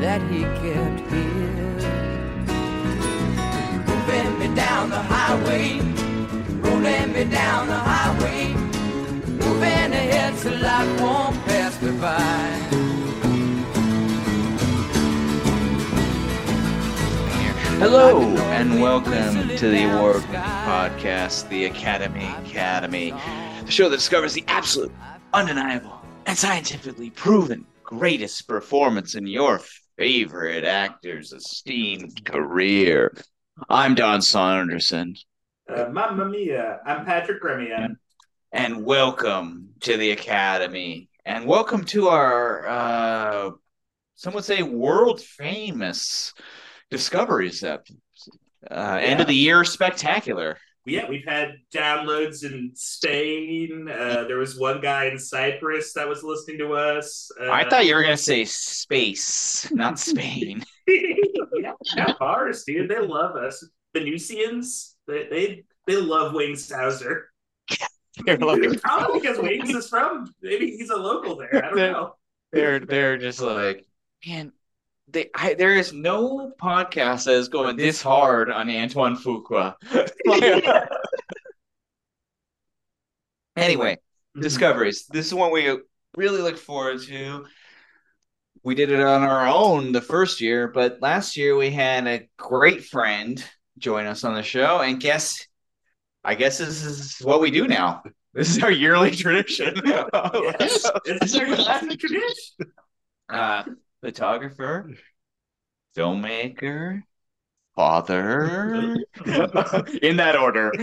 that he kept here. Moving me down the highway, rolling me down the highway, moving ahead so life won't pass me by. Hello and welcome to the award podcast, the Academy Academy, the show that discovers the absolute, undeniable, and scientifically proven greatest performance in your favorite actor's esteemed career. I'm Don Saunderson, Uh, Mamma mia! I'm Patrick Remian. and welcome to the Academy, and welcome to our, uh, some would say, world famous Discoveries episode. Uh, End of the year spectacular. Yeah, we've had downloads in Spain. Uh, there was one guy in Cyprus that was listening to us. Uh, I thought you were gonna say space, not Spain. yeah, ours, dude. They love us. Venusians, they they, they love Wings Hauser. they're, Probably because Wings is from. Maybe he's a local there. I don't know. they're they're just like, man, they, I, there is no podcast that is going this hard on Antoine Fuqua. anyway, discoveries. This is one we really look forward to. We did it on our own the first year, but last year we had a great friend join us on the show, and guess, I guess this is what we do now. This is our yearly tradition. Yes, it's a classic tradition. uh, photographer, filmmaker, father, in that order.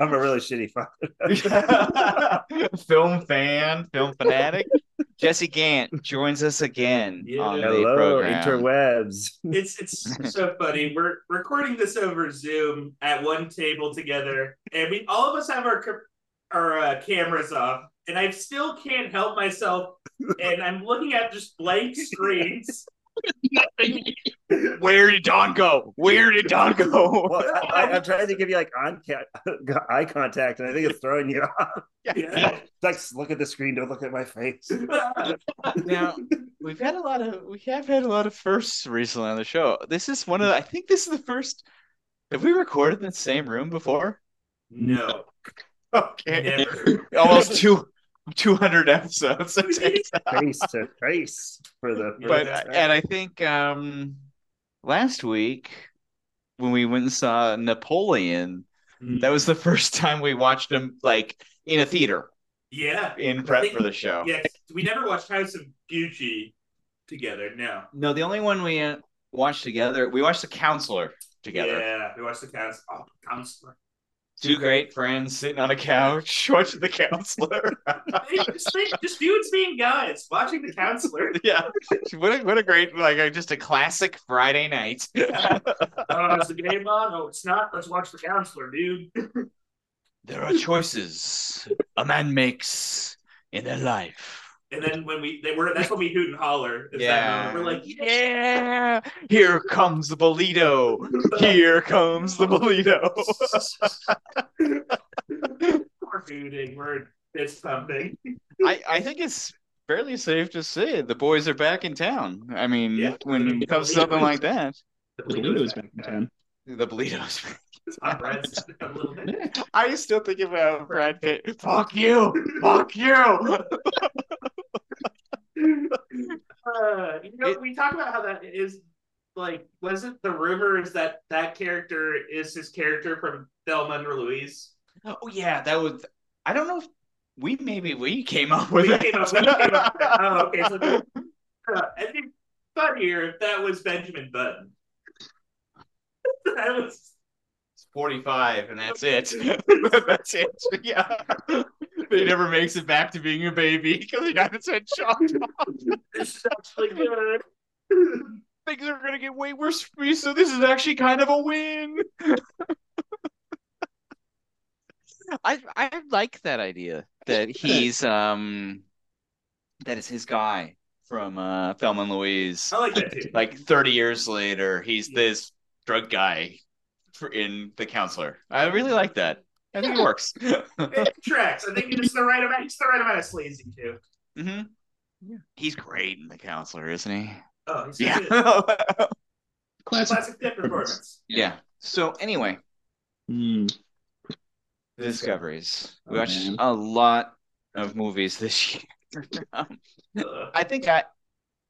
I'm a really shitty father. film fan, film fanatic. Jesse Gantt joins us again Yeah. on the Hello, program. interwebs. It's it's so funny. We're recording this over Zoom at one table together, and we all of us have our our uh, cameras off, and I still can't help myself, and I'm looking at just blank screens. Where did Don go? Where did Don go? Well, I, I'm trying to give you like on ca- eye contact, and I think it's throwing you off. Yeah. Like, look at the screen. Don't look at my face. now we've had a lot of we have had a lot of firsts recently on the show. This is one of the, I think this is the first. Have we recorded in the same room before? no, Okay, never. almost two. 200 episodes. It takes. face to face for the. but that's right. and I think um last week when we went and saw Napoleon, that was the first time we watched him like in a theater yeah, in prep for the show. yeah. We never watched House of Gucci together. No. No, the only one we uh, watched together, we watched The Counselor together. Yeah, we watched the counsel. Oh, counselor. Two great friends sitting on a couch watching The Counselor. just, just dudes being guys watching the counselor. yeah, what a, what a great like uh, just a classic Friday night. Oh, is the game on? No, it's not. Let's watch the counselor, dude. there are choices a man makes in their life. And then when we they were that's when we hoot and holler. Is Yeah. that we're like, Yeah, here comes the Bolito. Here comes the Bolito. we're hooting, we're fist pumping. I, I think it's fairly safe to say the boys are back in town. I mean, Yeah. when it comes something like that, The Bolito's back in town. the Bolito's. Tom Brad's a little bit. I still think about Brad Pitt. Fuck you! Fuck you! Uh, you know, It- we talk about how that is like, wasn't the rumor is that that character is his character from Thelma and Louise? Oh yeah, that was. I don't know if we maybe we came up with We that. came up- we came up with that. Oh, okay, so Uh, I think funnier if that was Benjamin Button. that was 45 and that's it. that's it. Yeah. he never makes it back to being a baby because he got his head chopped off. this is actually good. Things are gonna get way worse for me, so this is actually kind of a win. I I like that idea that he's um that is his guy from uh Thelma and Louise. I like that too. Like 30 years later, he's Yeah. this drug guy for, in the counselor. I really like that. I think it works. It tracks. I think it's the right amount. It's the right amount of sleazy too. hmm He's great in the counselor, isn't he? Oh, he's Yeah. good. Classic. Classic Dick performance. yeah. So anyway, Hmm. the discoveries. We Oh, watched man. a lot of movies this year. Um, I think I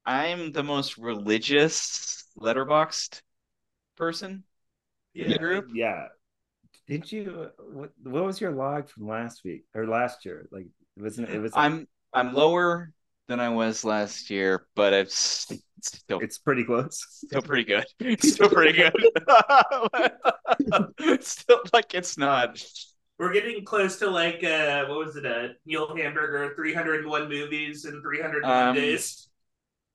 I'm the most religious Letterboxd person in the Yeah. group. Yeah. Did you what what was your log from last week or last year? Like it wasn't it was I'm I'm lower than I was last year, but it's still it's pretty close. still pretty good. Still pretty good. still like it's not. We're getting close to like uh what was it? Uh Neil Hamburger, 301 movies in 301 Um, days.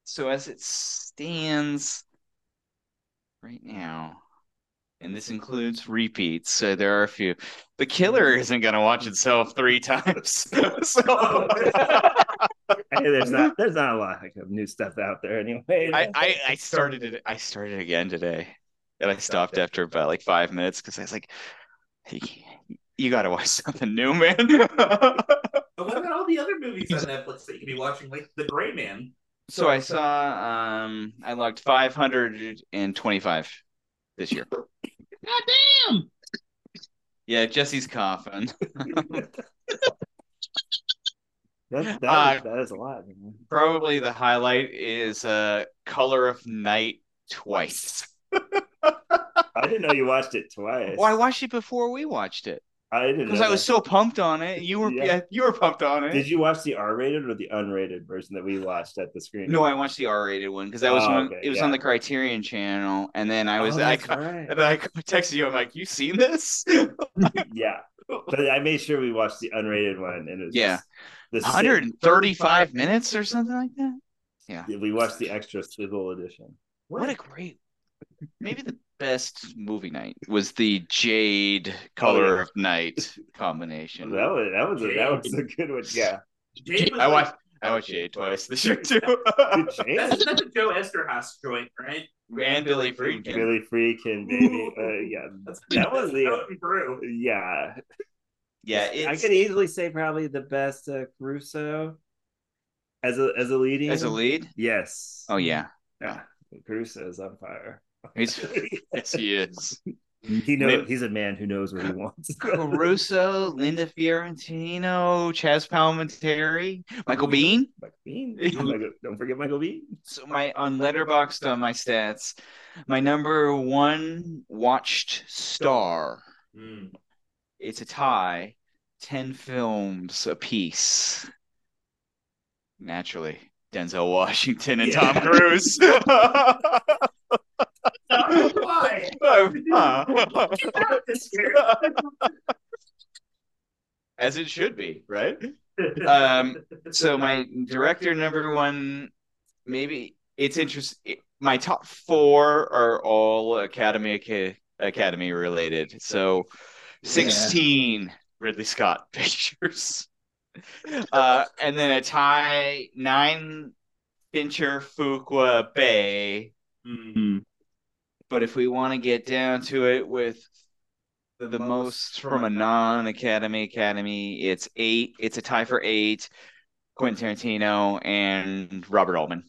So as it stands right now, and this includes repeats, so there are a few. The killer isn't gonna watch itself three times. so Hey, there's not there's not a lot of new stuff out there anyway. I, I I started it. I started again today, and I stopped after about like five minutes because I was like, "Hey, you got to watch something new, man." But what about all the other movies on Netflix that you could be watching, like The Gray Man? so I saw. Um, I logged five hundred and twenty-five this year. God damn. Yeah, Jesse's coughing. that, that, Uh, is, that is a lot. man. Probably the highlight is uh, Color of Night twice. I didn't know you watched it twice. Well, I watched it before we watched it I didn't because I was that. so pumped on it. You were, Yeah. yeah, you were pumped on it. Did you watch the R-rated or the unrated version that we watched at the screen? No, I watched the R-rated one because that was Oh, one. okay, it was yeah. on the Criterion channel, and then I was Oh, I, right. and then I texted you. I'm like, "You seen this?" yeah, but I made sure we watched the unrated one, and it was Yeah. the same- 135 minutes or something like that. Yeah, we watched the extra swivel edition. What a great, maybe the best movie night was the Jade Color yeah. of Night combination. That was that was a, that was a good one. Yeah, Jade was I like- watched I watched Jade twice this year too. That's, chance. that's a Joe Eszterhas joint, right? and Billy Friedkin. Billy Freakin, baby. Uh, yeah, That's that was the out in Peru. yeah. Yeah, I could easily say probably the best uh, Caruso as a as a leading as a lead. Yes. Oh yeah, yeah. Caruso is on fire. He's yes he is. He knows Maybe- he's a man who knows what he wants. Caruso, Linda Fiorentino, Chaz Palminteri, Michael Biehn. Michael Biehn. Michael- don't forget Michael Biehn. So my on Letterboxd on my stats, my number one watched star. Mm. It's a tie, ten films apiece. Naturally, Denzel Washington and Yeah. Tom Cruise. Why? Get out this year. As it should be, right? Um, so my director number one, maybe it's interesting. My top four are all Academy Academy related. So, sixteen Ridley Scott pictures, uh, and then a tie nine Fincher Fuqua Bay. Mm. But if we want to get down to it with the, most from a non-academy academy, it's eight. It's a tie for eight. Quentin Tarantino and Robert Altman.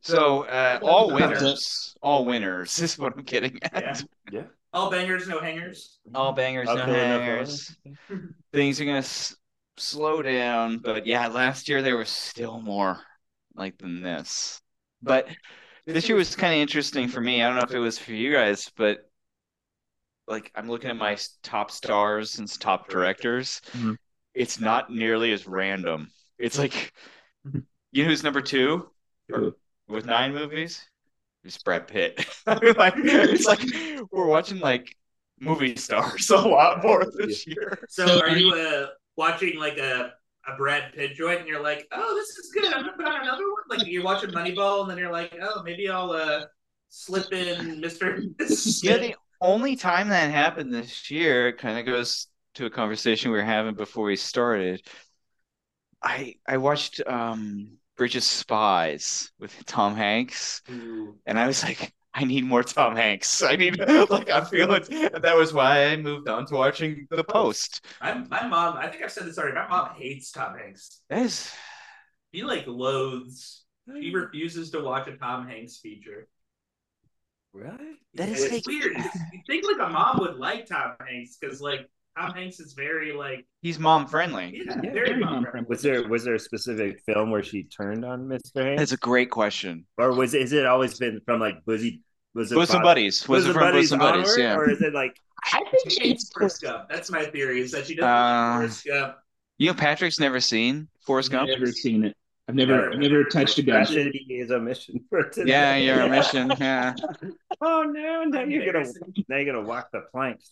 So uh, all winners, all winners is what I'm getting at. Yeah. All bangers, no hangers. All bangers, no Okay, enough hangers. Things are gonna s- slow down, but yeah, last year there was still more like than this. But this year was kind of interesting for me. I don't know if it was for you guys, but like I'm looking at my top stars and top directors. Mhm. It's not nearly as random. It's like, you know who's number two Who? with nine movies? It's Brad Pitt. like, it's like we're watching like movie stars a lot more this year. So So are are you uh watching like a a Brad Pitt joint and you're like, oh, this is good. I'm gonna put on another one. Like you're watching Moneyball and then you're like, oh, maybe I'll uh slip in Mr. Yeah, the only time that happened this year kind of goes to a conversation we were having before we started. I I watched um Bridge of Spies with Tom Hanks, Ooh. and I was like, I need more Tom Hanks. I need like I'm feeling. That was why I moved on to watching The Post. My, my mom, I think I've said this already. My mom hates Tom Hanks. That is He like loathes. He refuses to watch a Tom Hanks feature. Right? That is it's like- weird. You think like a mom would like Tom Hanks because like Tom Hanks is very like he's mom friendly. yeah, Yeah, very very mom mom friendly. Was there was there a specific film where she turned on Mr. Hanks? That's a great question. or was it, is it always been from like Boozy? Was it Bosom buddies. Was it from Bosom buddies? onward, Yeah. Or is it like I think she hates Forrest Gump. That's my theory. Is that she doesn't Uh, like Forrest Gump. You know, Patrick's never seen Forrest Gump. Never seen it. I've never, I've never touched a gun. that should be his omission for today? Yeah, you're a mission. Yeah. Oh no! Now you're gonna now you're gonna walk the planks.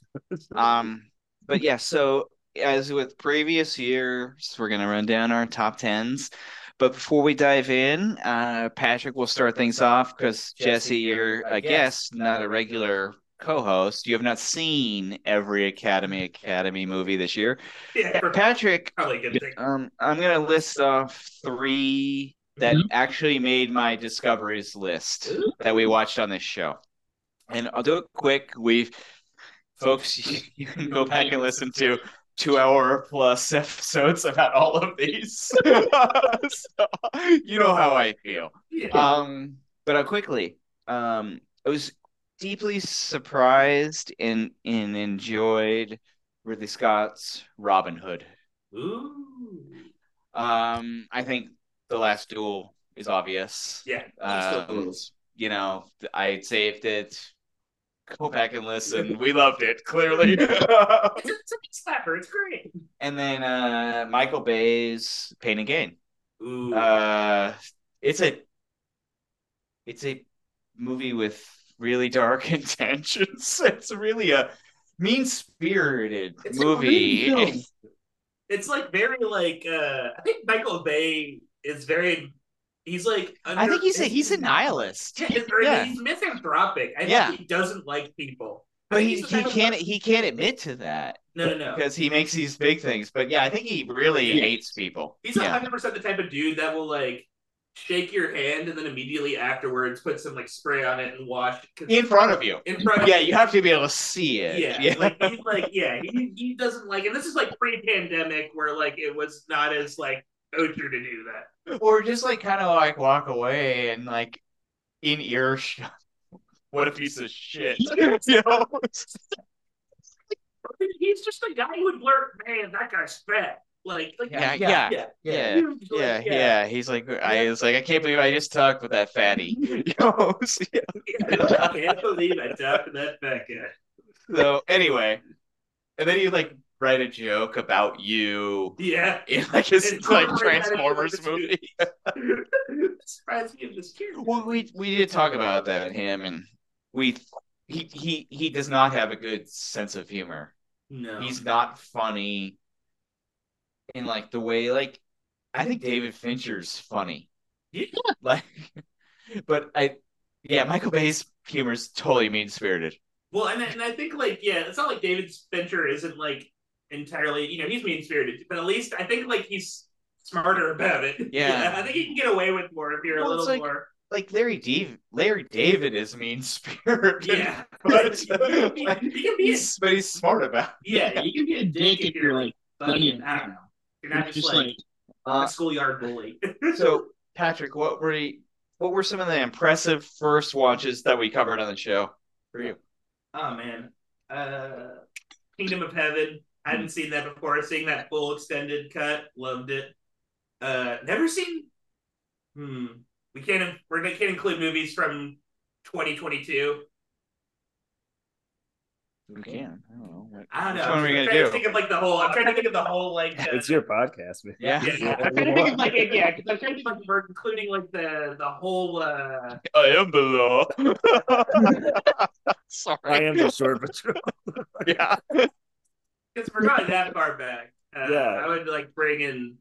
Um, but yeah, so as with previous years, we're gonna run down our top tens. But before we dive in, uh, Patrick will start things off because Jesse, you're a guest, not a regular co-host. You have not seen every Academy Academy movie this year. Yeah, for Patrick, probably a good thing. um, I'm gonna list off three that Mhm. actually made my discoveries list that we watched on this show. And I'll do it quick. We've folks, you, you can go back and listen to two hour plus episodes about all of these. So, you know how I feel. Yeah. Um, but I'll quickly. Um, I was deeply surprised and and enjoyed Ridley Scott's Robin Hood. Ooh. Um, I think the last duel is obvious. Yeah. Um, you know, I saved it. Go back and listen. We loved it, clearly. it's, a, it's a big slapper. It's great. and then uh Michael Bay's Pain and Gain. Ooh. Uh it's a it's a movie with really dark intentions. It's really a mean spirited movie. it's like very like uh I think Michael Bay is very he's like I think he's a he's a nihilist. Yeah, he's, Yeah. he's misanthropic. I Yeah. think he doesn't like people. But he, he can't person- he can't admit to that No, no, no. because he makes these big things. But yeah, I think he really Yeah. hates people. He's yeah. hundred percent the type of dude that will like shake your hand and then immediately afterwards put some like spray on it and wash 'cause- in front of you. in front of Yeah, you have to be able to see it. Yeah, like he's like yeah, he he doesn't like, and this is like pre-pandemic where like it was not as like kosher to do that. or just like kind of like walk away and like in earshot. What a piece of shit. you know? He's just a guy who would blurt, "Man, that guy's fat." Like, like Yeah, yeah, yeah, Yeah, He was like, yeah, yeah. He's like, I was like, I can't believe I just talked with that fatty. You know? So, yeah. I can't believe I talked to that fat guy. So anyway, and then you like write a joke about you Yeah. in like his like incorporate that into Transformers movie. Surprised me this character. Well, we we did talk about that him, and we he he he does not have a good sense of humor. No. He's not funny in like the way like I think David Fincher's funny. Yeah. Like, but I yeah, Michael Bay's humor is totally mean spirited. Well, and and I think like yeah, it's not like David Fincher isn't like entirely you know he's mean spirited, but at least I think like he's smarter about it. Yeah. I think he can get away with more if you're Well, a little like- more. Like Larry David, Larry David is mean spirited. Yeah, but, he can be, he can be a, but he's smart about. it. yeah, you can be a dick if you're like funny I don't know. You're not just, Just like, like, Uh, a schoolyard bully. so Patrick, what were you, what were some of the impressive first watches that we covered on the show for you? oh man, uh, Kingdom of Heaven. I hadn't seen that before. Seeing that full extended cut, loved it. Uh, never seen. Hmm. We can't. We're gonna can't include movies from 2022. We can. I don't know. What, I don't know. Which one are we I'm gonna trying to do? think of like the whole. I'm trying to think of the whole like. Uh, It's your podcast, man. Yeah. yeah, I'm trying to think of like yeah, because I'm trying to think like we're including like the the whole. uh I am below. Sorry. I am the short patrol. Yeah. Because we're not that far back. Uh, Yeah. I would like bring in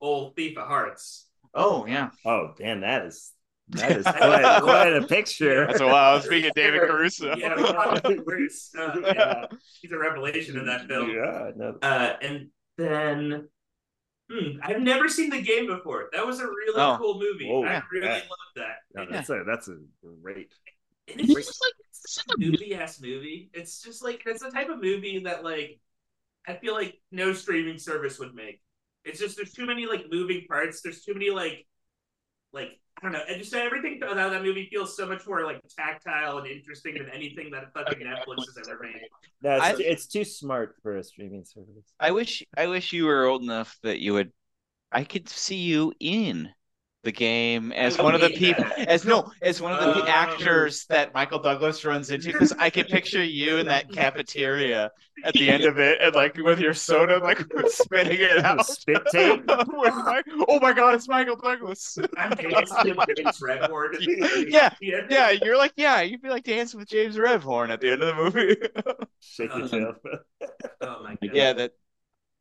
old Thief of Hearts. Oh yeah. Oh, man, that is that is quite, quite a picture. That's a while. Speaking of David Caruso. Yeah, Robert uh, yeah, he's a revelation in that film. Yeah, no, Uh, and then, hmm, I've never seen the game before. That was a really Oh. cool movie. Whoa, I yeah. really Yeah. loved that. no, that's a that's a great. And it's just like it's such a movie ass movie. It's just like it's the type of movie that like I feel like no streaming service would make. It's just there's too many like moving parts. There's too many like like I don't know. And just everything about that movie feels so much more like tactile and interesting than anything that fucking Netflix has ever made. No, it's, I- it's too smart for a streaming service. I wish I wish you were old enough that you would I could see you in the game as one of the people as no as one of the Uh, actors that Michael Douglas runs into because I can picture you in that cafeteria at the end of it and like with your soda like spitting it out. Spit tape? With oh my god, it's Michael Douglas. I'm dancing with James Rebhorn. Yeah, yeah, yeah, you're like yeah, you'd be like dancing with James Rebhorn at the end of the movie. Shake your Uh, tail. Oh my god. yeah, that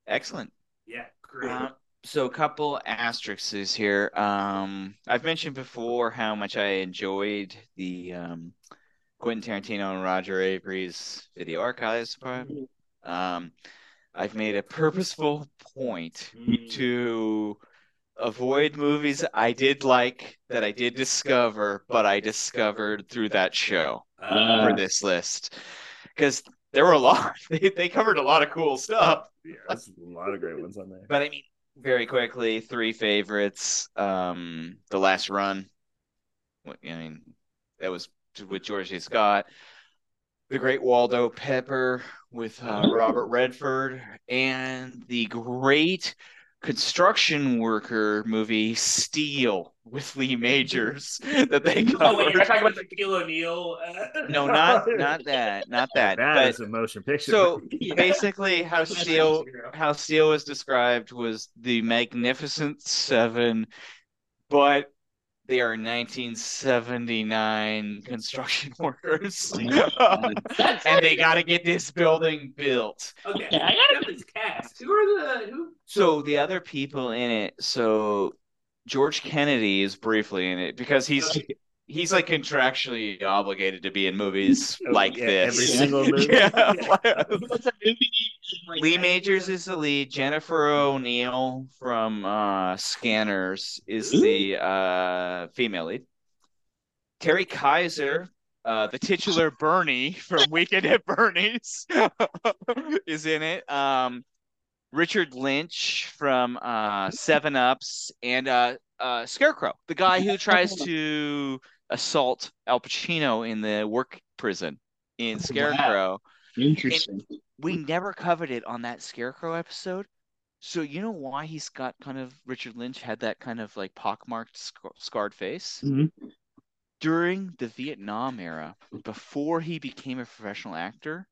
excellent. Yeah, great. Uh, so a couple asterisks here. Um, I've mentioned before how much I enjoyed the um, Quentin Tarantino and Roger Avary's video archives part. Um, I've made a purposeful point Mm. to avoid movies I did like that I did discover, but I discovered through that show Uh, for this list because there were a lot. They, they covered a lot of cool stuff. Yeah, there's a lot of great ones on there. But I mean, very quickly, three favorites. Um, The Last Run. I mean, that was with George. Scott. The Great Waldo Pepper with uh, Robert Redford, and the great construction worker movie Steel with Lee Majors that they covered. oh wait, you're talking about the Shaquille O'Neal? Uh... no, not not that, not that. That but is a motion picture. so basically, how Steel how Steel was described was the Magnificent Seven, but they are 1979 construction workers, and they got to get this building built. Okay, Okay, I I got this cast. Who are the who? So the other people in it, so George Kennedy is briefly in it because he's he's like contractually obligated to be in movies like yeah, this. every single movie. Yeah. What's a movie Lee? Majors is the lead. Jennifer O'Neill from uh, Scanners is the uh, female lead. Terry Kiser, uh, the titular Bernie from Weekend at Bernie's, is in it. Um, Richard Lynch from uh, Seven Ups and uh, uh, Scarecrow, the guy who tries to assault Al Pacino in the work prison in Wow. Scarecrow Interesting. we never covered it on that Scarecrow episode. So you know why he's got kind of Richard Lynch had that kind of like pockmarked scar- scarred face Mhm. during the Vietnam era, before he became a professional actor.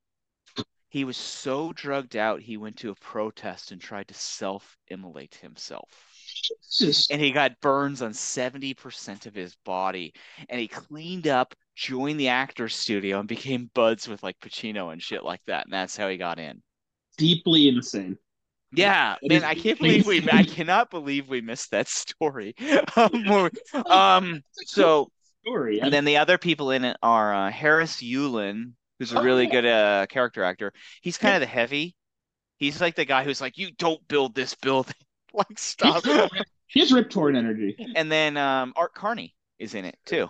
He was so drugged out, he went to a protest and tried to self-immolate himself. And he got burns on 70% of his body. And he cleaned up, joined the actor's studio, and became buds with like Pacino and shit like that. And that's how he got in. Deeply insane. Yeah, That man, I can't believe we I cannot believe we missed that story. um, um, so Story. and then the other people in it are uh, Harris Yulin, who's a really Oh. good uh character actor. He's kind of the heavy. He's like the guy who's like, "You don't build this building." like stop. he has Rip Torn energy. and then um Art Carney is in it too.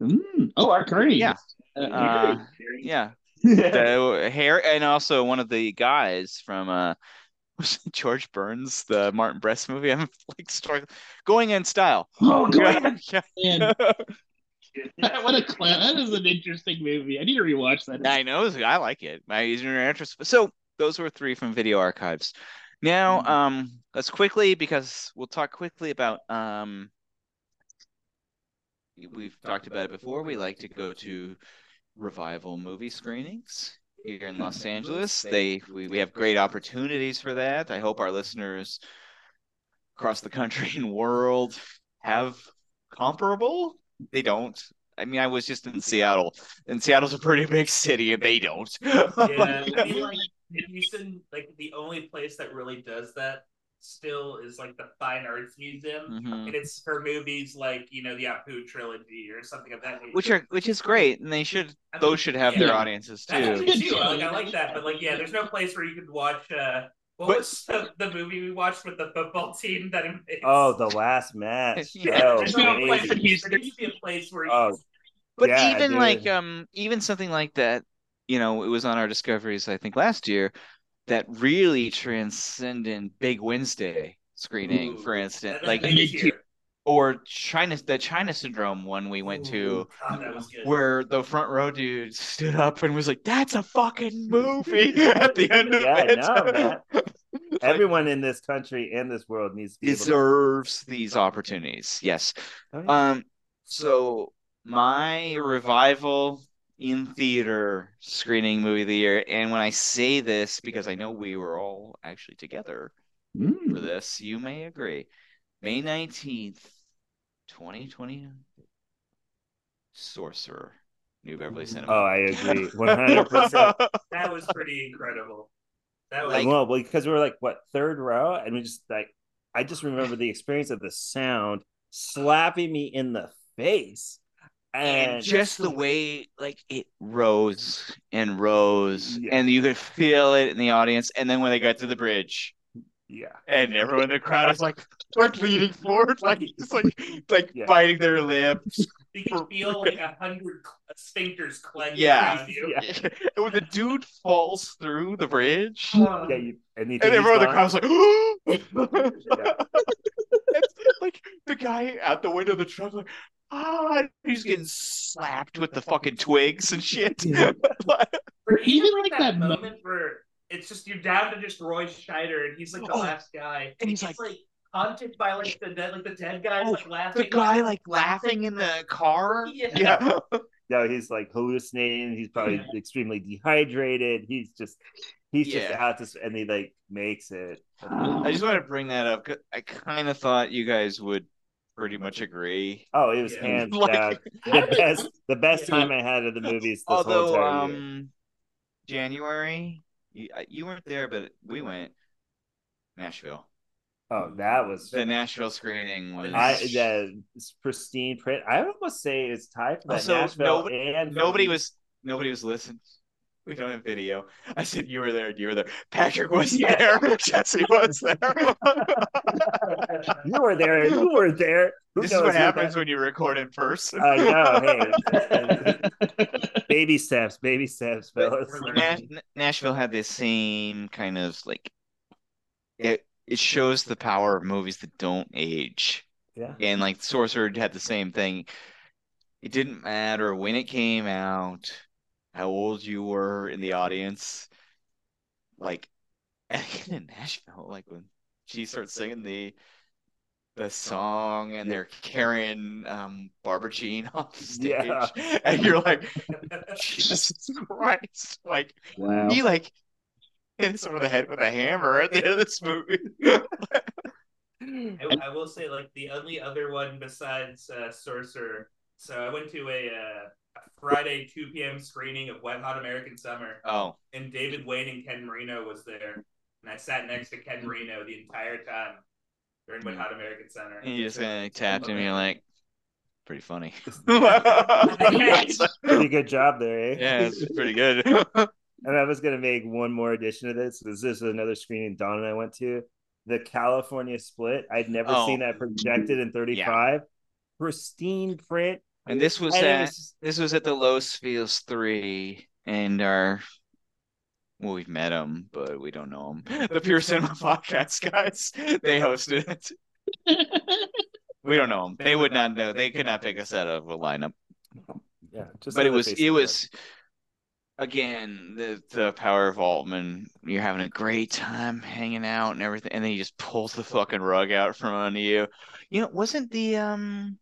Mm. Oh, Art Carney. Yeah. Uh, Uh, yeah. The hair and also one of the guys from uh was it George Burns, the Martin Brest movie. I'm like story going in style. oh, God. Yeah. Man. what a clown. That is an interesting movie. I need to rewatch that. I know. I like it. My interest. So those were three from video archives. Now, Mhm. um, let's quickly because we'll talk quickly about um. We've talked about it before. We like to go to revival movie screenings here in Los Angeles. They we, we have great opportunities for that. I hope our listeners across the country and world have comparable. They don't. I mean, I was just in Seattle, and Seattle's a pretty big city, and they don't. Yeah, like in Houston, like the only place that really does that still is like the Fine Arts Museum, Mhm. and it's for movies like you know the Apu trilogy or something of that nature. which are which is great, and they should those should have their audiences too. actually too. Like I like that, but like yeah, there's no place where you could watch. uh What But- was the, the movie we watched with the football team that invades? Oh, the last match. Yeah. Oh, there's no place. amazing. Houston. There needs to be a place where you Oh, But Yeah, even dude. like um even something like that, you know, it was on our discoveries I think last year that really transcendent Big Wednesday screening, Ooh, for instance, like that made Me me too. or China the China Syndrome one we went to. God, that was good. Where the front row dude stood up and was like, "That's a fucking movie!" at the end of Yeah, it. know, man. Like, everyone in this country and this world needs to be to. deserves these opportunities. Yes. Oh, yeah. Um. So my revival in theater screening movie of the year, and when I say this because I know we were all actually together for Mm. this, you may agree. May nineteenth, twenty twenty. Sorcerer, New Beverly Cinema. Oh, I agree, one hundred percent. that was pretty incredible. That was Like- well, because we were like what third row, and we just like I just remember the experience of the sound slapping me in the face, and, and just the way like it rose and rose Yeah. and you could feel it in the audience and then when they got to the bridge yeah, and everyone in the crowd is like like leaning forward like it's like like Yeah. biting their lips you could feel like a hundred cl- sphincters clenched Yeah. you. Yeah. and when the dude falls through the bridge Uh, yeah, you, and, you and everyone in the gone? crowd's like It's like the guy out the window of the truck like ah he's getting slapped with the fucking twigs and shit Or even Even like like that that mo- moment where it's just you're down to just Roy Scheider and he's like the Oh. last guy, And he's like haunted by like the dead, like the dead guys Oh, like laughing. the guy like laughing in the car Yeah. yeah. No, he's like hallucinating. He's probably extremely dehydrated. He's just he's just Yeah. out to, and he like makes it. I just want to bring that up. 'cause I kind of thought you guys would pretty much agree. Oh, it was Yeah. hands Like- down the best. The best Yeah. time I had at the movies. This whole time. Although, entire um, January, you, you weren't there, but we went Nashville. Oh, that was The Nashville screening was. I the pristine print. I would almost say it's tied for that Also, Nashville nobody- and nobody was nobody was listening. We don't have video. I said you were there. You were there. Patrick was there. Jesse was there. You were there. You were there. Who this is what happens that- when you record in person. I know. Hey, baby steps, baby steps, fellas. Nash- Nashville had the same kind of like it. It shows the power of movies that don't age, Yeah. and like Sorcerer had the same thing. It didn't matter when it came out, how old you were in the audience. Like, and in Nashville, like when she starts singing the the song and they're carrying um Barbara Jean off the stage, Yeah. and you're like, Jesus Christ! Like Wow. he like hits over the head with a hammer at the end of this movie. I, I will say, like the only other one besides uh, Sorcerer. So I went to a, uh, a Friday 2 p.m. screening of Wet Hot American Summer, oh, and David Wain and Ken Marino was there, and I sat next to Ken Marino the entire time during Wet Hot American Summer. and you just kind of tapped him. and You're like, pretty funny. Pretty good job there, eh? yeah, it's pretty good. And I was gonna make one more addition to this. This is another screening Don and I went to. The California split. I'd never Oh. seen that projected in 35. Pristine print. And this was And at was- this was at the Los Feliz three, and our well, we've met them, but we don't know them. The Pure Cinema Podcast guys, they hosted it. We don't know them. They would not know. They could not pick us out of a lineup. yeah, just but it was it was again the the power of Altman. You're having a great time hanging out and everything, and then he just pulls the fucking rug out from under you. You know, wasn't the um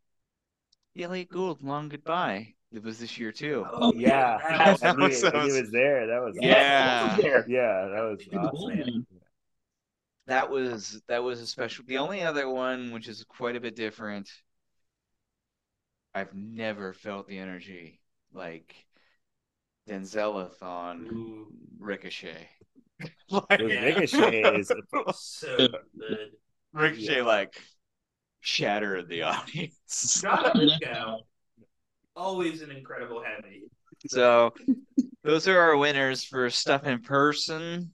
Elliot Gould long goodbye? It was this year too. Oh, Yeah. that That And he, was- he was- was there. That was Yeah. awesome. Yeah, that was awesome. That was that was a special. The only other one, which is quite a bit different, I've never felt the energy like Denzeleth on Ooh. Ricochet. Like, Ricochet is So good. Ricochet like shattered the audience. John Lithgow, always an incredible heavy. So those are our winners for stuff in person.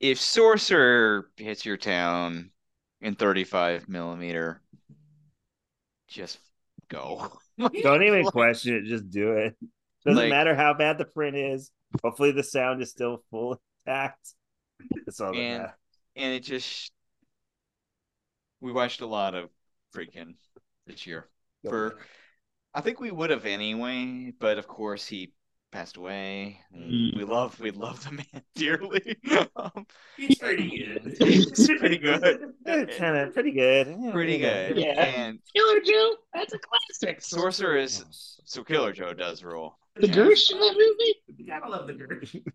If Sorcerer hits your town in 35 millimeter, just go. Don't even question it. Just do it. Doesn't Like- matter how bad the print is. Hopefully, the sound is still full intact. That's all that And- matters. And it just we watched a lot of Friedkin this year. For I think we would have anyway, but of course he passed away. Mm. We love we love the man dearly. um, He's pretty good. He's pretty good. kind of pretty good. Yeah, pretty good. Yeah. And Killer Joe, that's a classic. Sorcerer is so Killer Joe does rule. The Gersh in that movie? Gotta love the Gersh.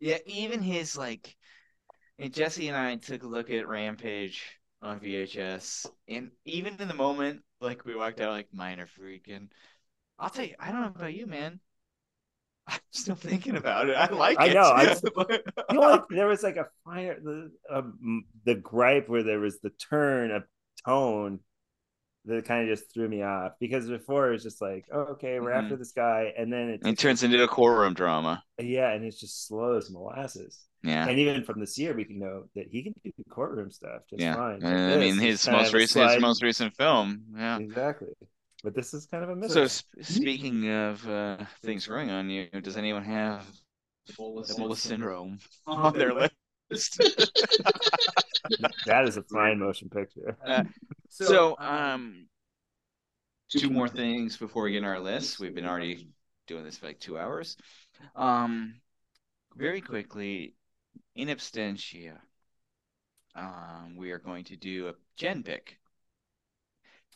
Yeah, even his like, and Jesse and I took a look at Rampage on VHS, and even in the moment, like we walked out, like minor Friedkin. I'll tell you, I don't know about you, man. I'm still thinking about it. I like I it. know, I- You know, like there was like a fire, the um, the gripe where there was the turn of tone that kind of just threw me off because before it was just like, oh, okay, we're Mhm. after this guy, and then it, it turns into a courtroom drama. yeah, and it's just slow as molasses. Yeah. And even from this year, we can know that he can do courtroom stuff just Yeah. fine. Uh, But I mean, this his most recent, his most recent film. Yeah. exactly. But this is kind of a miss. So sp- speaking of uh, things growing on you, does anyone have Ebola syndrome on their list? that is a fine motion picture. So, um, two more things before we get in our list. We've been already doing this for like two hours. Um, very quickly, in absentia, um, we are going to do a Jen pick.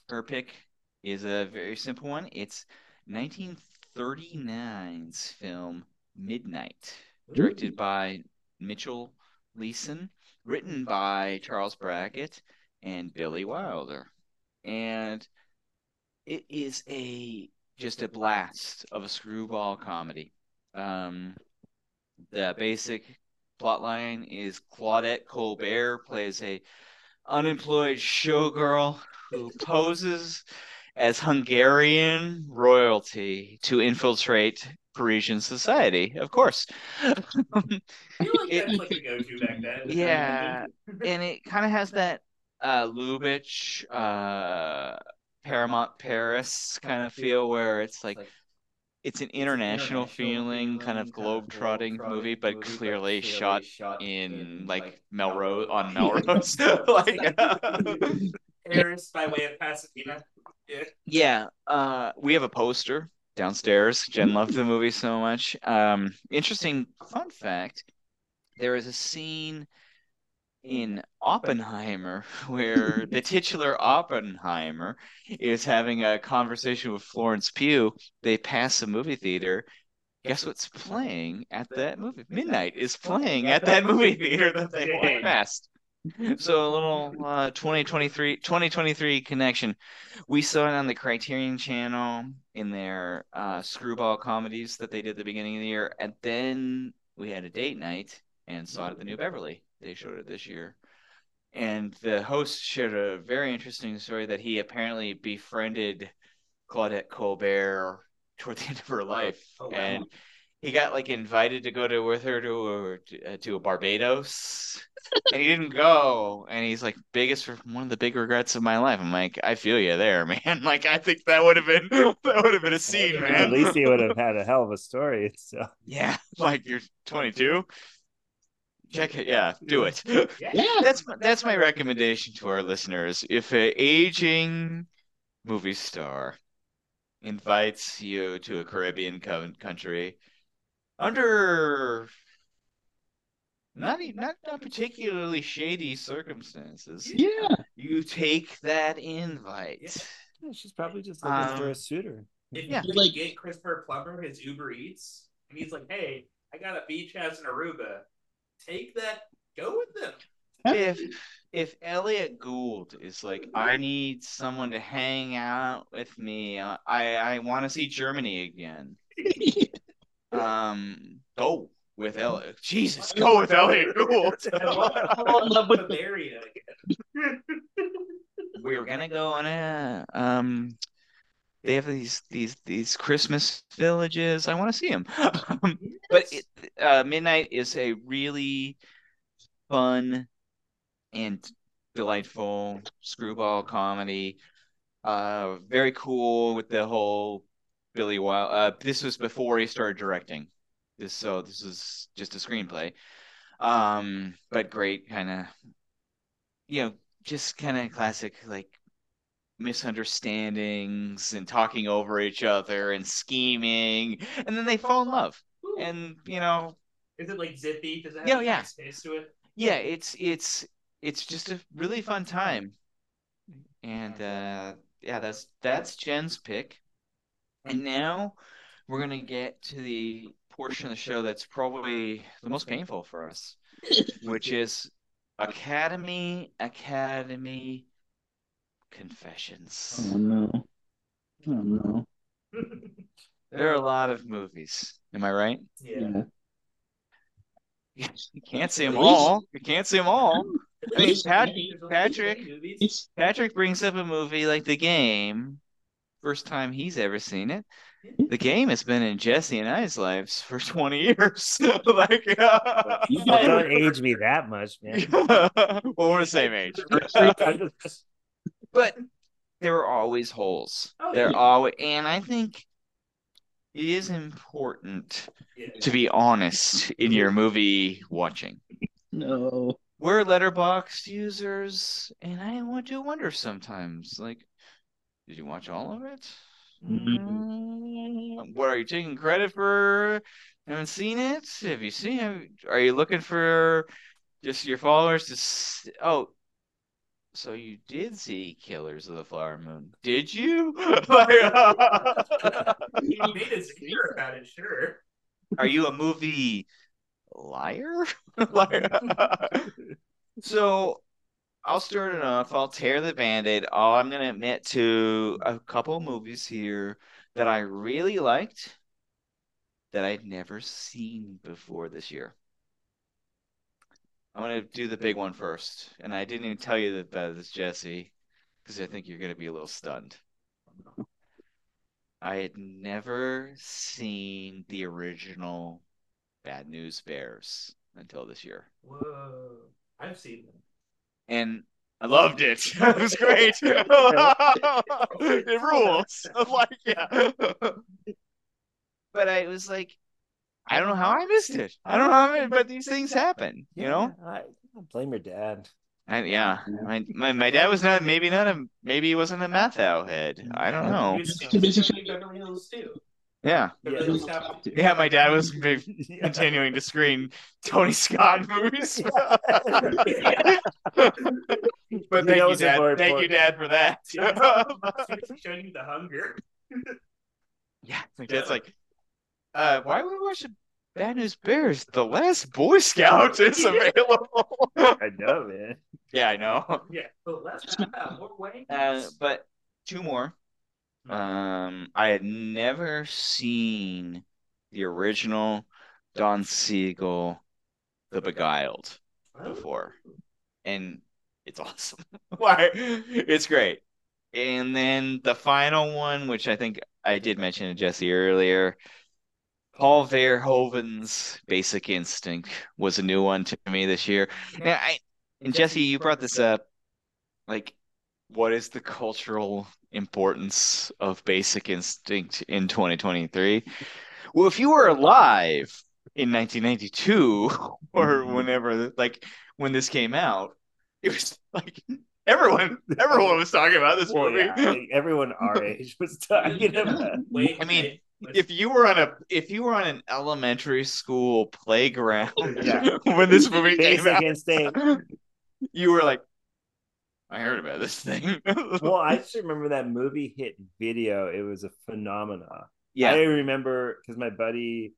Her pick is a very simple one. It's 1939's film Midnight, directed by Mitchell Leisen, written by Charles Brackett and Billy Wilder. And it is a just a blast of a screwball comedy. Um, the basic plot line is Claudette Colbert plays a unemployed showgirl who poses as Hungarian royalty to infiltrate Parisian society. Of course. I feel like It- like go-to back then. Yeah. and it kind of has that uh Lubitsch, uh Paramount Paris kind of feel where it's like it's an international feeling, kind of globe-trotting movie, but clearly shot in like Melrose on Melrose. like Paris by way of Pasadena. Yeah. Yeah, uh, we have a poster downstairs. Jen loved the movie so much. Um, interesting fun fact: there is a scene in Oppenheimer where the titular Oppenheimer is having a conversation with Florence Pugh. They pass a movie theater. Guess what's playing at that movie? Midnight is playing at that movie theater that they walked past. So a little uh, 2023 2023 connection. We saw it on the Criterion channel in their uh, screwball comedies that they did at the beginning of the year, and then we had a date night and saw it at the New Beverly. They showed it this year, and the host shared a very interesting story that he apparently befriended Claudette Colbert toward the end of her life, Oh, wow. and he got like invited to go to with her to a, uh, to a Barbados. And he didn't go. And he's like biggest one of the big regrets of my life. I'm like i feel you there man. Like i think that would have been that would have been a scene man. At least he would have had a hell of a story. So. Yeah like you're 22 check it yeah do it Yeah. that's my, that's my recommendation to our listeners if an aging movie star invites you to a caribbean co- country under not e- not not particularly shady circumstances Yeah. you take that invite yeah, she's probably just looking for Um, a suitor If Yeah. you Like- get Christopher Plummer his Uber Eats, and he's like, "Hey, I got a beach house in Aruba. Take that. Go with them." if if Elliot Gould is like, I need someone to hang out with me. uh, I I want to see Germany again. Um, go with Elliot. Jesus, go with Elliot Gould. fall in love with the Bavaria again. We're gonna go on a um. They have these these these Christmas villages. I want to see them. but it, uh, Midnight is a really fun and delightful screwball comedy. Uh, very cool with the whole Billy Wild. Uh, this was before he started directing. This so this is just a screenplay. Um, but great kind of, you know, just kind of classic like misunderstandings and talking over each other and scheming, and then they fall in love. Ooh. And you know, Is it like zippy? Does it have Yeah, yeah. taste to it? yeah, it's it's it's just a really fun time. And uh yeah, that's that's Jen's pick. And now we're gonna get to the portion of the show that's probably the most painful for us, which is Academy Academy Confessions. Oh no. Oh no. There are a lot of movies. Am I right? yeah. Yeah. You can't see them all. You can't see them all. I mean, Pat- There's only Patrick- 20 movies. It's Patrick brings up a movie like The Game. First time he's ever seen it. The Game has been in Jesse and I's lives for 20 years. like, uh, You don't age me that much, man. well, we're the same age. But there are always holes. Oh, There yeah. are always, and I think it is important Yeah. to be honest in your movie watching. no. We're Letterboxd users, and I want to wonder sometimes, like, did you watch all of it? Mm, What are you taking credit for? Haven't seen it? Have you seen it? Are you looking for just your followers to? s- Oh, so you did see Killers of the Flower Moon? Did you? Like, You made a secret about it, sure. are you a movie liar? Like, so I'll start it off. I'll tear the band-aid. Oh, I'm gonna admit to a couple movies here that I really liked that I'd never seen before this year. I'm gonna do the big one first, and I didn't even tell you about this, Jesse, because I think you're gonna be a little stunned. I had never seen the original Bad News Bears until this year. Whoa. I've seen them. And I loved it. It was great. it rules. I'm like, yeah. But I was like, I don't know how I missed it. I don't know how, I, but these things happen, you know? I, I blame your dad. And yeah, my, my my dad was not maybe not a maybe he wasn't a Matthau head. I don't know. Too busy shooting Beverly Hills too. Yeah. Beverly Yeah, my dad was continuing to screen Tony Scott movies. but thank you, Dad. Thank you. Dad, for that. Showing you the hunger. yeah, my dad's like, uh, why would we watch the Bad News Bears? The Last Boy Scout is available. I know, man. yeah, I know. Yeah, but let's uh, more. Uh, but two more. Um, I had never seen the original Don Siegel, The Beguiled, before, and it's awesome. Why? It's great. And then the final one, which I think I did mention to Jesse earlier, Paul Verhoeven's Basic Instinct was a new one to me this year. Now, I and Jesse, you brought this up, like, what is the cultural importance of Basic Instinct in 2023? Well, if you were alive in 1992 or mm-hmm. whenever, like, when this came out, it was like everyone, everyone was talking about this Well, movie. yeah, like, everyone our age was talking about. Wait, I mean. If you were on a if you were on an elementary school playground Yeah. when this movie came out, Instinct. you were like, I heard about this thing. Well, I just remember that movie hit video. It was a phenomena. Yeah, I remember because my buddy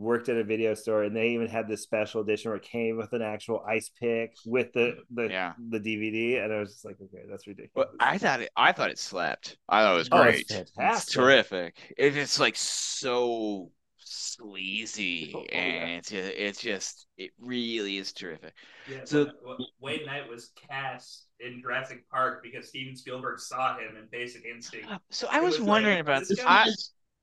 worked at a video store and they even had this special edition where it came with an actual ice pick with the the, Yeah. the DVD, and I was just like, okay, that's ridiculous. but I thought it. I thought it slapped. I thought it was Oh, great. it's It's fantastic. terrific. It, it's like so sleazy, Oh, yeah. and it's just, it's just it really is terrific. Yeah, So- so Wayne Knight was cast in Jurassic Park because Steven Spielberg saw him in Basic Instinct. Uh, so I was was wondering like, about this this. guy I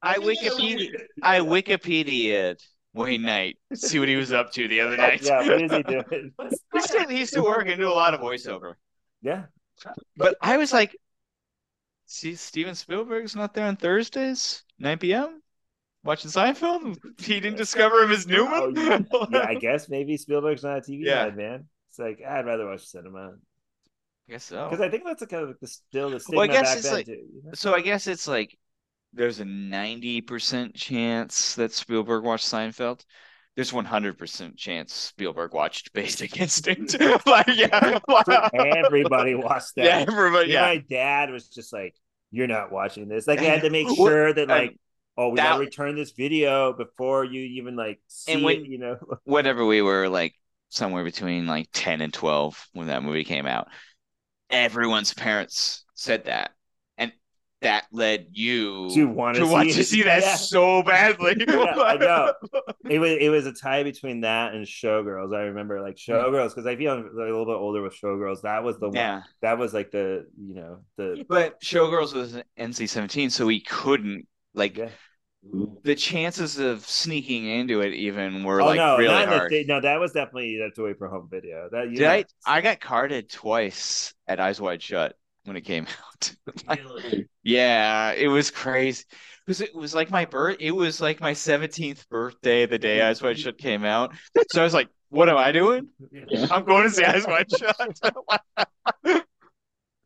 I Wikipedia I Wikipedia Wayne Knight. See what he was up to the other night. yeah, what is he doing? He's still, he's still working, do a lot of voiceover. yeah, But I was like, see, Steven Spielberg's not there on Thursdays, 9 p.m. Watching Seinfeld. He didn't discover him as Newman. Oh, yeah, I guess maybe Spielberg's not a TV Yeah. guy, man. It's like I'd rather watch cinema I guess so. because I think that's a kind of like the still the stigma Well, I guess back it's then like- too. you know? So I guess it's like there's a 90% chance that Spielberg watched Seinfeld. There's 100% chance Spielberg watched Basic Instinct. like, yeah. Everybody watched that. Yeah, everybody. Yeah, my dad was just like, "You're not watching this." Like, I had to make sure that, um, like, oh, we that- gotta return this video before you even like see And when- it. You know, Whenever we were like somewhere between like 10 and 12 when that movie came out, everyone's parents said that. And that led you to want to want to see that Yeah. so badly. Yeah, I know. It was it was a tie between that and Showgirls. I remember like hmm. Showgirls because I feel I'm a little bit older with Showgirls. That was the one. Yeah. That was like the you know the But Showgirls was NC-17, so we couldn't like yeah. the chances of sneaking into it even were Oh like no, really not the hard. thi- no, that was definitely that's away from home video. That you Did know, I? I got carded twice at Eyes Wide Shut when it came out. Like, Really? yeah, it was crazy because it was like my birth. It was like my seventeenth birthday the day Eyes Wide Shut came out. So I was like, "What am I doing? Yeah. I'm going to see Eyes Wide Shut."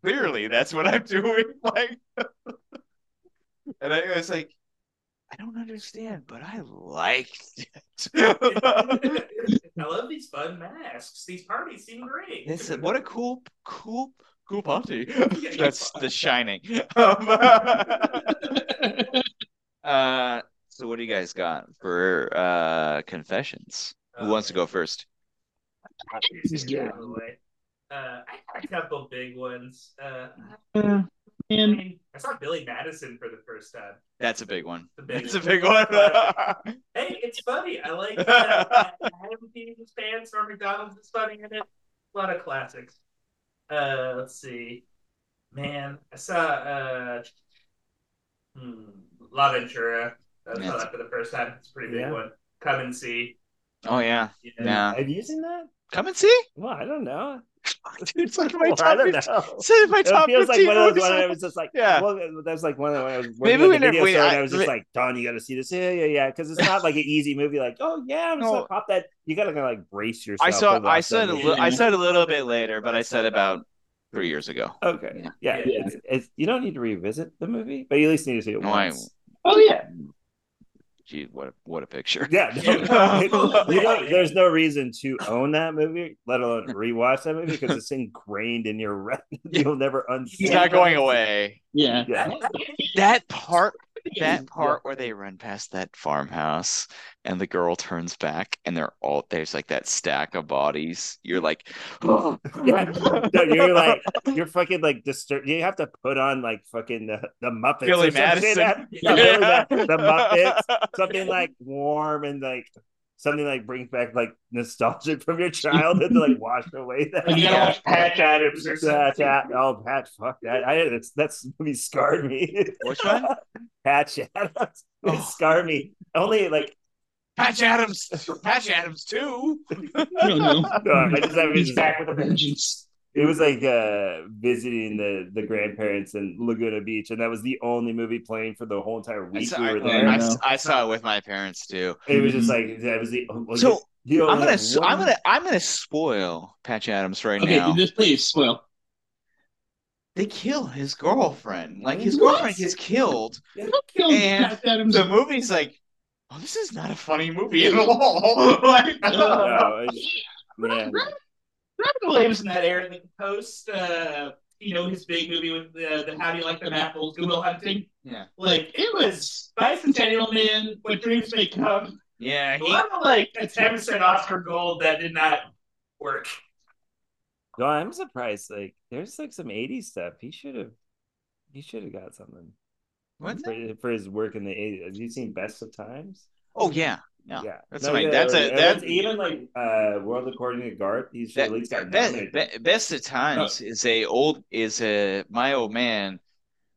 Clearly, that's what I'm doing. Like, and I was like, I don't understand, but I liked it. I love these fun masks. These parties seem great. It's a- what a cool, cool, cool party. That's The Shining. Um, uh, so what do you guys got for uh confessions? Who wants to go first? Just get out of the way. Uh, I got a couple big ones. Uh, Uh, I and mean, I saw Billy Madison for the first time. That's a big one. The big That's a big one. Hey, it's funny. I like uh, Adam Peter's pants. Norm Macdonald's is funny in it. A lot of classics. Uh, let's see. Man, I saw uh, hmm, L'Avventura. I saw Yeah. that for the first time. It's a pretty big Yeah. one. Come and see. oh yeah, Yeah. yeah. Have you seen that? Come and see. Well, I don't know. Dude, it's like my Well, I top. don't 15 know. It's my It top feels like 15 one of those movies. one I was just like, Yeah. Well, that was like one of when I was working Maybe at we the never- video we- I- I was just like, Don, you got to see this. Yeah, yeah, yeah. Because it's not like an easy movie. Like, oh yeah, I'm just No. gonna pop that. You gotta kind of like brace yourself. I saw. I said a li- I said a little bit later, but I said about three years ago. Okay. Yeah. Yeah. Yeah. It's, it's, you don't need to revisit the movie, but you at least need to see it No, I- once. oh yeah, Gee, what a, what a picture. Yeah. no, you don't, there's no reason to own that movie, let alone rewatch that movie, because it's ingrained in your retina. You'll never unsee It's not going away. yeah. Yeah. That part, that part where they run past that farmhouse and the girl turns back and they're all there's like that stack of bodies. You're like, oh. No, you're like you're fucking like disturbed. You have to put on like fucking the, the Muppets. Billy or something. Madison. Yeah, the Muppets. Something like warm and like something like brings back like nostalgia from your childhood to like wash away that. Like, you gotta watch Patch Adams or Patch, something. Ad- oh, Patch, fuck that. I it's that's movie scarred me. Which one? Patch Adams. Oh. It Oh. scarred me. Only like Patch Adams, Patch Adams too. I don't know. no, I just have He's back with a vengeance. It was like uh visiting the the grandparents in Laguna Beach, and that was the only movie playing for the whole entire I week saw, we were I- there. I, know. I saw it with my parents too. It was just like that was the. was So, it- you I'm gonna, have s- I'm one- gonna, I'm gonna spoil Patch Adams right Okay, now. this please spoil. They kill his girlfriend. Like his What? girlfriend gets killed. Don't kill And Patch Adams. The movie's like, oh, this is not a funny movie at all. like, No, it's- man. Robin Williams in that era that post, uh, you know, his big movie with the, the How Do You Like Them Apples, Good Will Hunting. Yeah. Like, it was Bicentennial Man, What Dreams May Come. yeah, A he, lot of, like, attempts at Oscar Gold that did not work. No, I'm surprised. Like, there's like some '80s stuff. He should have. He should have got something what's for, for his work in the '80s. Have you seen Best of Times? Oh yeah, yeah. Yeah, That's No, right. yeah, That's a that's even like uh World According to Garp. He's that, at least got best, be- best of times is a old is a my old man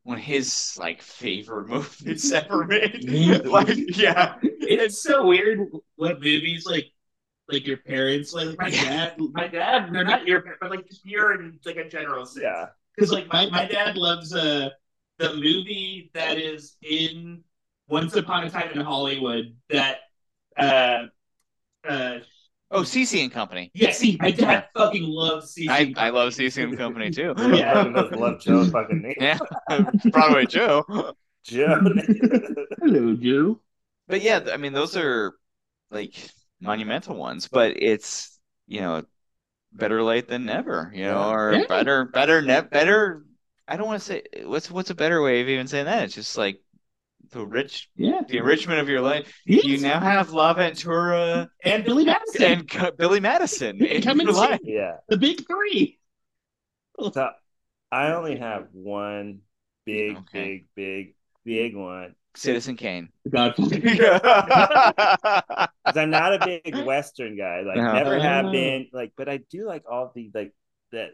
one of his like favorite movies ever made. like yeah, It's so weird what movies like like your parents like my dad my dad They're not your, parents, but like just your in like a general sense. Yeah, because like my, my dad loves uh the movie that is in Once Upon a Time in Hollywood that uh uh Oh, CC and Company. yeah see my dad fucking loves CC I, I love CC and Company too. Yeah. Fucking love- love Joe fucking name. Yeah, Broadway Joe. Joe. hello Joe But yeah, I mean those are like monumental ones, but it's you know better late than never, you know, or Yeah. better, better, ne- better. I don't want to say what's what's a better way of even saying that. It's just like the rich, yeah the enrichment of your life. Yes. You now have L'Avventura and Billy Madison and Co- Billy Madison in Come your life. yeah. the big three So I only have one big, Okay. big, big, big one. Citizen Kane. the Godfather 'Cause I'm not a big Western guy. Like Uh-huh. never have Oh. been. Like, but I do like all the like that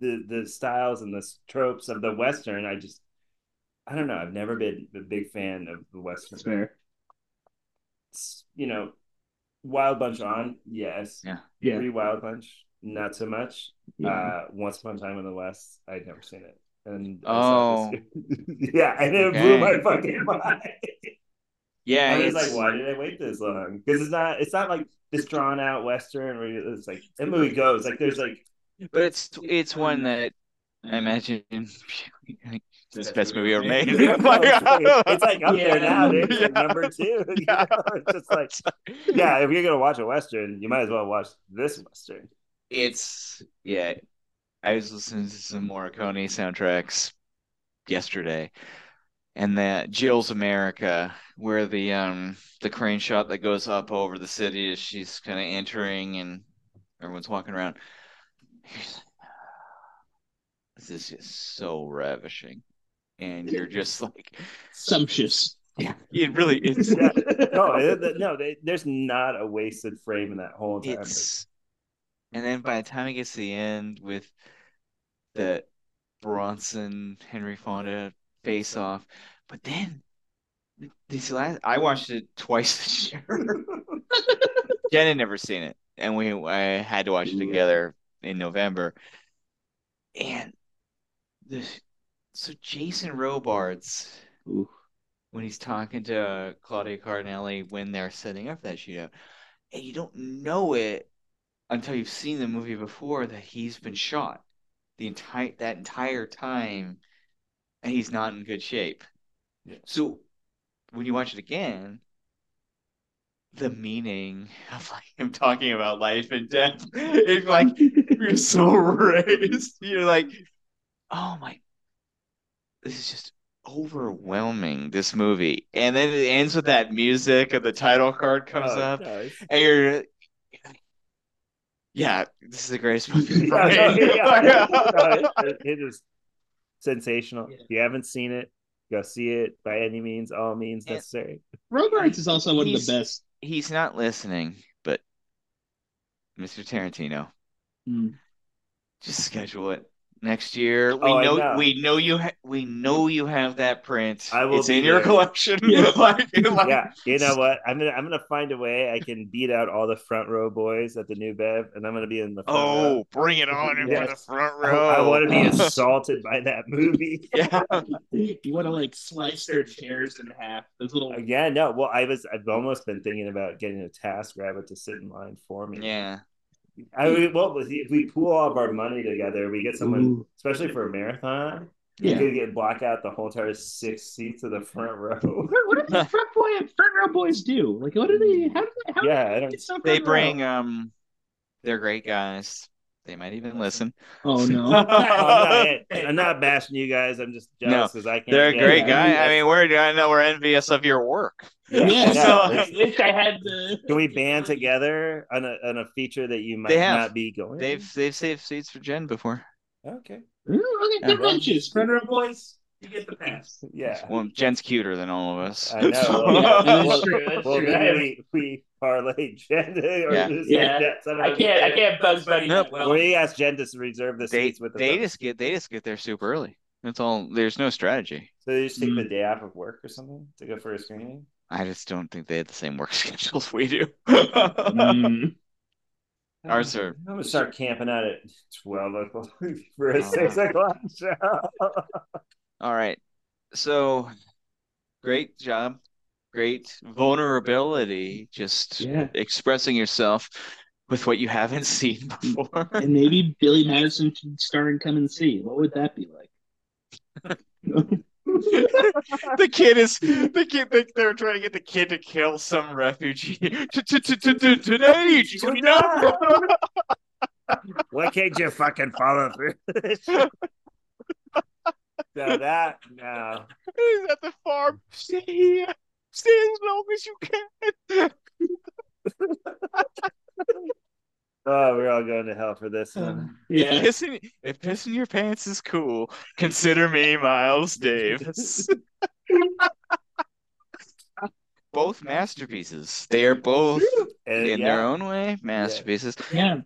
the the styles and the tropes of the Western. I just I don't know. I've never been a big fan of the Western. That's fair It's, you know, Wild Bunch on, yes. Yeah. yeah Free Wild Bunch, not so much. yeah Uh, Once Upon a Time in the West, I'd never seen it. And Oh. yeah, and it blew my fucking mind. Yeah, I was it's- like, why did I wait this long? Because it's not, it's not like this drawn out western where it's like the movie goes like there's like but it's it's one that I imagine it's the best movie ever made. it's like up there now, dude. It's like number two. you Yeah. know? It's just like, yeah, if you're gonna watch a western, you might as well watch this western. it's yeah. I was listening to some Morricone soundtracks yesterday, and that Jill's America, where the um the crane shot that goes up over the city as she's kind of entering and everyone's walking around. This is just so ravishing, and you're just like, sumptuous yeah, it really is. Yeah. No, it- no, they, there's not a wasted frame in that whole entire it's and then by the time it gets to the end with the Bronson Henry Fonda face off, but then this last I watched it twice this year. Jen had never seen it, and we I had to watch it together in November. And the so Jason Robards Ooh. when he's talking to Claudia Cardinale when they're setting up that shootout, and you don't know it until you've seen the movie before that he's been shot the entire that entire time, and he's not in good shape. So when you watch it again, the meaning of like him talking about life and death, is like you're so raised. You're like, oh my, this is just overwhelming. This movie, and then it ends with that music, and the title card comes Oh, up, no, it's- and you're, you're yeah, this is the greatest movie ever No, no, yeah. No, it, it is sensational. Yeah. If you haven't seen it, go see it by any means, all means Yeah. necessary. Robards is also one of the best He's not listening, but Mr. Tarantino, Mm. just schedule it next year. We Oh, know, know. we know you ha- we know you have that print. I will it's be in your collection. Yeah. like, like- Yeah, you know what? I'm gonna I'm gonna find a way I can beat out all the front row boys at the new Bev, and I'm gonna be in the front row. Oh, bring it on in Yes. for the front row. I, row. want to be assaulted by that movie. yeah. You want to like slice their chairs in half. Those little Yeah, no. Well, I was. I've almost been thinking about getting a TaskRabbit to sit in line for me. Yeah. I mean, well, if we pool all of our money together, we get someone, Ooh. especially for a marathon. Yeah. You could get block out the whole entire six seats of the front row. What, what do the front boy front row boys do? Like, what do they? How do they? How Yeah, do I they don't- so They bring row? um they're great guys. They might even listen. Oh no! I'm, not, I'm not bashing you guys. I'm just jealous because I can't. They're a great guy. I mean, we're I know we're envious of your work. Yeah, yeah, yeah, so I wish I had the. Can we band together on a on a feature that you might They have. not be going? They've they've saved seats for Jen before. okay. Ooh, okay, Yeah. good benches. Front boys. You get the pass. Yeah. Well, Jen's cuter than all of us. I know. So- Yeah, that is well, true, that's well, true. maybe we, we parlay Jen. Or Yeah. just Yeah. Jen- I can't. I can't Bugs Bunny. Nope. well. Well, we asked Jen to reserve the they seats with the. they just get they just get there super early. That's all. There's no strategy. so they just take Mm. the day off of work or something to go for a screening. I just don't think they have the same work schedules we do. Mm. Ours are I'm gonna start camping out at twelve o'clock for a Oh. six o'clock show. all right. So great job. Great vulnerability. Just Yeah. expressing yourself with what you haven't seen before. And maybe Billy Madison should star and Come and See. What would that be like? The kid is the kid. They, they're trying to get the kid to kill some refugee. Today, Why can't you fucking follow through? no, that no. He's at the farm. Stay here. Stay as long as you can. Oh, we're all going to hell for this one. Yeah. Pissing, if pissing your pants is cool, consider me Miles Davis. both masterpieces. They are both And, in yeah, their own way masterpieces. Yeah.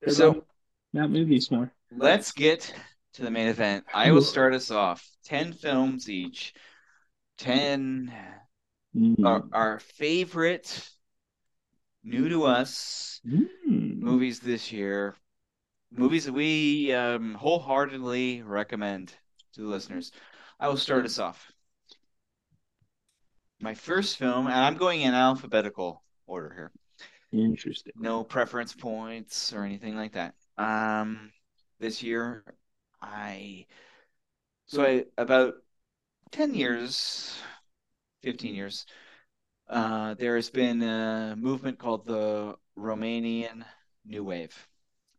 They're So- not movies more. Let's get to the main event. I will start us off. Ten films each. Ten Mm. our, our favorite new to us Mm. movies this year. Movies that we um, wholeheartedly recommend to the listeners. I will start us off. My first film, and I'm going in alphabetical order here. Interesting. No preference points or anything like that. Um, this year, I so I about ten years, fifteen years. Uh, there has been a movement called the Romanian New Wave.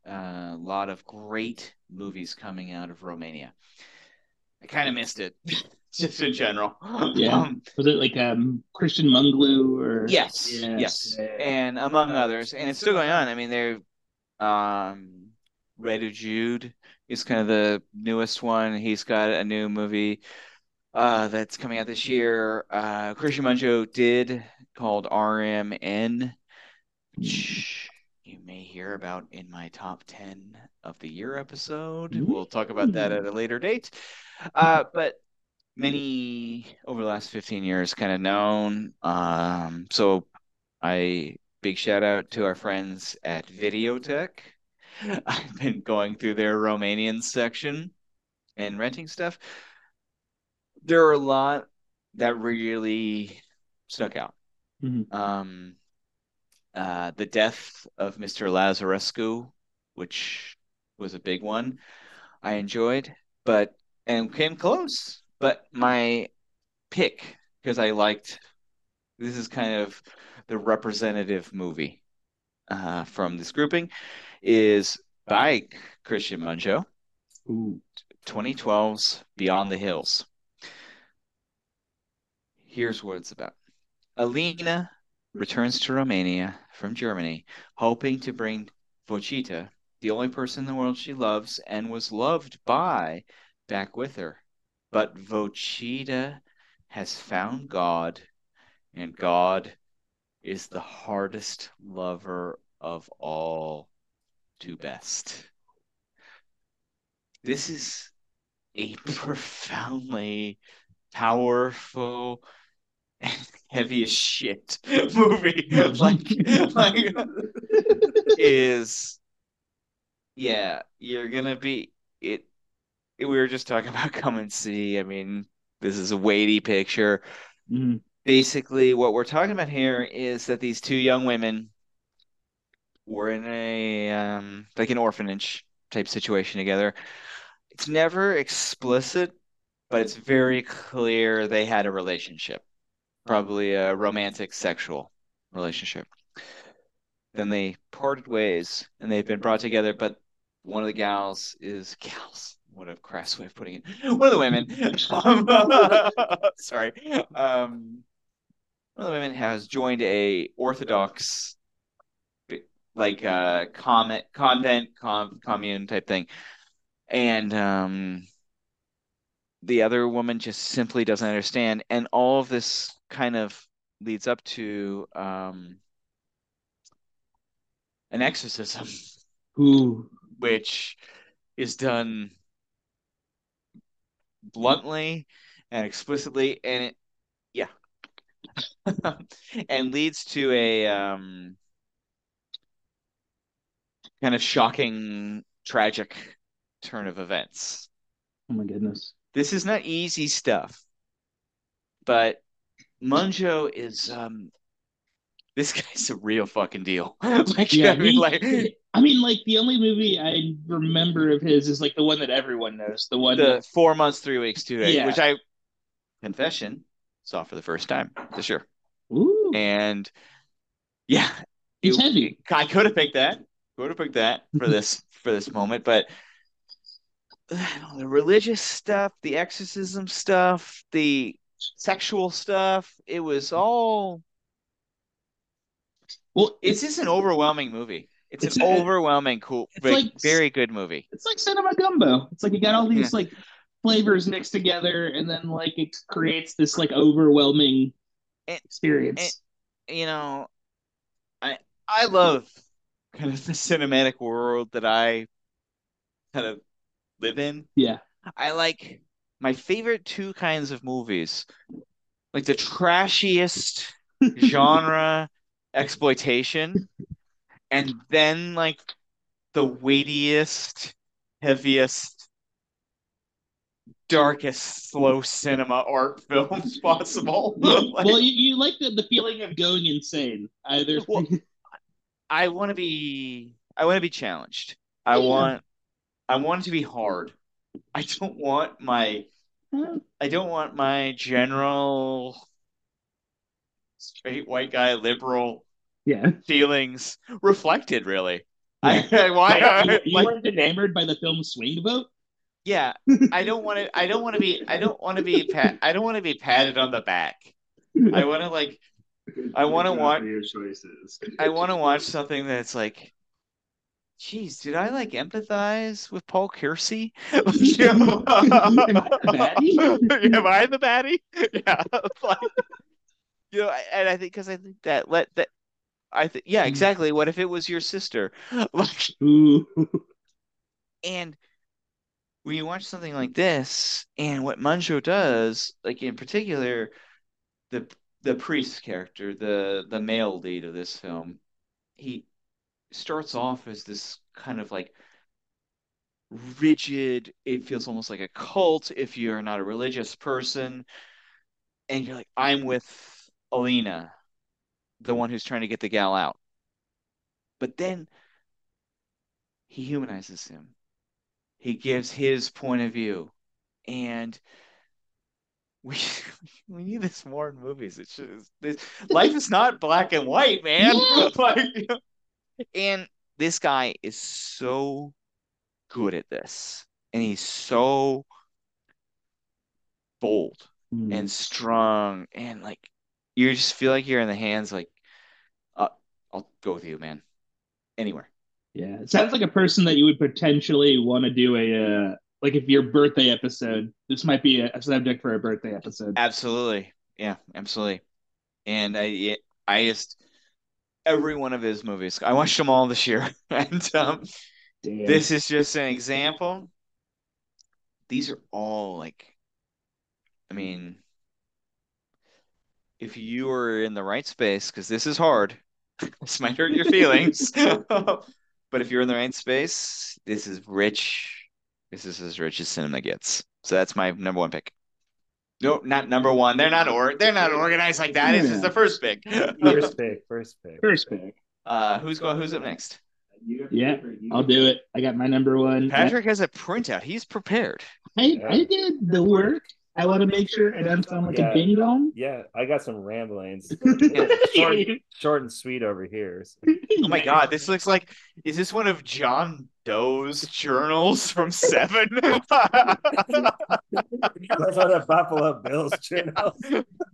Uh, a lot of great movies coming out of Romania. I kind of missed it, just in general. Yeah. Um, Was it like um Cristian Mungiu or Yes, Yes. yes, and among others, and it's still going on. I mean, they're um, Radu Jude is kind of the newest one. He's got a new movie uh, that's coming out this year. Uh, Cristian Mungiu did called RMN, which you may hear about in my top ten of the year episode. We'll talk about that at a later date. Uh, but many over the last 15 years kind of known. Um, so I big shout out to our friends at Videotheque. I've been going through their Romanian section and renting stuff. There are a lot that really stuck out. Mhm. Um, uh, the death of Mr. Lazarescu, which was a big one, I enjoyed, but and came close. But my pick, because I liked this is kind of the representative movie uh, from this grouping, is by Cristian Mungiu, Ooh. 2012's Beyond the Hills. Here's what it's about. Alina returns to Romania from Germany, hoping to bring Voichita, the only person in the world she loves and was loved by, back with her. But Voichita has found God, and God is the hardest lover of all to best. This is a profoundly powerful heavy as shit movie. like, like is yeah, you're gonna be it. We were just talking about come and see. I mean, this is a weighty picture. Mhm. Basically, what we're talking about here is that these two young women were in a um, like an orphanage type situation together. It's never explicit, but it's very clear they had a relationship, probably a romantic sexual relationship. Then they parted ways and they've been brought together, but one of the gals is gals. What a crass way of putting it. One of the women, um, sorry, um, one of the women has joined a Orthodox, like uh, comment, convent, com, commune type thing, and um, the other woman just simply doesn't understand, and all of this kind of leads up to um, an exorcism, Ooh. which is done bluntly and explicitly, and it, yeah, and leads to a um, kind of shocking, tragic turn of events. Oh my goodness. This is not easy stuff, but Mungiu is um, this guy's a real fucking deal. like, Yeah, I mean, he- like I mean, like the only movie I remember of his is like the one that everyone knows, the one. the four months, three weeks, two days, Yeah. which I confession saw for the first time this year, Ooh, and yeah, It's it- heavy. I could have picked that. Could have picked that for this for this moment, but know, the religious stuff, the exorcism stuff, the sexual stuff, it was all. well, It's just an overwhelming movie. It's, It's an a- overwhelming, cool, it's very, like- very good movie. it's like cinema gumbo. It's like you got all these like flavors mixed together, and then like it creates this like overwhelming And- experience. you know, I I love kind of the cinematic world that I kind of live in. yeah, I like my favorite two kinds of movies, like the trashiest genre exploitation, and then like the weightiest, heaviest, darkest slow cinema art films possible. Like- well, you, you like the, the feeling of going insane. Either Well, I want to be I want to be challenged. I Yeah. want I want it to be hard. I don't want my I don't want my general straight white guy liberal yeah. feelings reflected really. I, I why you, you like weren't enamored by the film Swing Vote? yeah, I don't want to I don't want to be I don't want to be pat I don't want to be patted on the back. I want to like I want to watch your choices. I want to watch something that's like, geez, did I like empathize with Paul Kersey? Am I the baddie? Am I the baddie? Yeah, like, you know, and I think because I think that let that I think yeah, mm. exactly. What if it was your sister? Like, Ooh. and when you watch something like this, and what Mungiu does, like in particular, the the priest character, the the male lead of this film, he starts off as this kind of like rigid, it feels almost like a cult if you're not a religious person, and you're like, I'm with Alina, the one who's trying to get the gal out. But then he humanizes him. He gives his point of view. And we we need this more in movies. It's just this life is not black and white, man. Yeah. Like, and this guy is so good at this. And he's so bold and strong and like you just feel like you're in the hands like uh, I'll go with you, man. Anywhere. Yeah, it sounds like a person that you would potentially want to do a uh, like if your birthday episode. This might be a, a subject for a birthday episode. Absolutely. Yeah, absolutely. And I I just every one of his movies. I watched them all this year. And um this is just an example. These are all like I mean if you are in the right space, because this is hard, this might hurt your feelings. But if you're in the right space, this is rich. This is as rich as cinema gets. So that's my number one pick. No, not number one. They're not or they're not organized like that. This is the first pick. First pick, first pick. First pick. Uh, who's going? Who's up next? Yeah, I'll do it. I got my number one. Patrick has a printout. He's prepared. I, I did the work. I want to make sure I don't sound like Yeah. a ding dong. Yeah, I got some ramblings. Short, short and sweet over here. so- Oh my God, this looks like is this one of John Doe's journals from Seven? That's what a Buffalo Bills journal.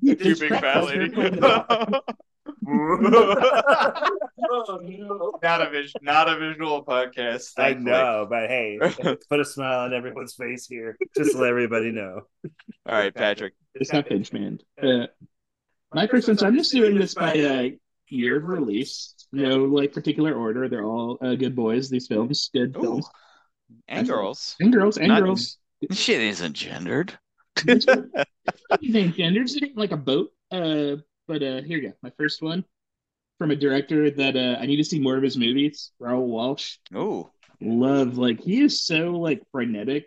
you big fat lady. No. not a vis- not a visual podcast. I thankfully. know, but hey, put a smile on everyone's face here, just to let everybody know. All right, Patrick. It's not Pinchman. Uh, my first one. I'm just doing this by uh, year of release. No like particular order. They're all uh, good boys. These films, good Ooh. films, And girls. and girls, and Not- girls. Shit isn't gendered. It ain't genders. It like a boat. Uh, but uh, here you go. My first one from a director that uh, I need to see more of his movies. Raoul Walsh. Oh, Love like he is so like frenetic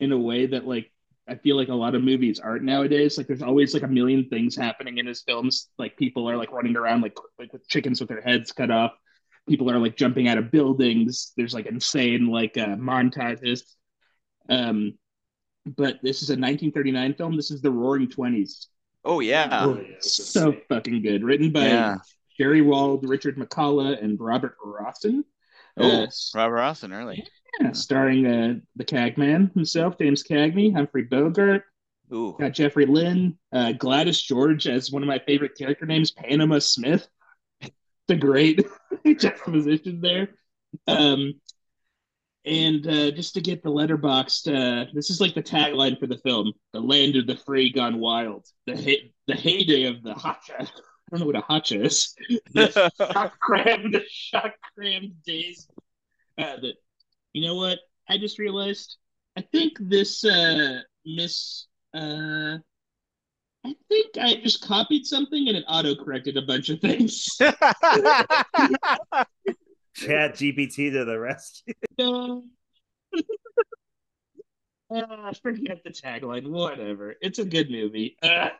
in a way that like I feel like a lot of movies aren't nowadays. Like there's always like a million things happening in his films. Like people are like running around like like with chickens with their heads cut off. People are like jumping out of buildings. There's like insane like uh, montages. Um, but this is a 1939 film. This is the Roaring Twenties. Oh yeah. So fucking good. Written by Yeah. Jerry Wald, Richard Macaulay, and Robert Rossen. Oh, Uh, Robert Austin early. yeah, starring uh, the Cagman himself, James Cagney, Humphrey Bogart, Ooh. got Jeffrey Lynn, uh, Gladys George as one of my favorite character names, Panama Smith. The great juxtaposition there. Um, and uh, just to get the Letterboxd, uh, this is like the tagline for the film: "The land of the free gone wild." The hey- the heyday of the hacha. I don't know what a hacha is. The shock crammed, the shock crammed days. Uh, the, you know what? I just realized. I think this uh, Miss. Uh, I think I just copied something and it auto corrected a bunch of things. Chat GPT to the rescue. Uh, forget the tagline. Whatever. It's a good movie. Uh,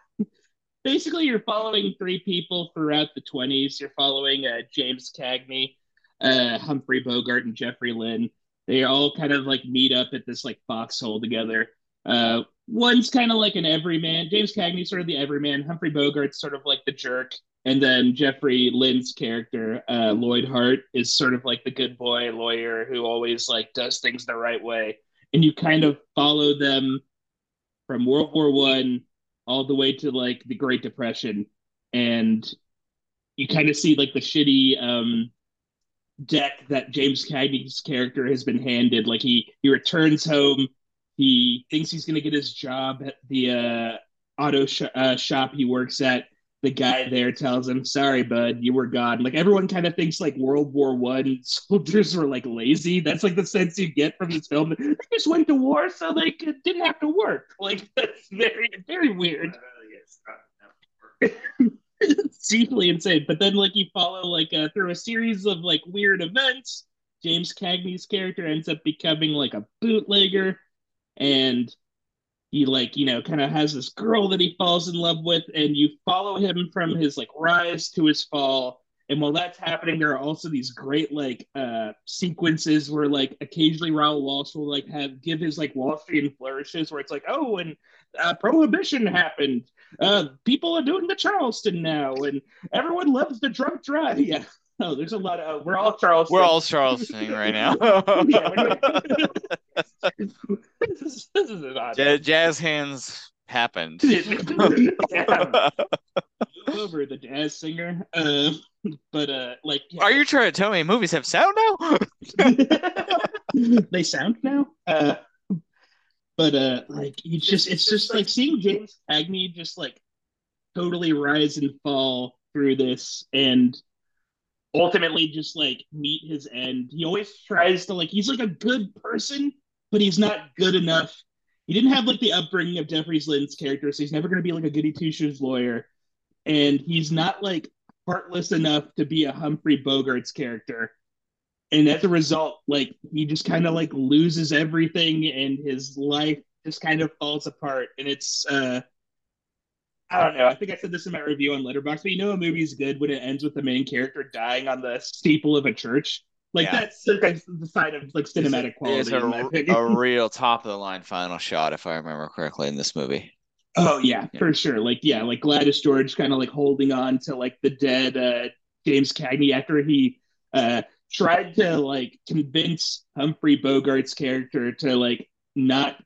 basically, you're following three people throughout the 20s. You're following uh, James Cagney, uh, Humphrey Bogart, and Jeffrey Lynn. They all kind of like meet up at this like foxhole together. Uh, one's kind of like an everyman. James Cagney's sort of the everyman. Humphrey Bogart's sort of like the jerk. And then Jeffrey Lynn's character, uh, Lloyd Hart, is sort of like the good boy lawyer who always like does things the right way. And you kind of follow them from World War One all the way to like the Great Depression, and you kind of see like the shitty um, deck that James Cagney's character has been handed. Like he he returns home, he thinks he's gonna get his job at the uh, auto sh- uh, shop he works at the guy there tells him, "Sorry, bud, you were gone." Like everyone kind of thinks like World War One soldiers were like lazy. That's like the sense you get from this film. They just went to war so they could, didn't have to work. Like that's very very weird. it's deeply insane. But then like you follow like uh, through a series of like weird events. James Cagney's character ends up becoming like a bootlegger, and he like you know kind of has this girl that he falls in love with and you follow him from his like rise to his fall. And while that's happening there are also these great like uh sequences where like occasionally Raoul Walsh will like have give his like Street flourishes where it's like oh and uh, prohibition happened. Uh people are doing the Charleston now and everyone loves the drunk drive yeah oh there's a lot of uh, we're all Charles. We're all Charleston right now. This is this is an odd Ja- Jazz hands happened. Yeah. over the jazz singer. Uh, but uh, like, yeah. Are you trying to tell me movies have sound now? they sound now? Uh, but uh, like, you just it's just like seeing James Cagney just like totally rise and fall through this, and ultimately just like meet his end. He always tries to like he's like a good person, but he's not good enough. He didn't have like the upbringing of Jeffrey Lynn's character, so he's never going to be like a goody two shoes lawyer, and he's not like heartless enough to be a Humphrey Bogart's character. And as a result, like he just kind of like loses everything, and his life just kind of falls apart. And it's uh, I don't know. I think I said this in my review on Letterboxd, but you know a movie's good when it ends with the main character dying on the steeple of a church. Like Yeah. that's like, the sign of like cinematic quality. It's in my a, opinion. a real top of the line final shot, if I remember correctly, in this movie. Oh yeah, Yeah. for sure. Like yeah, like Gladys George kind of like holding on to like the dead uh James Cagney after he uh tried to like convince Humphrey Bogart's character to like not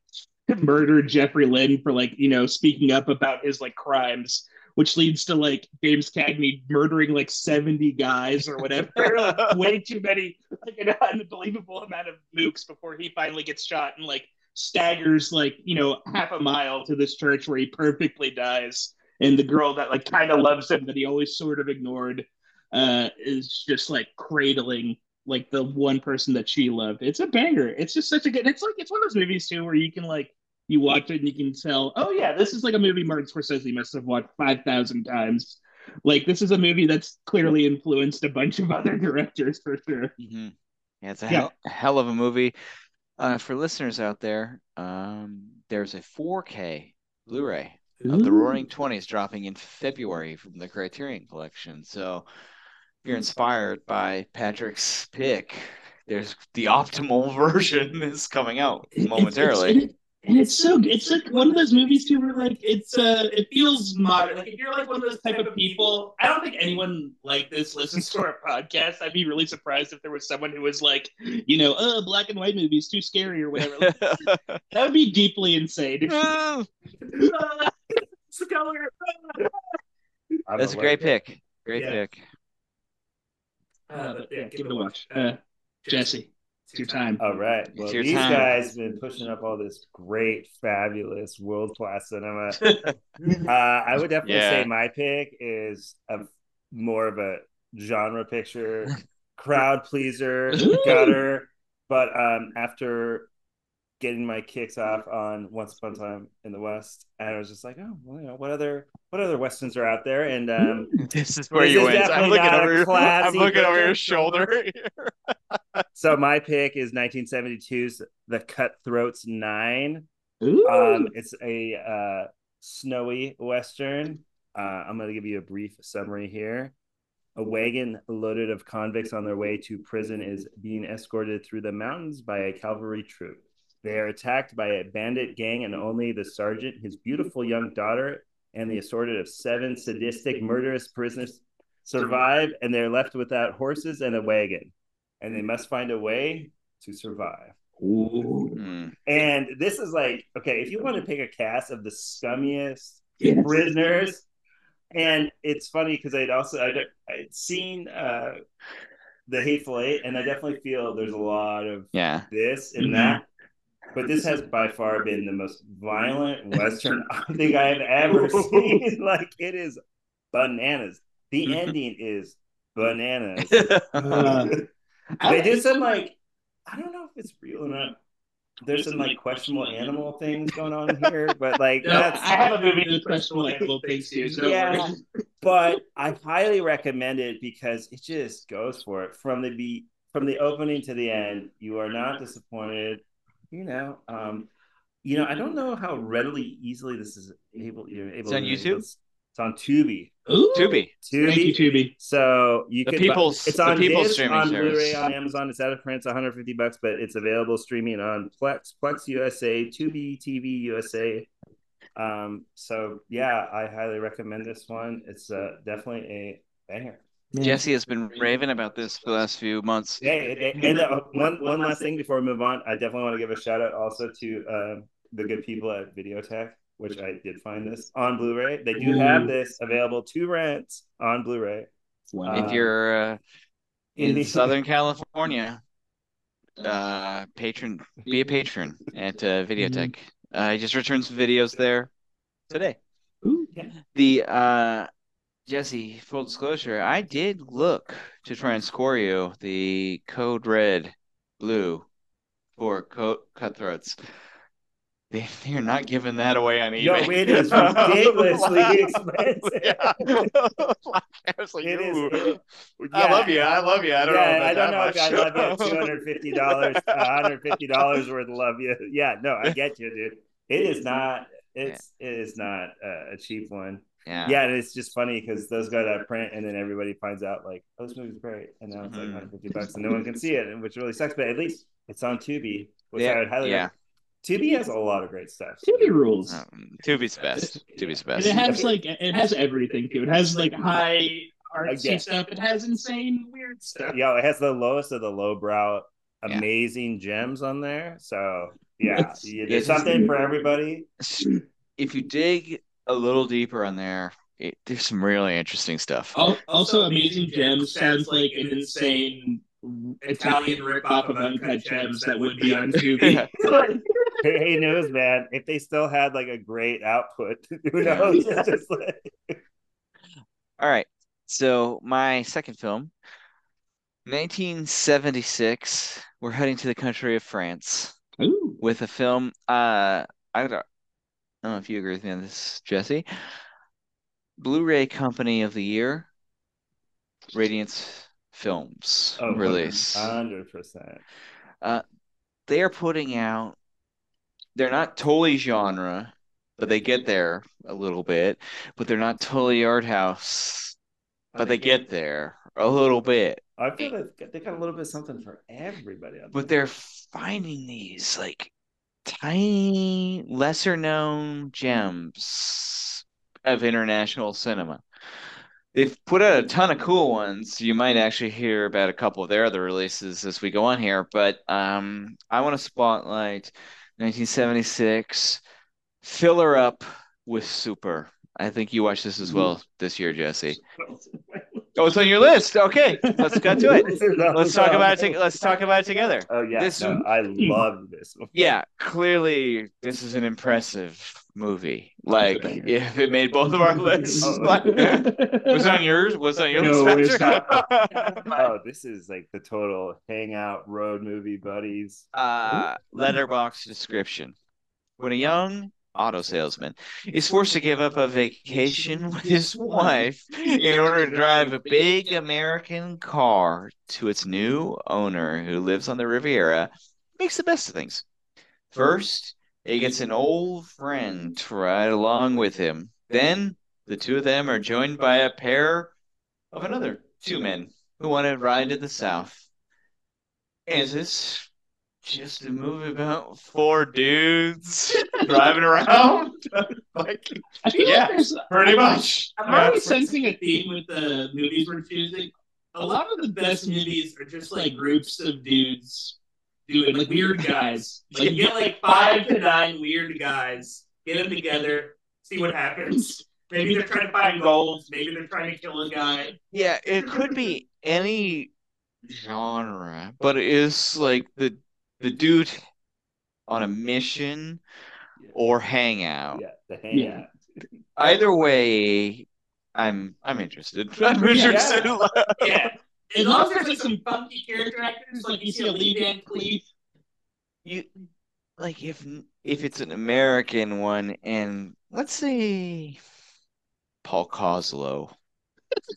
murder Jeffrey Lynn for like, you know, speaking up about his like crimes which leads to like James Cagney murdering like 70 guys or whatever. like, way too many, like an unbelievable amount of mooks before he finally gets shot and like staggers like, you know, half a mile to this church where he perfectly dies. And the girl that like kind of loves him that he always sort of ignored uh is just like cradling like the one person that she loved. It's a banger. It's just such a good. It's like it's one of those movies too where you can like you watch it and you can tell, oh yeah, this is like a movie Martin Scorsese must have watched five thousand times. Like this is a movie that's clearly influenced a bunch of other directors for sure. Mm-hmm. Yeah, it's a Yeah. hell, hell of a movie. Uh, for listeners out there, um, there's a 4K Blu-ray of the Roaring Twenties dropping in February from the Criterion Collection. So you're inspired by Patrick's pick, there's the optimal version is coming out It's- it's- momentarily. and, it's so. It's like one of those movies too where like it's uh it feels modern. Like if you're like one of those type of people, I don't think anyone like this listens to our podcast. I'd be really surprised if there was someone who was like, you know, oh, black and white movies too scary or whatever. Like, that would be deeply insane. Oh, It's the color. I'm That's a great pick. Great Yeah. pick. Uh, but yeah, give it a watch. Uh, Jesse, it's your time. All right. Well, these time. guys have been pushing up all this great, fabulous, world class cinema. uh, I would definitely Yeah. say my pick is a more of a genre picture, crowd pleaser, gutter. But um, after getting my kicks off on Once Upon a Time in the West, and I was just like, oh, well, you know, what other what other westerns are out there? And um, This is where This you is went. I'm looking over your, I'm looking over your shoulder. so my pick is 1972's The Cutthroats Nine. Ooh. Um, it's a uh, snowy western. Uh, I'm going to give you a brief summary here. A wagon loaded of convicts on their way to prison is being escorted through the mountains by a cavalry troop. They are attacked by a bandit gang, and only the sergeant, his beautiful young daughter, and the assorted of seven sadistic, murderous prisoners survive, and they're left without horses and a wagon. And they must find a way to survive. Ooh. And this is like, okay, if you want to pick a cast of the scummiest Yes. prisoners, and it's funny because I'd also I'd, I'd seen uh, the Hateful Eight, and I definitely feel there's a lot of Yeah. this and Mhm. that. But this has by far been the most violent Western I think I have ever seen. like it is bananas. The ending is bananas. Uh, they did some like I don't know if it's real or not. There's some like questionable animal things going on here, but like No, that's I have a movie with questionable animal things too. So Yeah. but I highly recommend it because it just goes for it from the be from the opening to the end. You are not disappointed. You know, um, you know, I don't know how readily easily this is able. You're able. It's on YouTube? It's, it's on Tubi. Ooh. Tubi. Tubi. Thank you, Tubi. So you The can people's- it's the on people's disc, streaming on service. Blu-ray on Amazon. It's out of print. It's 150 bucks, but it's available streaming on Plex, Plex USA, Tubi TV USA. Um, so yeah, I highly recommend this one. It's uh, definitely a banger. Jesse has been raving about this for the last few months. Yeah, and, and uh, one one last thing before we move on, I definitely want to give a shout out also to um, the good people at Videotheque, which I did find this on Blu-ray. They do have this available to rent on Blu-ray. Wow. If you're uh, in Southern California, uh, patron, be a patron at uh, Videotheque. Uh, he just some videos there today. Ooh. The uh, Jesse, full disclosure, I did look to try and score you the code red, blue for co- cutthroats. They, they're not giving that away on eBay. Yo, it is ridiculously expensive. Yeah. I like, It is. It- I yeah. love you. I love you. I don't yeah, know. I don't know if I love you. Two hundred fifty dollars, one hundred fifty dollars worth of love you. Yeah, no, I get you, dude. It is not. It's it is not uh, a cheap one. Yeah. Yeah, and it's just funny because those go to print, and then everybody finds out like, "Oh, this movie's great," and now it's like Mhm. 150 bucks, and no one can see it, which really sucks. But at least it's on Tubi, which I Yeah, would highly. yeah. Tubi has a lot of great stuff. Tubi rules. Um, Tubi's best. Tubi's And best. it has like it has everything too. It has like high artsy stuff. It has insane weird stuff. Yeah, it has the lowest of the lowbrow, Yeah. amazing gems on there. So yeah, It's- yeah, Yeah, there's just- something for everybody. If you dig a little deeper on there, it, there's some really interesting stuff. Al- Also, Amazing Gems sounds like an insane Italian ripoff of Uncut Gems that would be on Tubi. Hey, who knows, man? If they still had like a great output, who knows? It's just like- All right. So my second film, 1976. We're heading to the country of France Ooh. with a film. Uh, I don't, I don't know if you agree with me on this, Jesse. Blu-ray Company of the Year, Radiance Films Oh, release. Hundred percent. Uh, they are putting out. They're not totally genre, but they get there a little bit. But they're not totally art house, oh, but they get there a little bit. I feel like they got a little bit of something for everybody. But they're finding these like tiny, lesser known gems of international cinema. They've put out a ton of cool ones. You might actually hear about a couple of their other releases as we go on here, but um, I want to spotlight 1976, Fill Her Up with Super. I think you watched this as well this year, Jesse. Oh, it's on your list. Okay, let's get to it. Let's talk about it. let's talk about it together. Oh yeah, This- no, I love this one. Yeah, clearly this is an impressive movie. Like if it made both of our lists, Oh. like, was on yours? Was on yours? No, Patrick? Oh, this is like the total hangout road movie buddies. uh, Letterboxd description: When a young auto salesman is forced to give up a vacation with his wife in order to drive a big American car to its new owner who lives on the Riviera, makes the best of things. First, he gets an old friend to ride along with him. Then, the two of them are joined by a pair of another two men who want to ride to the south. Is this just a movie about four dudes driving around? like, I feel Yeah. like there's pretty much. I'm already sensing a theme with the movies we're choosing. A lot of the best movies are just like groups of dudes doing like weird guys. Like you get like five to nine weird guys, get them together, see what happens. Maybe they're trying to find gold. Maybe they're trying to kill a guy. Yeah, it could be any genre, but it is like the the dude on a mission or hangout. Yeah, the hangout. Either way, I'm I'm interested. I'm interested. Yeah. As long as there's like some funky character actors, like you see a Lee Van Cleef. You like if if it's an American one and let's say Paul Koslo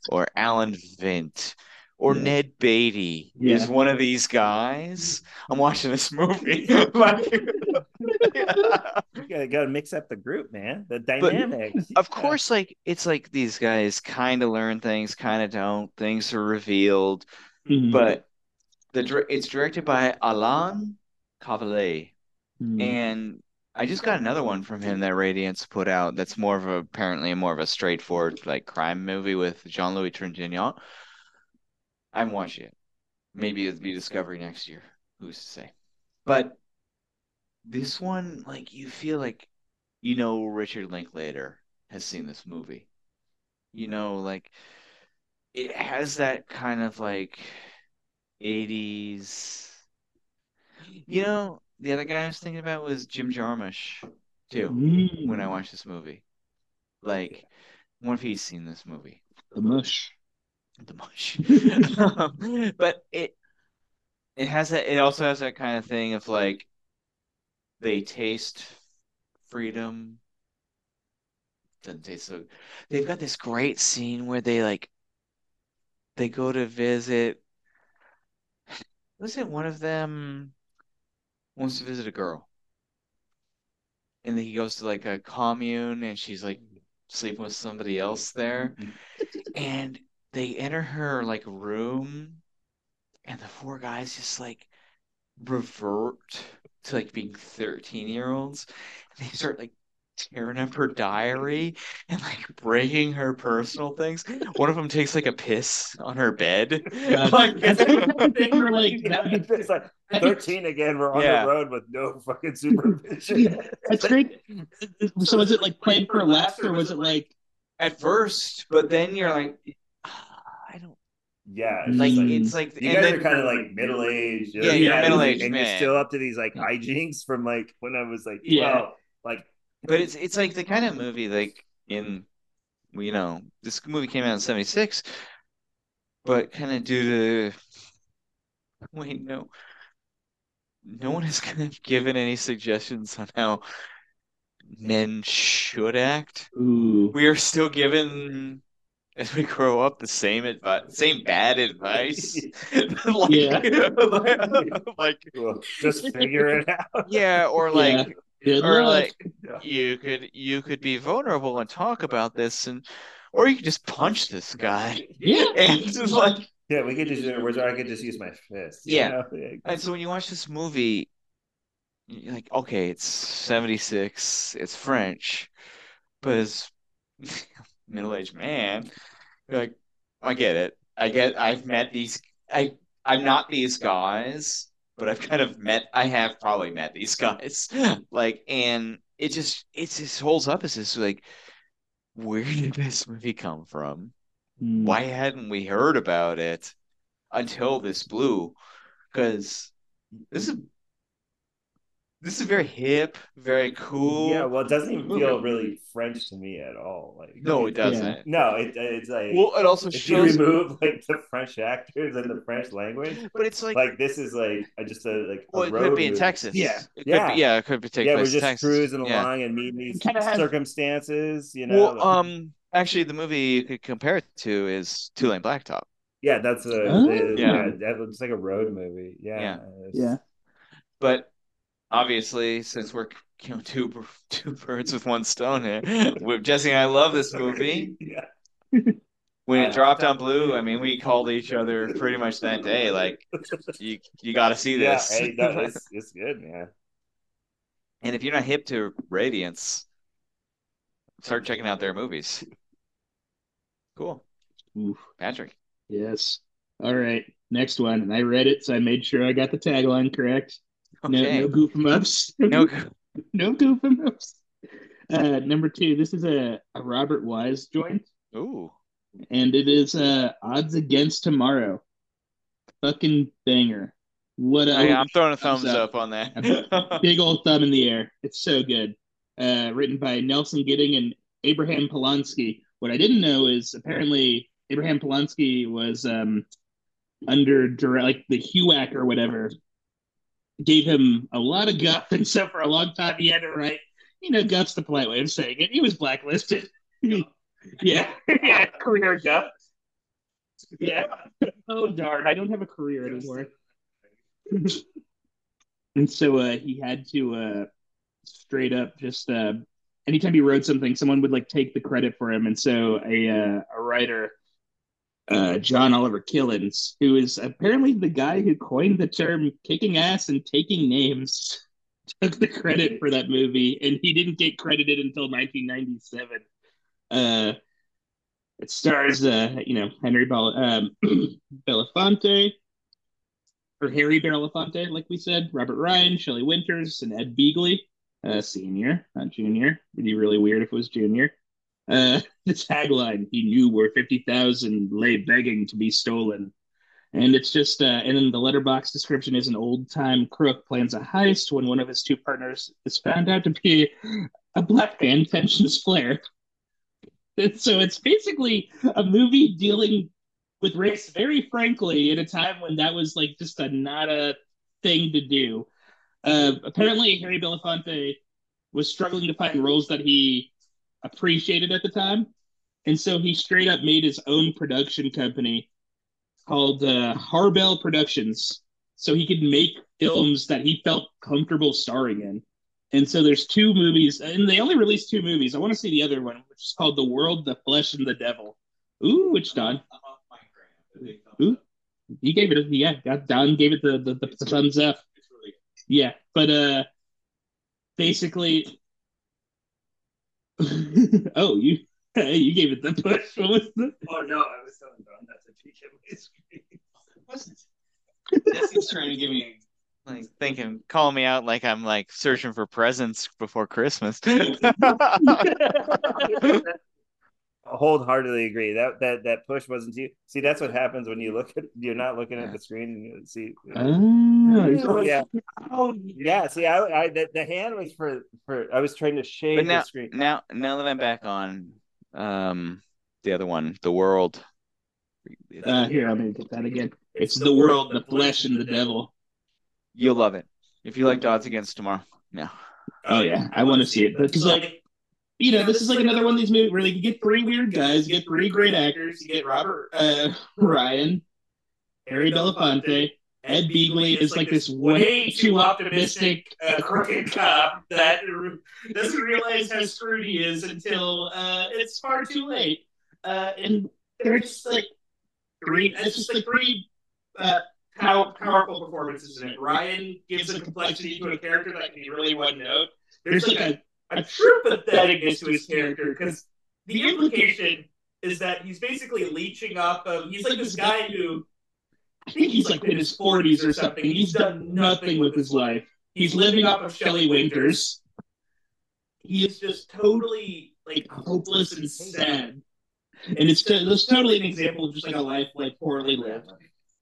or Alan Vint or Yeah. Ned Beatty is one of these guys, I'm watching this movie. Like- You gotta, mix up the group, man. The dynamics. of course, like it's like these guys kind of learn things, kind of don't. Things are revealed, Mm-hmm. but the it's directed by Alain Cavalier. Mm-hmm. And I just got another one from him that Radiance put out that's more of a apparently more of a straightforward like crime movie with Jean-Louis Trintignant. I'm watching it. Maybe it'll be Discovery next year. Who's to say? But this one, like you feel like you know Richard Linklater has seen this movie. You know, like it has that kind of like 80s you know, the other guy I was thinking about was Jim Jarmusch too when I mm. watched this movie. Like, what if he's seen this movie? the mush. The mush. Um, but it it has that. It also has that kind of thing of like they taste freedom. Doesn't taste so. They've got this great scene where they like they go to visit. Was it one of them wants to visit a girl? And then he goes to like a commune and she's like sleeping with somebody else there. And they enter her like room and the four guys just like revert to like being 13 year olds. And they start like tearing up her diary and like breaking her personal things. One of them takes like a piss on her bed. God. Like- were like, it's like 13 again. We're on Yeah. the road with no fucking supervision. That's great. So was it like played for less, or was it like at first, but then you're like, "Ah, I don't Yeah, it's like. just Mm. It's like you and guys then- are kind of like middle aged. Yeah, you're Yeah, middle-aged and man. you're still up to these like hijinks from like when I was like Yeah. twelve. Like But it's it's like the kind of movie like in you know this movie came out in '76, but kind of due to wait no no one has kind of given any suggestions on how men should act. Ooh. We are still given as we grow up the same advice, same bad advice. like, Yeah. like well, just figure it out. yeah, or Yeah. like Good or luck. like you could you could be vulnerable and talk about this and or you could just punch this guy yeah. and just like Yeah, we could just where I could just use my fist. you Yeah. know? Yeah. and so when you watch this movie you're like okay it's 76 it's french but as middle-aged man you're like i get it i get i've met these i i'm not these guys but i've kind of met i have probably met these guys like and it just it just holds up as this like where did this movie come from Mm. why hadn't we heard about it until this blew? Because this is this is very hip, very cool. Yeah, well, it doesn't even feel really French to me at all. Like no, it doesn't. No, it, it's like Well, it also if you shows, remove like the French actors and the French language, but it's like, like this is like I just a like a it road could be in movie. Texas. Yeah. it could Yeah. be, yeah, it could be taking Yeah, we're just Texas. cruising Yeah. along and meeting these Kinda has- circumstances, you know. Well, like- um, actually, the movie you could compare it to is Two Lane Blacktop. yeah, that's a Oh. the- Yeah. yeah, that looks like a road movie. Yeah, Yeah. Yeah. But obviously, since we're you know two two birds with one stone here, with Jesse and I love this movie. yeah. when it dropped on blue, I mean, we called each other pretty much that day. Like, you you got to see Yeah, this. hey, no, it's, it's good, man. and if you're not hip to Radiance, start checking out their movies. Cool, Oof. Patrick. Yes. All right. Next one. And I read it, so I made sure I got the tagline correct. No, Okay. no goof 'em ups. No, no goof 'em ups. Uh, number two. This is a, a Robert Wise joint, ooh, and it is uh, Odds Against Tomorrow. Fucking banger. What I'm throwing a thumbs thumbs up. up on that. big old thumb in the air. It's so good. Uh, written by Nelson Gidding and Abraham Polonsky. What I didn't know is apparently Abraham Polonsky was um, under direct, like the HUAC or whatever, gave him a lot of and so for a long time he had to write. You know, guff's the polite way of saying it. He was blacklisted. yeah, yeah, career guff. Yeah. Oh darn! I don't have a career anymore. and so uh, he had to uh, straight up just uh, anytime he wrote something, someone would like take the credit for him. And so a uh, a writer, uh, John Oliver Killens, who is apparently the guy who coined the term "kicking ass" and taking names, took the credit for that movie, and he didn't get credited until 1997. Uh, it stars, uh, you know, Henry Bel- um, Belafonte, or Harry Belafonte, like we said, Robert Ryan, Shelley Winters, and Ed Begley, uh, senior, not junior. It'd be really weird if it was junior. Uh, the tagline: "He knew where fifty thousand lay begging to be stolen." And it's just, uh, and then the Letterboxd description is an old time crook plans a heist when one of his two partners is found out to be a black man, Tensions Flare. And so it's basically a movie dealing with race very frankly in a time when that was like just a not a thing to do. Uh, apparently, Harry Belafonte was struggling to find roles that he appreciated at the time, and so he straight up made his own production company called uh, Harbell Productions, so he could make films that he felt comfortable starring in. And so there's two movies, and they only released two movies. I want to see the other one, which is called The World, the Flesh, and the Devil. Ooh, which Don? Ooh, he gave it. A, yeah, Don gave it the the, the, the thumbs up. Yeah, but uh, basically, oh, you hey, you gave it the push. What was the? Oh no, I was telling Don not to peek at my screen. wasn't. Jesse's trying to give me like thinking, calling me out like I'm like searching for presents before Christmas. wholeheartedly agree. That that that push wasn't you. See, that's what happens when you look at you're not looking at the screen and you see. Oh, yeah. Oh, yeah. See, I, I the, the hand was for for I was trying to shade now, the screen. now, now that I'm back on, um, the other one, the world. Uh, here, I'm gonna get that again. It's the world, the flesh, and the devil. You'll love it if you like Odds Against Tomorrow. Yeah. Oh yeah, I want to see it because like, you know, this is like another one of these movies where like, you get three weird guys, you get three great actors, you get Robert uh, Ryan, Harry Belafonte, Ed Begley is like this way too optimistic uh, crooked cop that doesn't realize how screwed he is until uh, it's far too late, uh, and they're just like three. It's just like three uh, pow- powerful performances in it. Ryan gives a complexity to a character that can be really one note. There's like a, a true patheticness to his character because the implication is that he's basically leeching off of. He's like this guy who I think he's like in his 40s or something. He's done nothing with his life. He's living off of Shelley Winters. He is just totally like hopeless and sad. And it's, it's totally an example of just like a life like poorly lived.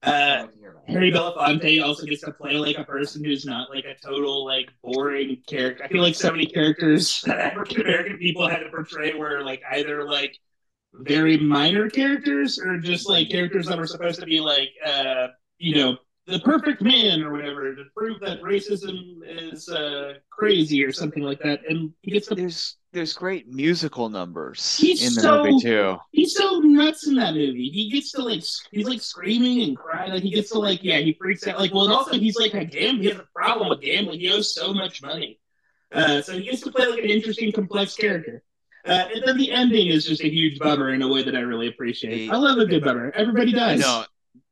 Uh, Harry Belafonte also gets to play like a person who's not like a total like boring character. I feel like so many characters that African American people had to portray were like either like very minor characters or just like characters that were supposed to be like uh you know the perfect man or whatever to prove that racism is uh crazy or something like that and he gets to There's there's great musical numbers He's in the so- movie too. he's so nuts in that movie. He gets to like he's like screaming and crying. Like he gets to like yeah, he freaks out. Like well, and also he's like a gambling. He has a problem with gambling. He owes so much money, uh, so he gets to play like an interesting, complex character. Uh, and then the ending is just a huge bummer in a way that I really appreciate. I love a good bummer. Everybody does. No,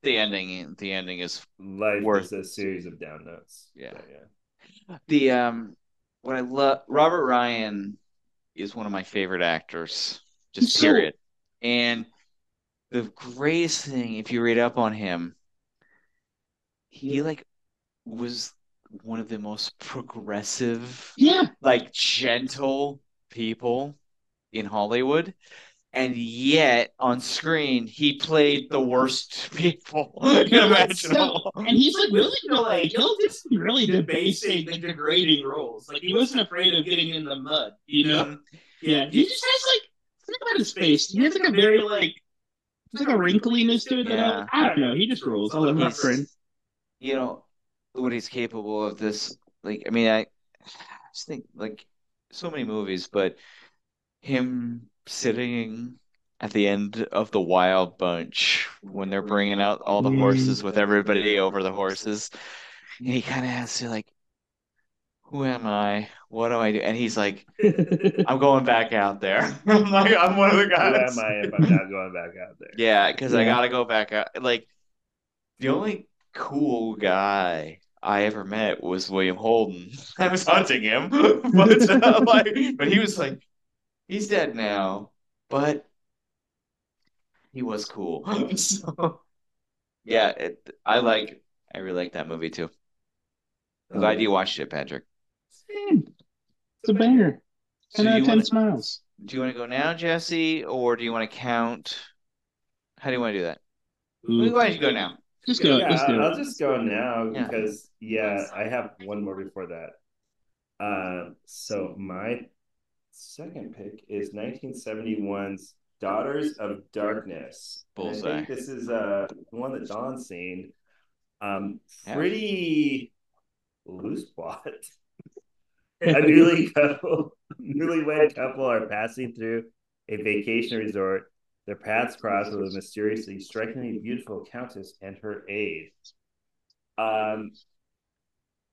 the ending the ending is Life Worth is a series of down notes. Yeah. So, yeah. the um what I love Robert Ryan is one of my favorite actors, just So- period. And the greatest thing, if you read up on him, he like was one of the most progressive, Yeah, like gentle people in Hollywood. And yet on screen he played the worst people imaginable. and he's like to like he'll do some really debasing and degrading roles. Like he wasn't afraid of getting in the mud, you know. Um, Yeah, he just has like think about his face. He has like a very like like a wrinkliness to it that Yeah. I, I don't know. He just rolls. I love my friend. you know what he's capable of this like i mean i just think like so many movies but him sitting at the end of the wild bunch when they're bringing out all the horses with everybody over the horses and he kind of has to like who am i what do i do and he's like i'm going back out there i'm like i'm one of the guys. Who am I if I'm not going back out there? yeah, because I gotta go back out. Like the only cool guy I ever met was William Holden. I was hunting him, but uh, like, but he was like, he's dead now, but he was cool. So yeah, it, I like, I really like that movie too. Glad you watched it, Patrick. It's a banger. So Ten out do of ten want to smiles. do you want to go now, Jesse, or do you want to count? How do you want to do that? Why don't you go now? Just go. Yeah, just do I'll just go now Yeah. because yeah, I have one more before that. Uh, so my second pick is 1971's Daughters of Darkness. And I think this is uh one that Don's seen. Um, Yeah. pretty loose plot. a newly couple, newlywed couple are passing through a vacation resort. Their paths cross with a mysteriously strikingly beautiful countess and her aide. Um,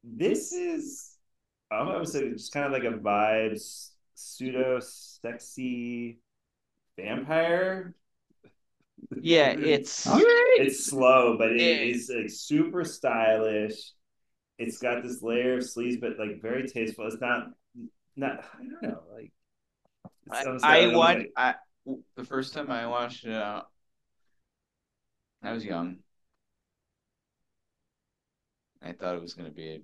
this is, I'm gonna say, just kind of like a vibes pseudo sexy vampire. Yeah, it's It's slow, but it Yeah. like super stylish. It's got this layer of sleeves, but like very tasteful. It's not not I don't know, like I, I watched like- I the first time I watched it uh, I was young. I thought it was gonna be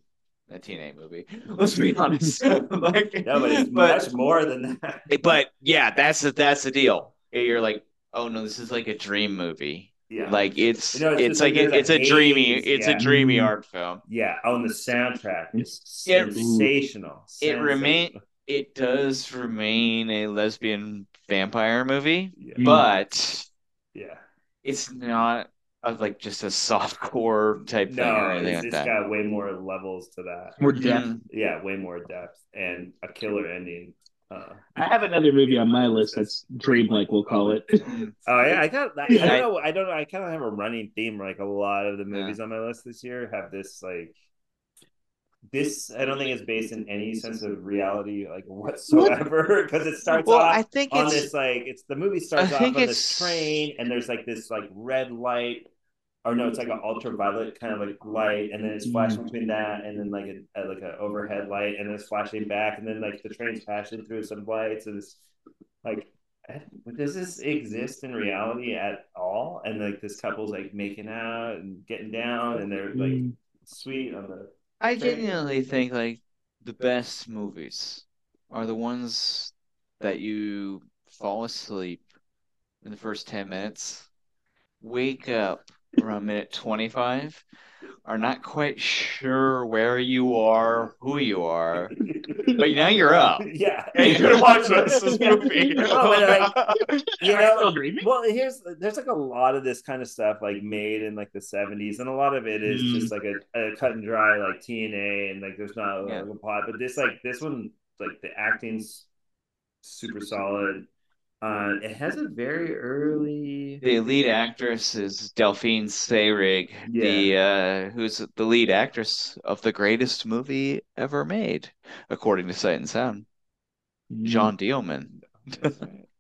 a, a teenage movie. Let's be honest. like, No, but it's much more than that. but yeah, that's the that's the deal. you're like, oh no, this is like a dream movie. Yeah. Like it's You know, it's it's, like like it, it's a a dreamy it's yeah. a dreamy Mm. art film. yeah. Oh, and the soundtrack is It- sensational. It remain it does remain a lesbian vampire movie, Yeah. but yeah. it's not a, like just a soft core type thing or No, anything it's, like it's that. got way more levels to that. More depth. Mhm. Yeah, way more depth and a killer ending. Uh, I have another movie on my list that's dreamlike. We'll call it. oh yeah, I got. I, I don't know. I don't know. I kind of have a running theme. Like a lot of the movies on my list this year have this like. This I don't think is based in any sense of reality like whatsoever because it starts Well, off I think on it's this like it's the movie starts I off on this train and there's like this like red light or no it's like an ultraviolet kind of like light and then it's flashing between that and then like a, like an overhead light and then it's flashing back and then like the train's passing through some lights and it's like does this exist in reality at all? And like this couple's like making out and getting down and they're like Mm. sweet on the I genuinely think like the best movies are the ones that you fall asleep in the first 10 minutes, wake up around minute 25, are not quite sure where you are, who you are, but now you're up. yeah And you're gonna watch this movie. No, but, you know? Well, here's there's like a lot of this kind of stuff like made in like the 70s, and a lot of it is Mm. just like a, a cut and dry like TNA, and like there's not a, Yeah. a plot. But this like this one like the acting's super solid. Uh, it has a very early. The lead actress is Delphine Seyrig, the uh, who's the lead actress of the greatest movie ever made, according to Sight and Sound. John Dielman,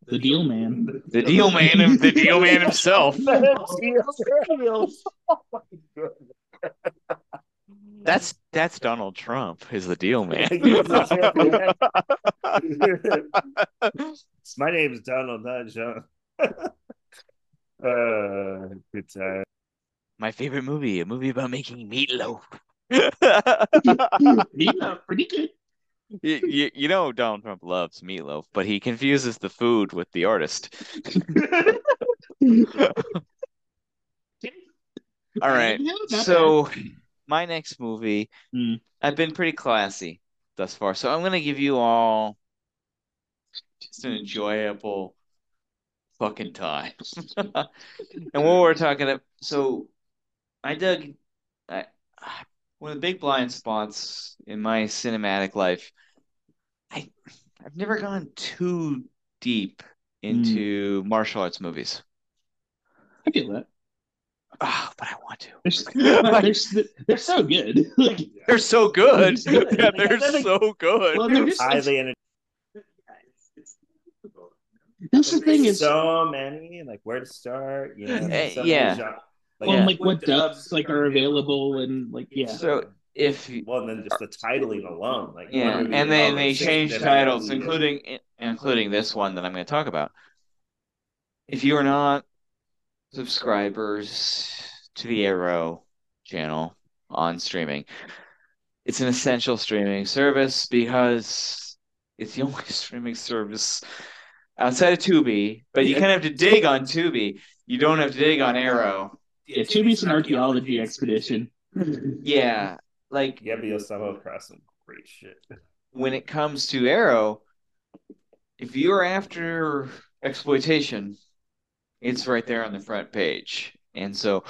the deal man. the Deal Man, the Deal Man himself. That's that's Donald Trump, is the Deal Man. My name is Donald, not John. uh, good time. My favorite movie, a movie about making meatloaf. Yeah, pretty good. you, you, you know Donald Trump loves meatloaf, but he confuses the food with the artist. All right. Yeah, not So my next movie, Hmm. I've been pretty classy thus far. So I'm gonna give you all just an enjoyable fucking time. and what we're talking about, so I dug I, one of the big blind spots in my cinematic life. I I've never gone too deep into martial arts movies. I feel that. Ah, but I want to. They're, they're, they're so good. Like, They're so good. They're good. Yeah, they're They're like- so good. well, they're just, Highly energetic. that's the thing is, so many, like where to start, you know. Some of the yeah. gen- well, yeah. like what dubs like are available and like yeah. So if well, and then just the titling alone, like yeah, and then alone, they like, six changed different titles, including including this one that I'm going to talk about. If you are not subscribers to the Arrow channel on streaming, it's an essential streaming service because it's the only streaming service outside of Tubi. But you kind of have to dig on Tubi. You don't have to dig on Arrow. Yeah, Tubi's an archaeology expedition. Yeah, like Yeah, but you'll stumble across some great shit. when it comes to Arrow, if you're after exploitation, it's right there on the front page. And so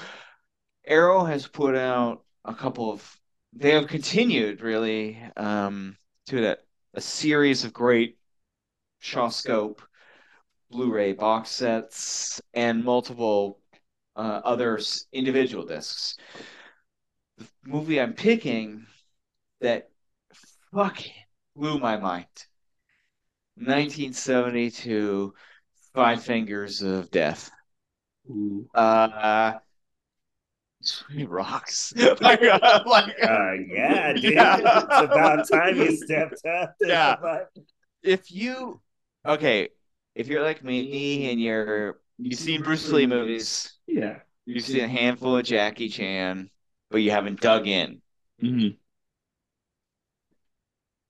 Arrow has put out a couple of they have continued really um to that a series of great Shawscope Blu-ray box sets and multiple uh, other individual discs. The movie I'm picking that fucking blew my mind. 1972, Five Fingers of Death. Ooh. Uh, rocks. like, uh, like, Uh, yeah, dude. Yeah. It's about time you stepped up. Yeah. if you okay, if you're like me and you're you've seen Bruce Lee movies, Yeah. you've seen a handful of Jackie Chan, but you haven't dug in. Mhm.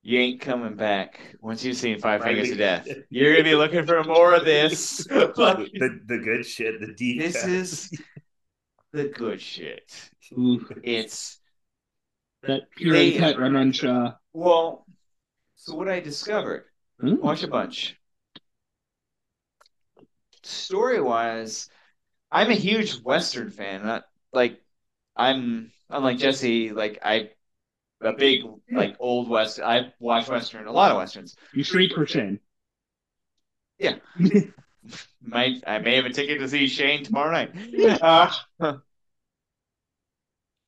You ain't coming back once you've seen Five Fingers of Death. You're gonna be looking for more of this. Like, the, the good shit, the deep. this is the good shit. Ooh, It's that pure They- cut run on well. So what I discovered, Hmm? watch a bunch. Story wise, I'm a huge Western fan. Not like I'm unlike Jesse. Like I, a big like old West. I watch Western, a lot of Westerns. You shriek for shame. Might I may have a ticket to see Shane tomorrow night. Uh,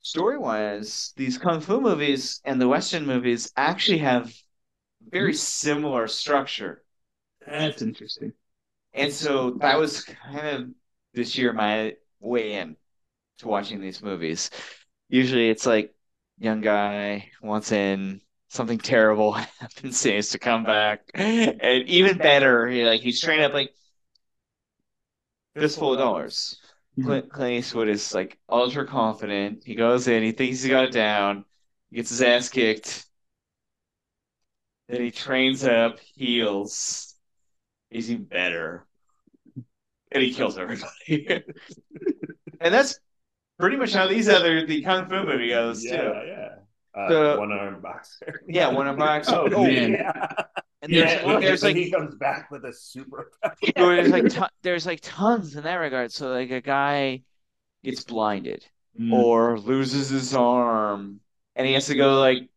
story wise, these kung fu movies and the Western movies actually have very similar structure. That's interesting. And so that was kind of this year my way in to watching these movies. Usually it's like young guy wants in, something terrible happens, he has to come back. And even better, he, like he's trained up like fistful of dollars. Mm-hmm. Clint, Clint Eastwood is like ultra confident. He goes in, he thinks he's got it down, he gets his ass kicked. Then he trains up, heals. He's even better. And he kills everybody. and that's pretty much how these other the Kung Fu movie goes yeah, too. yeah. Uh, The- one arm boxer. Yeah, one of box. Oh, Oh, man. yeah. and there's, yeah, there's like he comes back with a super. there's like ton, there's like tons in that regard. So like a guy gets blinded Mm. or loses his arm, and he has to go like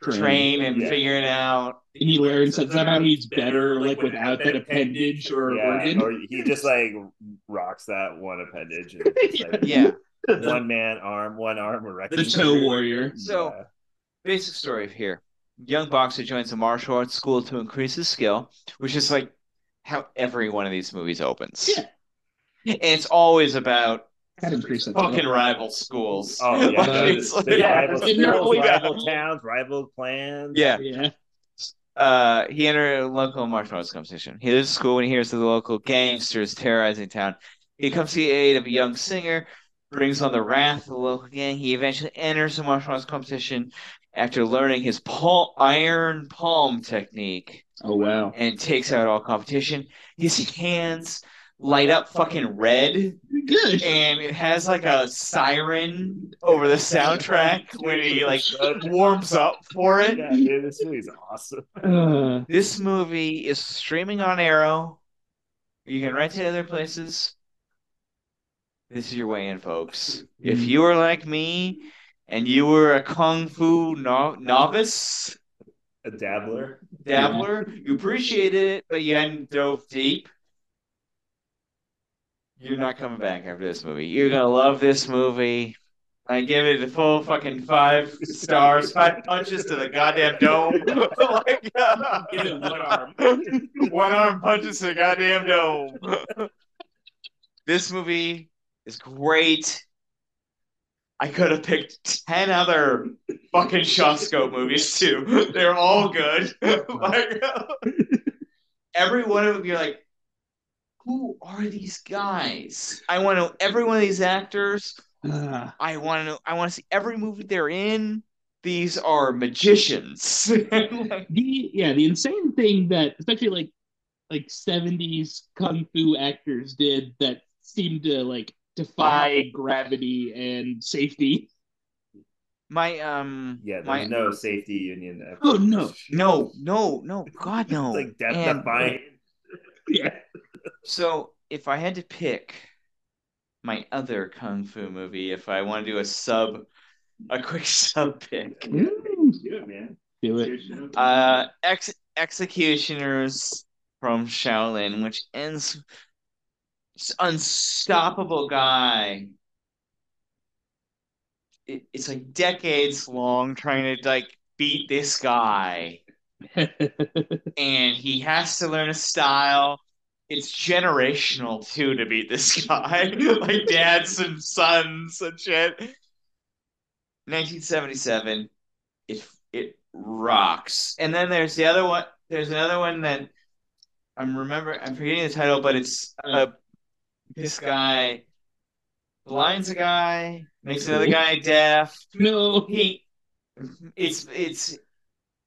train and Yeah. figure it out. And he learns that somehow he's better, like without that appendage or yeah, organ. or he just like rocks that one appendage. And like Yeah. One man arm, one arm erected. The toe warrior. So- Yeah. Basic story here: young boxer joins a martial arts school to increase his skill, which is like how every one of these movies opens. Yeah. And it's always about Gotta increase that. fucking rival schools. Oh yeah, Like, it's like- The rival, schools, rival towns, rival clans. yeah. Yeah. Uh, he entered a local martial arts competition. He leaves school when he hears of the local gangsters terrorizing town. He comes to the aid of a young singer, brings on the wrath of the local gang. He eventually enters the martial arts competition after learning his palm, iron palm technique Oh wow. and takes out all competition. His hands light up fucking red, Good. and it has like a siren over the soundtrack when he like warms up for it. Yeah, dude, this movie's awesome. Uh, This movie is streaming on Arrow. You can rent it other places. This is your way in, folks. If you were like me and you were a kung fu no- novice, A dabbler. dabbler, you appreciated it, but you hadn't dove deep. You're not coming back after this movie. You're gonna love this movie. I give it a full fucking five stars, five punches to the goddamn dome. like, uh, Give it one arm. one arm punches to the goddamn dome. this movie is great. I could have picked ten other fucking Shawscope movies too. They're all good. like, every one of them, you're like, who are these guys? I want to know every one of these actors. uh, I want to know. I want to see every movie they're in. These are magicians. The yeah, the insane thing that especially like like seventies kung fu actors did that seemed to like defy gravity and safety. my um. Yeah, my, no safety union. Oh, no. No, no, no, God, no. It's like death And defying. Yeah. so, if I had to pick my other kung fu movie, if I want to do a sub, a quick sub pick, Mm, Do it, man. do it. uh, ex- Executioners from Shaolin, which ends this unstoppable guy. It, it's like decades long trying to like beat this guy. and he has to learn a style. It's generational too to beat this guy, like dads and sons and shit. 1977, it it rocks. And then there's the other one. There's another one that I'm remember. I'm forgetting the title, but it's uh, this guy blinds a guy, makes another guy deaf no. he it's it's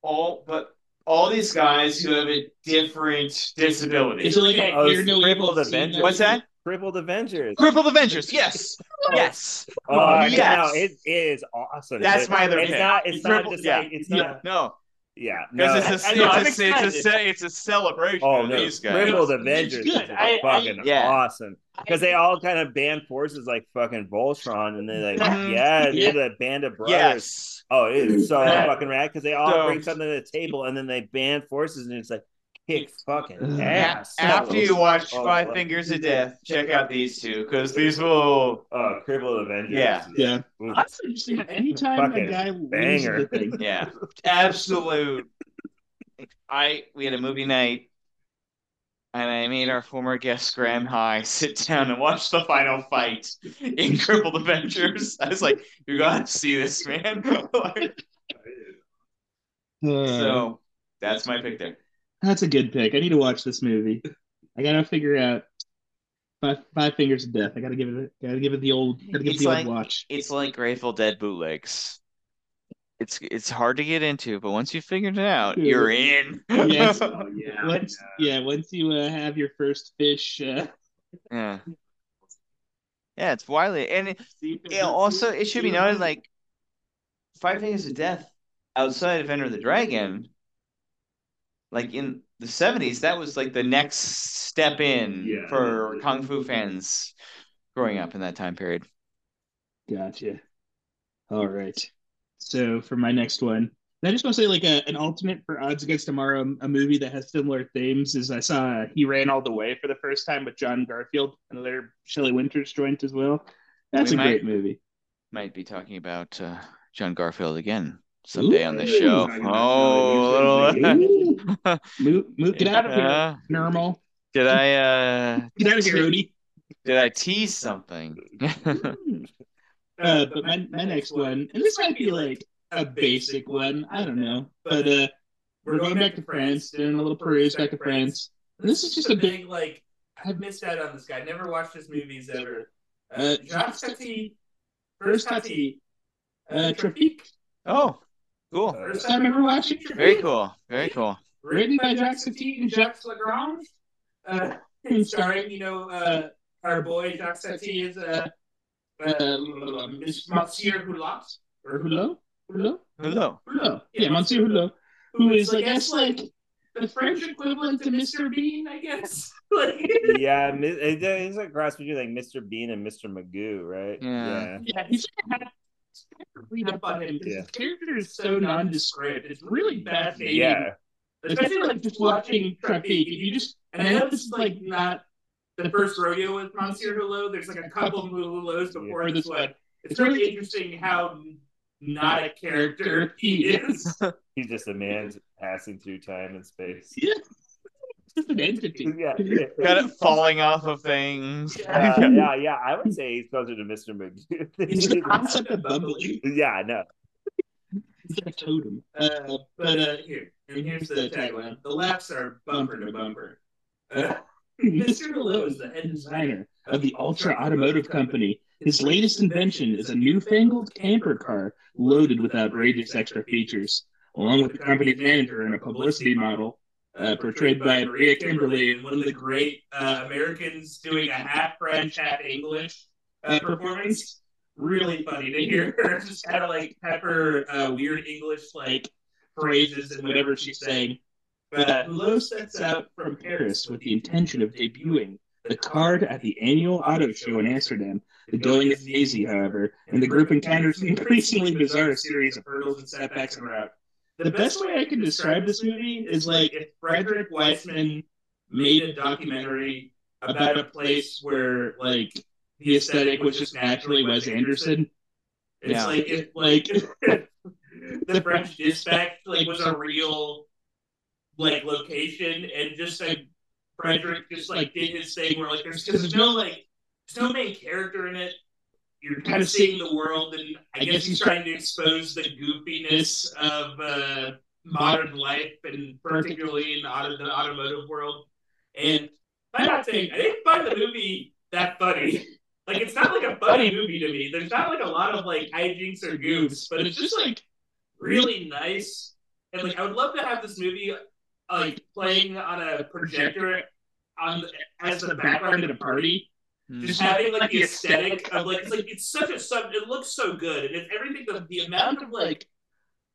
all but all these guys who have a different disability. Is it like a Oh, hear no Crippled Avengers. What's that? Crippled Avengers. Crippled Avengers. Yes. Yes. Oh, yes. yeah, no, it is awesome. That's But my other It's pick. not. It's not Crippled- just yeah. like it's Yeah. not. No, Yeah, no. because it's a, I- I know, I'm it's, a, it's, a, it's a celebration Oh no, these guys. Crippled It's Avengers is I- I- fucking Yeah. awesome because they all kind of band forces like fucking Voltron, and they're like, Mhm. yeah, Yeah. they're the band of brothers. Yes. Oh, it is so fucking rad because they all So- bring something to the table, and then they band forces, and it's like kick fucking Ugh. ass. After you watch Oh, Five. Fingers of Death, check out these two because these will. Oh, Crippled Avengers. Yeah. Yeah. That's interesting. Anytime a Fucking guy loses banger. the thing. Yeah, absolute. I we had a movie night, and I made our former guest Graham High sit down and watch the final fight in Crippled Avengers. I was like, "You gotta see this, man!" Like, Uh, so that's my pick there. That's a good pick. I need to watch this movie. I gotta figure out five five fingers of death. I gotta give it. Gotta give it the old. Gotta give It's the like- old watch. It's like Grateful Dead bootlegs. It's it's hard to get into, but once you figured it out, you're in. Yes. Oh, yeah. Once, yeah, once you uh, have your first fish. Uh, Yeah. Yeah, it's wily. And it, it also it should be noted like Five Fingers of Death outside of Enter the Dragon, like in the 70s, that was like the next step in Yeah. for Kung Fu fans growing up in that time period. Gotcha. All right. So for my next one, I just want to say like a, an alternate for Odds Against Tomorrow, a movie that has similar themes. Is I saw uh, He Ran All the Way for the first time with John Garfield, another Shelley Winters joint as well. That's We a might- great movie. Might be talking about uh, John Garfield again someday on this Ooh. show. Oh, Move, move, get out of here, normal. did I uh Get out of here, Odie. did I tease something? Uh, but my, my next one, and this might be like a basic one, I don't know, but uh, we're going back to France, doing a little peruse back to France. And this is just a big, like I've missed out on this guy. Never watched his movies ever. Uh, Jacques Tati, first Tati, uh, oh, cool. First time ever watching. Very cool. Very cool. Written by Jacques Tati and Jacques Lagrange. uh, starring you know uh, our boy Jacques Tati is uh, uh, Miss Monsieur Hulot. Or Hulot? Hulot? Hello. Hulot. Yeah, Monsieur Hulot. Who is, I guess, like the French equivalent to Mr. Bean, I guess. like, Yeah, mi- it- he's like cross between like Mr. Bean and Mr. Magoo, right? Yeah. Yeah, he's had read up on him. 'cause Yeah. His character is so nondescript. It's really Yeah. fascinating. Yeah. Especially like just watching Trafic. If you just and I know this is like not the first rodeo with Monsieur Hulot. There's like a couple of Hulots before for this this one. one. It's really interesting how not a character he is. He's just a man passing through time and space. Yeah. Just an entity. Yeah, yeah. Got it falling off of things. Uh, yeah, yeah. I would say he's closer to Mr. Magoo. It's the concept of bubbly. yeah, no. It's like a totem. Uh, but uh, here, and here's the tagline: "The laughs are bumper to bumper." Uh, Mr. Hulot is the head designer of the Ultra Automotive Company. His latest invention is a newfangled camper car loaded with outrageous extra features. Along with the company's manager and a publicity model, uh, portrayed by Maria Kimberly, and one of the great uh, Americans doing a half French, half English uh, performance. Really funny to hear her just kind of like pepper uh, weird English like phrases and whatever she's saying. But uh, Hulot sets out from Paris with the intention of debuting the card at the annual auto show in Amsterdam. The going isn't easy, however, and the group encounters an increasingly bizarre series of hurdles and setbacks en route. The best way I can describe this movie is like if Frederick Wiseman made a documentary about a place where like the aesthetic was just naturally Wes Anderson. It's Yeah. like if like the French Dispatch like was a real like location and just like Frederick just like did his thing where like there's because there's no like there's no main character in it. You're kind of seeing the world, and I guess he's trying to expose the goofiness of uh, modern life, and particularly in the, auto, the automotive world. And I'm not saying I didn't find the movie that funny. Like it's not like a funny movie to me. There's not like a lot of like hijinks or goofs, but it's just like really nice and like I would love to have this movie like playing on a projector on the, as the background at a party. Just having like the aesthetic of like it's like it's such a sub. It looks so good, and it's everything. The, the amount of like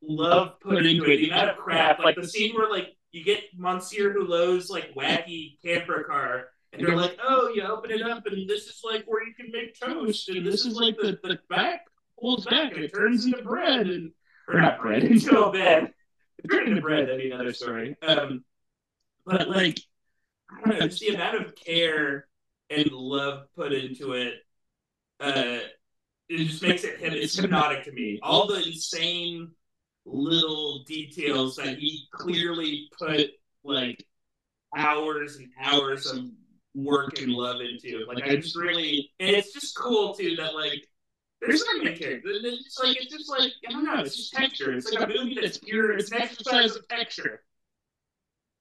love put into it, the amount of crap, like the scene where like you get Monsieur Hulot's like wacky camper car, and they're like, "Oh, you open it up, and this is like where you can make toast, and this is like the the back pulls back, and it turns into bread, and or not bread into a bed. It turned into bread. That'd be another story. Um, but like, I don't know, just the amount of care and love put into it. Uh, it just makes it it's hypnotic to me. All the insane little details that he clearly put like hours and hours of work and love into. Like I just really, and it's just cool too that like there's no main character. It's just like it's just like I don't know. It's just texture. It's like a movie that's pure. It's an exercise of texture.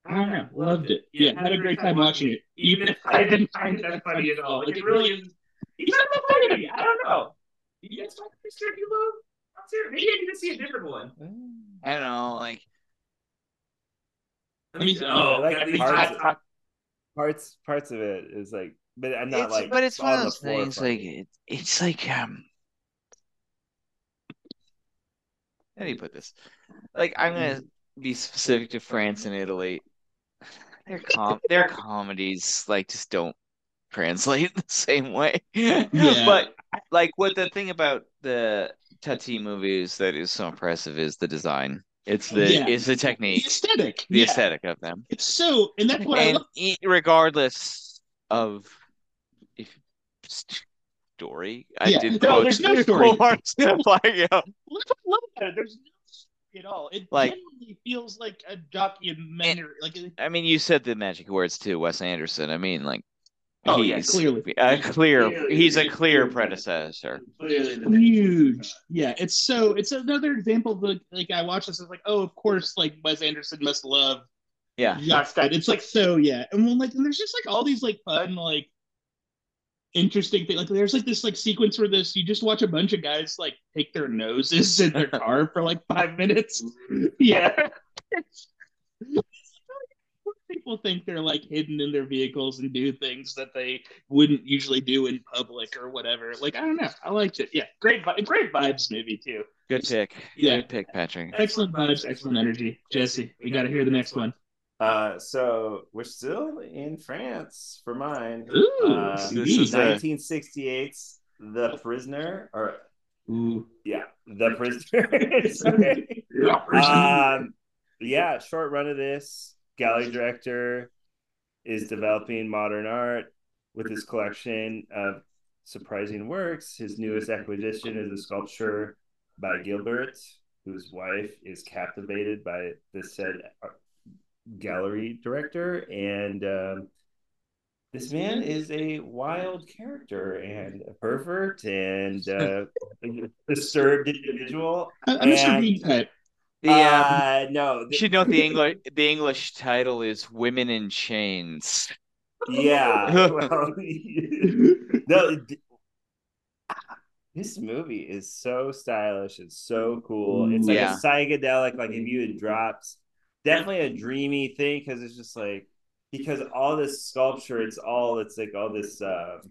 I don't know. Loved it. Yeah, had a great time watching it, even if I didn't find it that funny at all. Like it really is. He's not that funny to me. I don't know. You guys like Mr. Hulo? I'm serious. Maybe I need to see a different one. I don't know, like Let me. I Oh, like got these parts- Parts parts of it is like, but I'm not it's, like. but it's one of those things like it, it's like um how do you put this? Like i'm gonna be specific to france and italy. Their com their comedies like just don't translate the same way. But like what the thing about the tati movies that is so impressive is the design it's the Yeah. it's the technique, the aesthetic. the yeah. aesthetic of them It's so, and that's what I and love. e- regardless of if story, I Yeah, did no, there's no story. marks, like, yeah. I love it. There's no story at all. It Like- genuinely feels like a documentary. like, I mean, you said the magic words too, Wes Anderson. I mean, like, Oh, yeah, he's clearly. Uh, a clear. Clearly. He's a clear predecessor. huge. Yeah, it's so. It's another example of like, like I watch this. It's like, oh, of course, like Wes Anderson must love Yeah, Jacques Stein. It's like so, yeah. And when like, and there's just like all these like fun, like interesting things. Like, there's like this like sequence where this you just watch a bunch of guys like take their noses in their car for like five minutes. Yeah. People think they're like hidden in their vehicles and do things that they wouldn't usually do in public or whatever. Like I don't know, I liked it. Yeah, great, vi- great vibes movie too. good pick. Yeah. Good pick, Patrick. Excellent vibes, excellent energy. Jesse, we got to hear the next one. Uh, so we're still in France for mine. Ooh, Uh, This is 1968's The Prisoner, or Ooh. yeah, The Prisoner. Sorry. um, yeah, short run of this. Gallery director is developing modern art with his collection of surprising works. His newest acquisition is a sculpture by Gilbert, whose wife is captivated by the said gallery director. And um, this man is a wild character and a pervert and uh, a disturbed individual. I- I'm Mr. And- type. The um, uh, no, you should note the English. The English title is "Women in Chains." Yeah. well, no, this movie is so stylish. It's so cool. It's like Yeah. a psychedelic. Like if you had dropped, definitely a dreamy thing because it's just like because all this sculpture, it's all it's like all this. Um,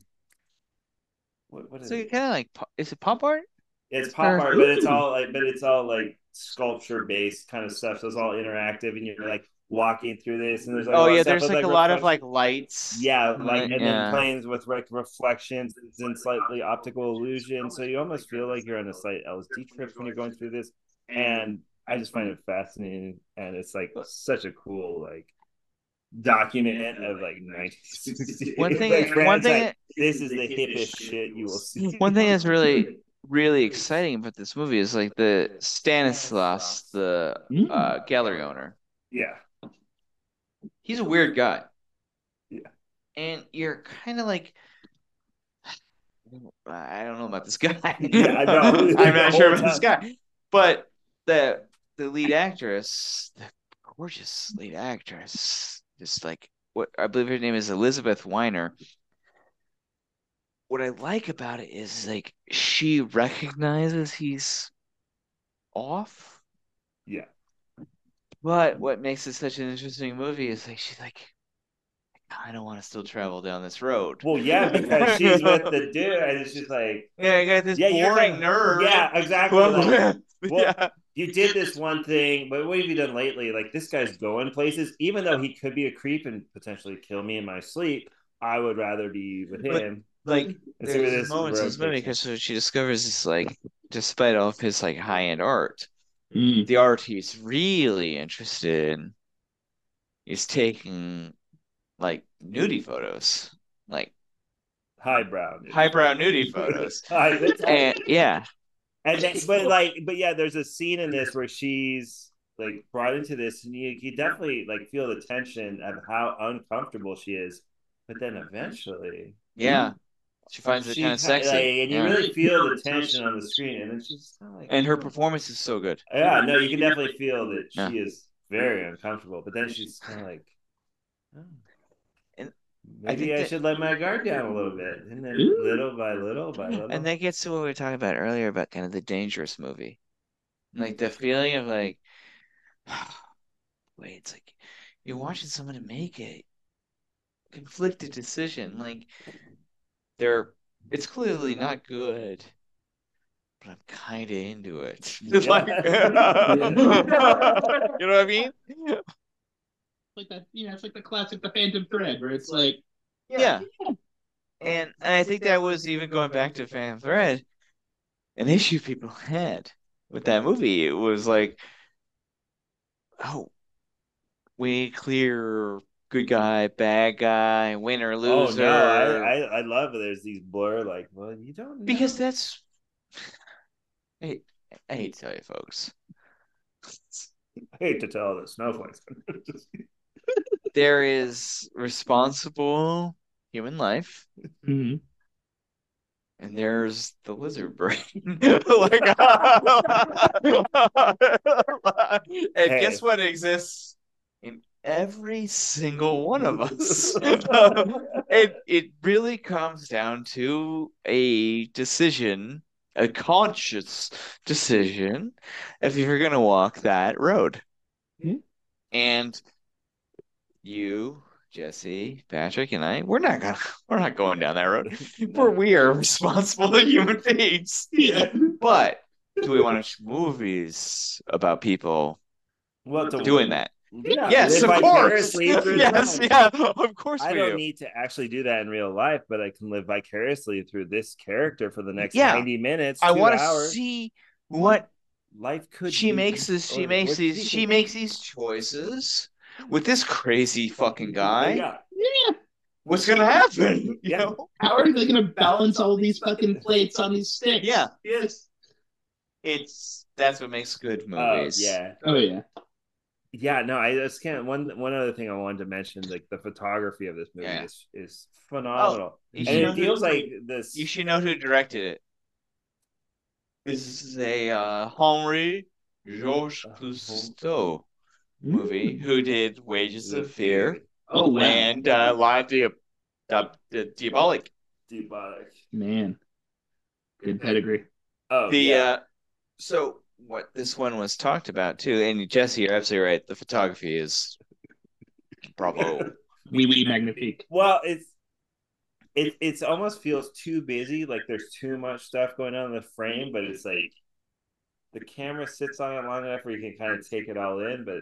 what what is So it? kind of like, is it pop art? It's pop art, but it's all like, but it's all like sculpture based kind of stuff. So it's all interactive, and you're like walking through this, and there's like a Oh lot of yeah, there's with, like a lot of like lights. yeah, like and yeah. then planes with like reflections and slightly optical illusion. So you almost feel like you're on a slight LSD trip when you're going through this. And I just find it fascinating, and it's like such a cool like document of like 1960. One thing, Like, one thing, like, this is the hippest shit you will see. one thing that's really, really exciting about this movie is like the Stanislas, the Mm. uh, gallery owner. yeah, He's a weird guy. Yeah. And you're kind of like, I don't know about this guy. Yeah, I know. I'm not sure about this guy. But the the lead actress, the gorgeous lead actress, just like what I believe her name is Elisabeth Wiener. What I like about it is like she recognizes he's off. yeah, But what makes it such an interesting movie is like she's like, I kind of want to still travel down this road. Well, yeah, because she's with the dude, and it's just like, yeah, I got this Yeah, you're boring right. nerd. yeah, exactly. Well, like, well, yeah. you did this one thing, but what have you done lately? Like this guy's going places, even though he could be a creep and potentially kill me in my sleep. I would rather be with him. Like there's see moments in this movie because so she discovers this like despite all of his like high end art, Mm. the art he's really interested in is taking like nudie photos, like Highbrow. dude. highbrow nudie photos. And yeah, and then, but like, but yeah, there's a scene in this where she's like brought into this, and you, you definitely like feel the tension of how uncomfortable she is. But then eventually, yeah. She finds it kind of sexy. like, and you yeah. really feel the tension on the screen, and then she's kind of like, and her performance is so good. yeah, no, you can definitely feel that she Yeah. is very uncomfortable. But then she's kind of like, oh, And I maybe think I, that- should let my guard down a little bit, and then Ooh. little by little by little, And that gets to what we were talking about earlier about kind of the dangerous movie. Like the mm-hmm. feeling of like, wait, it's like you're watching someone make a conflicted decision. Like they're, it's clearly not good, but I'm kind of into it. It's like, you know what I mean? Like that, you know, it's like the classic The Phantom Thread, where it's like, Yeah. And, and I think that was even going back to Phantom Thread, an issue people had with that movie. It was like, oh, we need clear good guy, bad guy, winner, loser. oh loser. no, I, I I love it. There's these blur like, well, you don't know. because that's, I, I hate to tell you, folks, I hate to tell the snowflakes. there is responsible human life. mhm. And there's the lizard brain. like, and Hey. guess what exists in every single one of us? it it really comes down to a decision, a conscious decision, if you're gonna walk that road. Mhm. And you, Jesse, Patrick, and I, we're not gonna we're not going down that road. We're we are responsible human beings. Yeah. But do we want to watch movies about people well, doing that? Yeah, yes, of course. yes, yeah, of course I don't do. need to actually do that in real life, but I can live vicariously through this character for the next Yeah. 90 minutes. I want to see what life could she be, makes this. She or makes these. She makes these choices with this crazy fucking guy. Yeah. yeah. What's gonna happen? You Yeah. know? How are they gonna balance all these fucking plates on these sticks? Yeah. Yes. It's that's what makes good Oh, movies. yeah. Oh yeah. Yeah, no, I just can't. One one other thing I wanted to mention, like the photography of this movie Yeah. is is phenomenal, You and should know it who- feels like this. You should know who directed it. This is a uh, Henri Georges Clouzot movie who did Wages of Fear Oh wow. and uh, Live Dia- Di- Di- Diabolic. Demonic. Man. Good pedigree. Oh, The yeah. uh, so what this one was talked about too, and Jesse, you're absolutely right. The photography is bravo. Wee wee magnifique. Well, it's it it's almost feels too busy. Like there's too much stuff going on in the frame, but it's like the camera sits on it long enough where you can kind of take it all in. But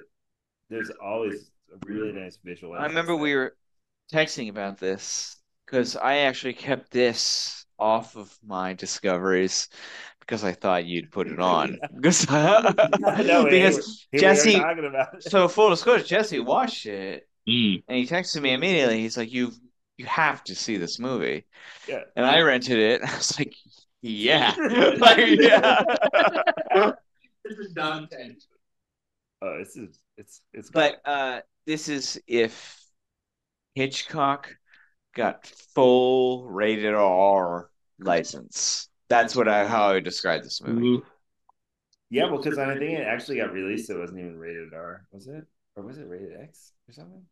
there's always a really nice visual. I remember we were texting about this because I actually kept this off of my discoveries because I thought you'd put it on. Because, no, because Here Jesse- we talking about it. so full disclosure, Jesse watched it Mm. and he texted me immediately. He's like, "You you have to see this movie." Yeah. And I rented it. I was like, "Yeah, like, yeah." This is Dante. Oh, this is it's it's. But uh, this is if Hitchcock got full rated R license. That's what I how I would describe this movie. Ooh. yeah, well, because I think it actually got released. It wasn't even rated R, was it? Or was it rated X or something?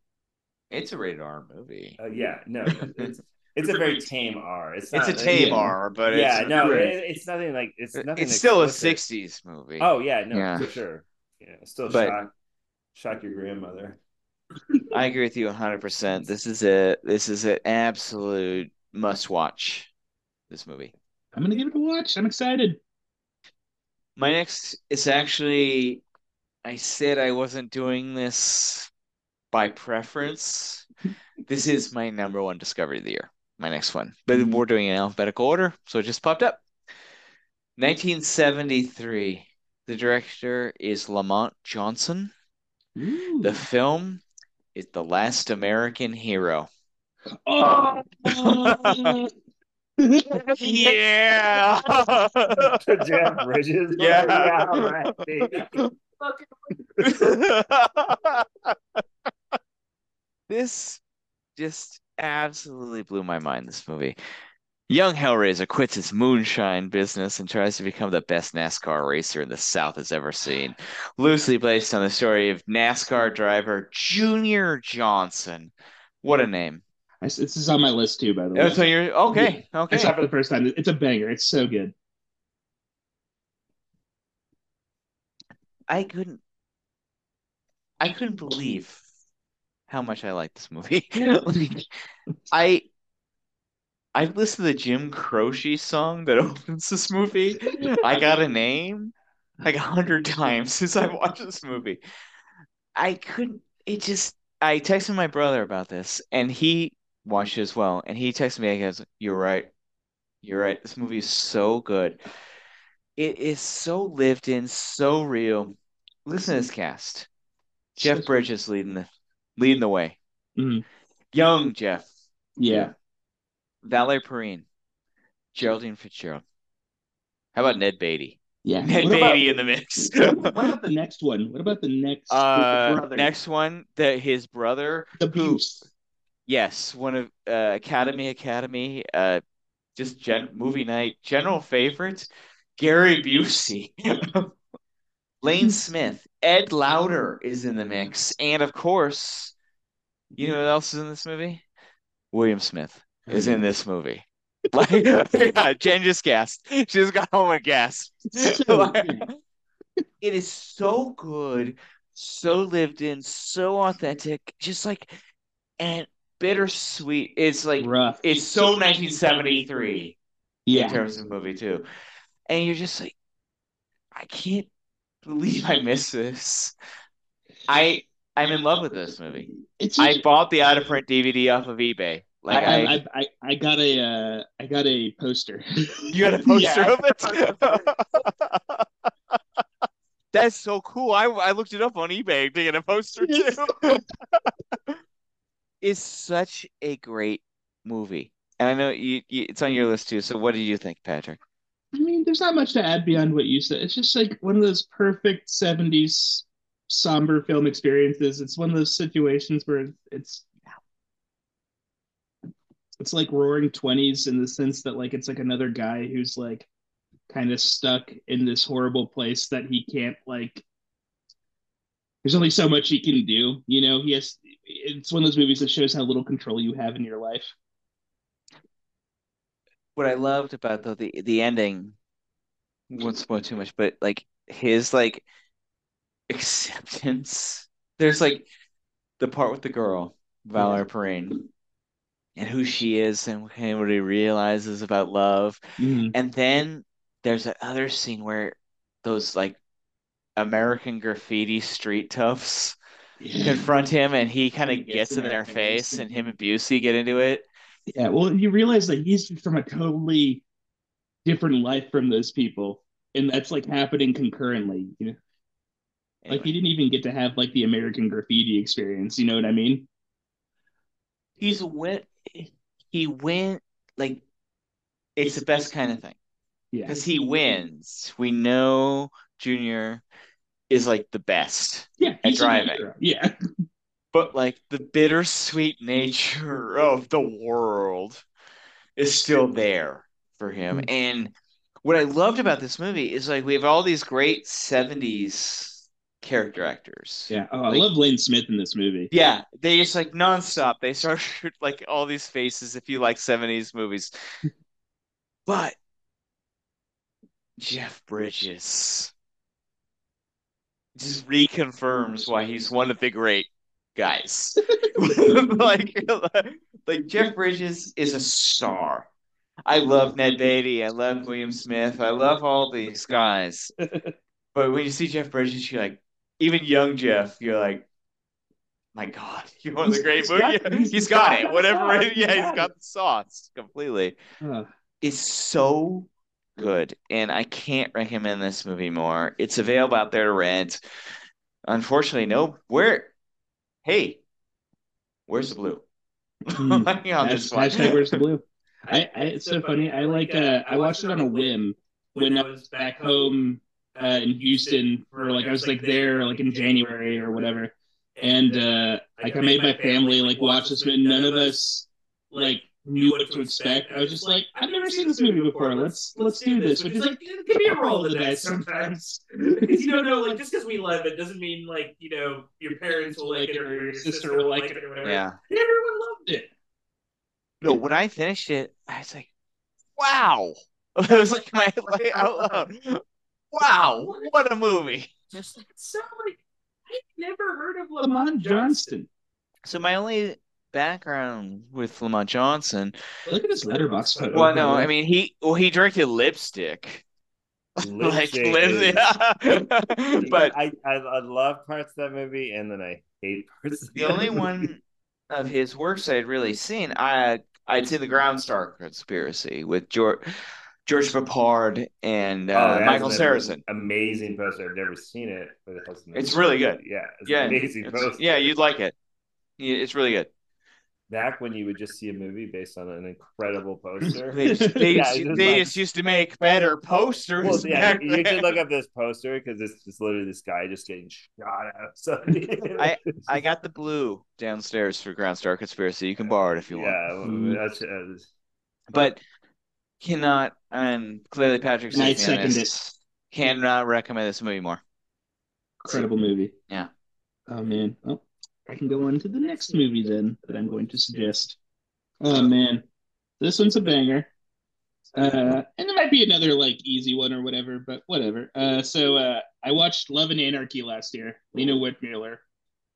It's a rated R movie. Uh, yeah, no, it's it's a very tame R. It's It's a tame yeah. R, but yeah, it's, no, it, it's nothing like it's nothing. it's still a '60s movie. Oh yeah, no, Yeah. for sure. Yeah, still But- shot shock your grandmother. I agree with you 100%. This is a this is an absolute must watch. This movie. I'm gonna give it a watch. I'm excited. My next is actually I said I wasn't doing this by preference. This is my number one discovery of the year. My next one. But mm-hmm. we're doing it in alphabetical order, so it just popped up. 1973. The director is Lamont Johnson. Ooh. The film is The Last American Hero. Oh! Yeah. Jeff Bridges. Yeah. right, this just absolutely blew my mind, this movie. Young Hellraiser quits his moonshine business and tries to become the best NASCAR racer the South has ever seen. Loosely based on the story of NASCAR driver Junior Johnson. What a name. I- This is on my list too, by the way. Oh, so you're okay, I okay. saw it for the first time. It's a banger. It's so good. I couldn't I couldn't believe how much I like this movie. Like I I've listened to the Jim Croce song that opens this movie. I got a name like a hundred times since I watched this movie. I couldn't it just I texted my brother about this and he watched it as well and he texted me and goes, You're right. You're right. This movie is so good. It is so lived in, so real. Listen to this cast. Jeff Bridges leading the leading the way. Mhm. Young Jeff. Yeah. Valerie Perrine. Geraldine Fitzgerald. How about Ned Beatty? Yeah. Ned What about, Beatty in the mix. what about the next one? What about the next Uh, brother? next one, that his brother, the Buse. Yes, one of uh, Academy Academy, uh, just gen movie night general favorite, Gary Busey, Lane Smith, Ed Lauter is in the mix, and of course, you know what else is in this movie? William Smith is in this movie. Like, yeah, Jen just gasped. She just got home and gasped. Like, it is so good, so lived in, so authentic, just like and bittersweet. It's like rough. it's so 1973 in Yeah. terms of movie too. And you're just like, I can't believe I missed this. I I'm in love with this movie. It's I bought the out of print DVD off of eBay. Like I, I, I, I, I got a uh, I got a poster. you got a poster Yeah. of it. That's so cool. I I looked it up on eBay to get a poster too. It's such a great movie. And I know you, you it's on your list too. So what did you think, Patrick? I mean, there's not much to add beyond what you said. It's just like one of those perfect 70s somber film experiences. It's one of those situations where it's it's like roaring 20s in the sense that like it's like another guy who's like kind of stuck in this horrible place that he can't like there's only so much he can do, you know. He has it's one of those movies that shows how little control you have in your life. What I loved about though the the ending won't spoil too much, but like his like acceptance. There's like the part with the girl, Valerie Perrine, and who she is and what he realizes about love. Mhm. And then there's that other scene where those like American graffiti street toughs confront him and he kind of gets in their face and him and Busey get into it. Yeah, well, you realize that he's from a totally different life from those people, and that's like happening concurrently. You know, like he didn't even get to have like the American graffiti experience. You know what I mean? he's went he went like it's the best kind of thing Yeah, because he wins. We know Junior is like the best, yeah, at driving. Yeah, but like the bittersweet nature of the world is still there for him. Mm-hmm. And what I loved about this movie is like we have all these great 70s character actors. yeah. Oh, I Like- love Lane Smith in this movie. Yeah, they just like nonstop. They start like all these faces if you like 70s movies. But Jeff Bridges. Just reconfirms why he's one of the great guys. like, like Jeff Bridges is a star. I love Ned Beatty. I love William Smith. I love all these guys. But when you see Jeff Bridges, you're like, even young Jeff, you're like, my God, one of the great movies. he's got it. Whatever. Yeah, he's got the sauce completely. Uh, It's so good, and I can't recommend this movie more. It's available out there to rent. Unfortunately, no. Where? Hey, where's the blue? On Hashtag, this one. hashtag where's the blue? I, I it's so funny. I like uh I watched it on a whim when I was back home uh in Houston for like I was like there like in January or whatever. And uh like I made my family like watch this movie. None of us like knew what to expect. I was just like, I've never seen this movie before. Let's let's do this. Which is like give me a roll of the dice sometimes. Because you don't know, like, just because we love it doesn't mean, like, you know, your parents will like it or your sister will like it or whatever. Yeah. Everyone loved it. No, when I finished it, I was like, wow. It was like my like, out loud. Wow, what a movie. Just like, so, like, I've never heard of Lamont Lamont Johnson. So my only background with Lamont Johnson. Look at his Letterboxd photo. Well, no, I mean he well he directed Lipstick. like Lipstick but I, I I love parts of that movie, and then I hate parts. Of the only movie. one of his works I'd really seen, I I'd seen the Groundstar Conspiracy with George George Peppard and Oh, uh, that's Michael Sarrazin. Amazing poster. I've never seen it, but it It's really good. Yeah, it's Yeah, an amazing poster. yeah, you'd like it. Yeah, It's really good. Back when you would just see a movie based on an incredible poster. They they, Yeah, just- they like- just used to make better posters. Well, yeah, back you then. should look up this poster because it's just literally this guy just getting shot at. So I- I got the blue downstairs for Groundstar Conspiracy. You can borrow it if you want. yeah, Mm. that's uh, But cannot, and clearly Patrick's And I with me second this, Cannot recommend this movie more. incredible movie. Yeah. Oh man. Oh, I can go on to the next movie then that I'm going to suggest. Oh man, this one's a banger. Uh, and there might be another like easy one or whatever, but whatever. Uh, so uh, I watched Love and Anarchy last year. Lina Wertmüller,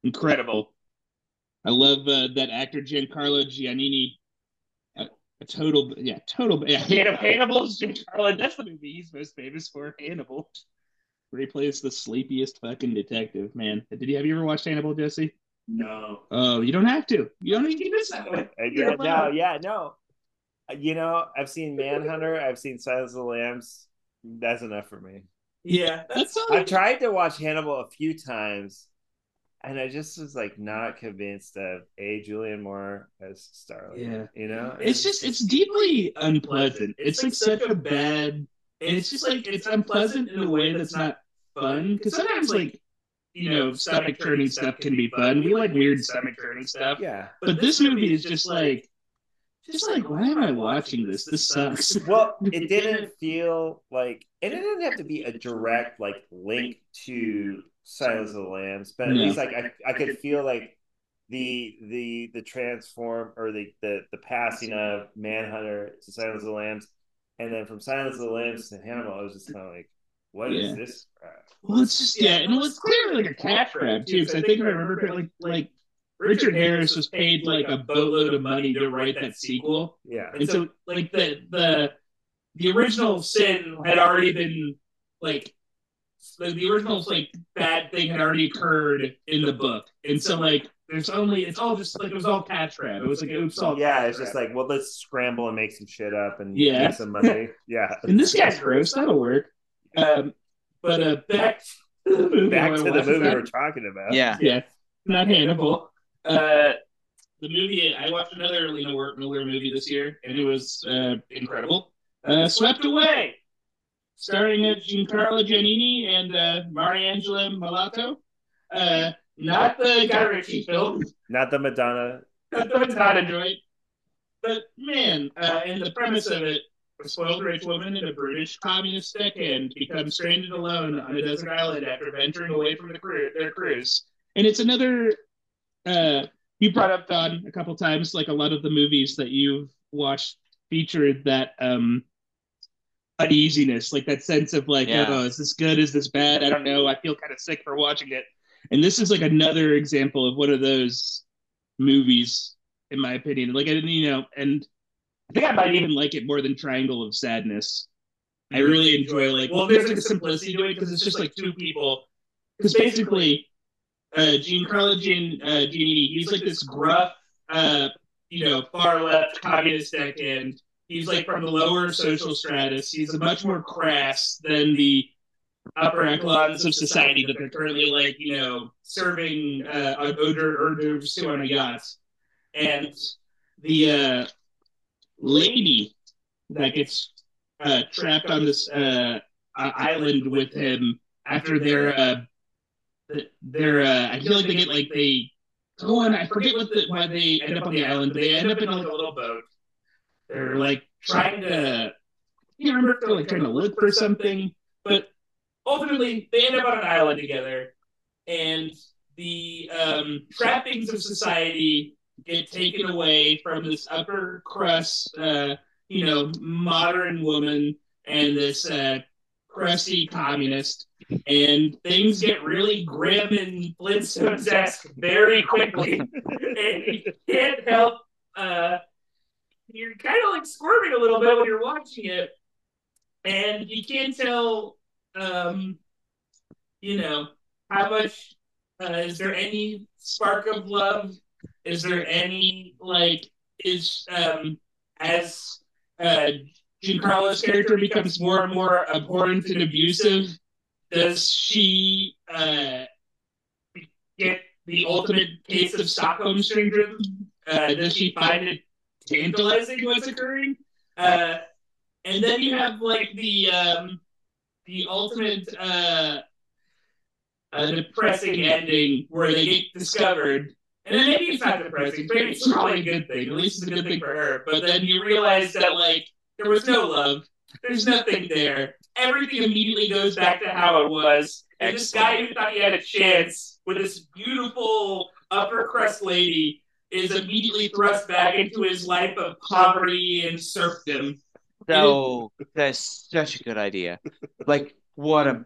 incredible. I love uh, that actor Giancarlo Giannini. A, a total, yeah, total, yeah. Hannibal, Hannibal's Giancarlo. That's the movie he's most famous for. Hannibal where he plays the sleepiest fucking detective. Man, did you have you ever watched Hannibal, Jesse? No. Oh, you don't have to. You don't need to miss that one. Uh, yeah, no, yeah, no. Uh, You know, I've seen Manhunter. I've seen Silence of the Lambs. That's enough for me. Yeah, That's. I've tried to watch Hannibal a few times, and I just was like not convinced of a Julianne Moore as Starling. Yeah. you know, It's just it's deeply unpleasant. It's like such a bad, and it's just like it's unpleasant in a way that's not fun. Because sometimes like you know stomach turning stuff can be fun. We like weird stomach turning stuff. yeah. But this movie is just like, just like why am I watching this? This sucks. Well, it didn't feel like, and it didn't have to be a direct like link to Silence of the Lambs, but at No. least like I, I could feel like the the the transform or the the the passing of Manhunter to Silence of the Lambs, and then from Silence of the Lambs to Hannibal, I was just kind of like, what is Yeah. this? crap? Well, it's just yeah, and it was clearly like a cash grab too. Because I think if I remember correctly, like like Richard Harris was paid like a boatload of money to write that sequel, Yeah, and so like the the the original sin had already been like the, the original like bad thing had already occurred in the book, and so like there's only it's all just like it was all cash grab. It was like oops all yeah. It's just like, well, let's scramble and make some shit up and Yeah. make some money. Yeah, and this guy's gross. That'll work. Um, but uh, back to the movie. back to the watched. movie we're talking about. Yeah. yeah, not Hannibal. Uh, the movie I watched another Lena Miller movie this year, and it was uh, incredible. Uh, Swept Away, starring uh, Giancarlo Giannini and uh, Mariangela Melato. Uh, not the Guy Ritchie film, not the Madonna. not the Madonna joint, but man, uh, and the premise of it. A spoiled rich woman in a brutish communist deckhand becomes stranded alone on a desert island after venturing away from the crew, their cruise. And it's another uh you brought up Don a couple times, like a lot of the movies that you've watched featured that um uneasiness, like that sense of like, Yeah. oh, is this good? Is this bad? I don't know. I feel kind of sick for watching it. And this is like another example of one of those movies, in my opinion. Like, I didn't, you know, and I think I might even like it more than Triangle of Sadness. I really enjoy like well, there's like a simplicity to it because it's just like two people. Because basically, uh, Giancarlo Gian, uh, Giannini, he's like this gruff, uh, you know, far left communist deckhand. He's like from the lower social stratus. He's a much more crass than the upper echelons of society that they're currently like, you know, serving uh, hors d'oeuvres to on a yacht. And the uh, lady that gets uh, trapped on this uh, uh, island with him after their uh, their uh, I feel like they get like they go on. I forget what the why they end up on the island. But they end up in like a little boat. They're like trying to. You remember if they're like trying to look for something, but ultimately they end up on an island together, and the um, trappings of society get taken away from this upper crust, uh, you know, modern woman and this uh, crusty communist, and things get really grim and Flintstones esque very quickly, and you can't help. Uh, you're kind of like squirming a little bit when you're watching it, and you can't tell, um, you know, how much. Uh, is there any spark of love? Is there any like is um as uh Giancarlo's character becomes more and more abhorrent and abusive, does she uh get the ultimate case of Stockholm syndrome? Uh, does she find it tantalizing what's occurring? Uh, and then you have like the um, the ultimate uh, uh, depressing ending where they get discovered. And then maybe it's not depressing, maybe it's probably a good thing. At least it's a good thing for her. But then you realize that like there was no love. There's nothing there. Everything immediately goes back to how it was. And this guy who thought he had a chance with this beautiful upper crust lady is immediately thrust back into his life of poverty and serfdom. So that's such a good idea. Like what a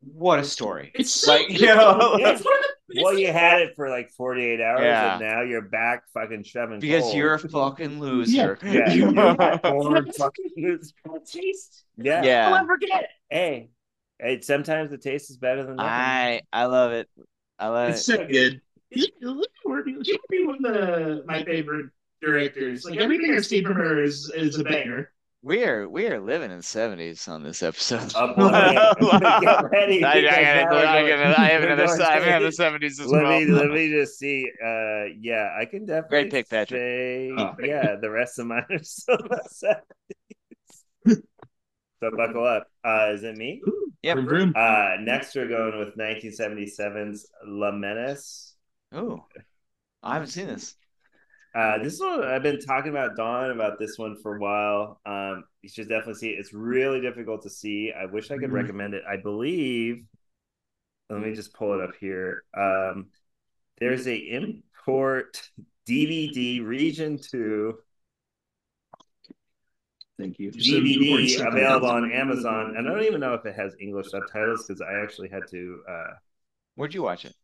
what a story. It's so Like you know, It's one of the- Well, you had it for like 48 hours, Yeah. and now you're back fucking shoving. because coal. you're a fucking loser. Yeah, you're a fucking loser. taste. Yeah. I'll yeah. never forget. Hey, hey, sometimes the taste is better than nothing. I I love it. I love It's it. so good. He would be one of the, my favorite directors. Like everything I've seen from her is is a banger. We are we are living in seventies on this episode. Up on it. Get ready. I, I, because now I, going- I have another, going I have straight- another seventies as let well. me let me just see. Uh, yeah, I can definitely Great pick, Patrick. say Oh, yeah. The rest of mine are still the seventies. so buckle up. Uh, is it me? Yep. Vroom, vroom. Uh, next we're going with 1977's La Menace. Oh, I haven't seen this. Uh, this one I've been talking about Don about this one for a while. Um, you should definitely see it. It's really difficult to see. I wish I could Mhm. recommend it. I believe. Let me just pull it up here. Um, there's a import DVD region two Thank you. DVD available on Amazon, and I don't even know if it has English subtitles because I actually had to uh, Where'd you watch it?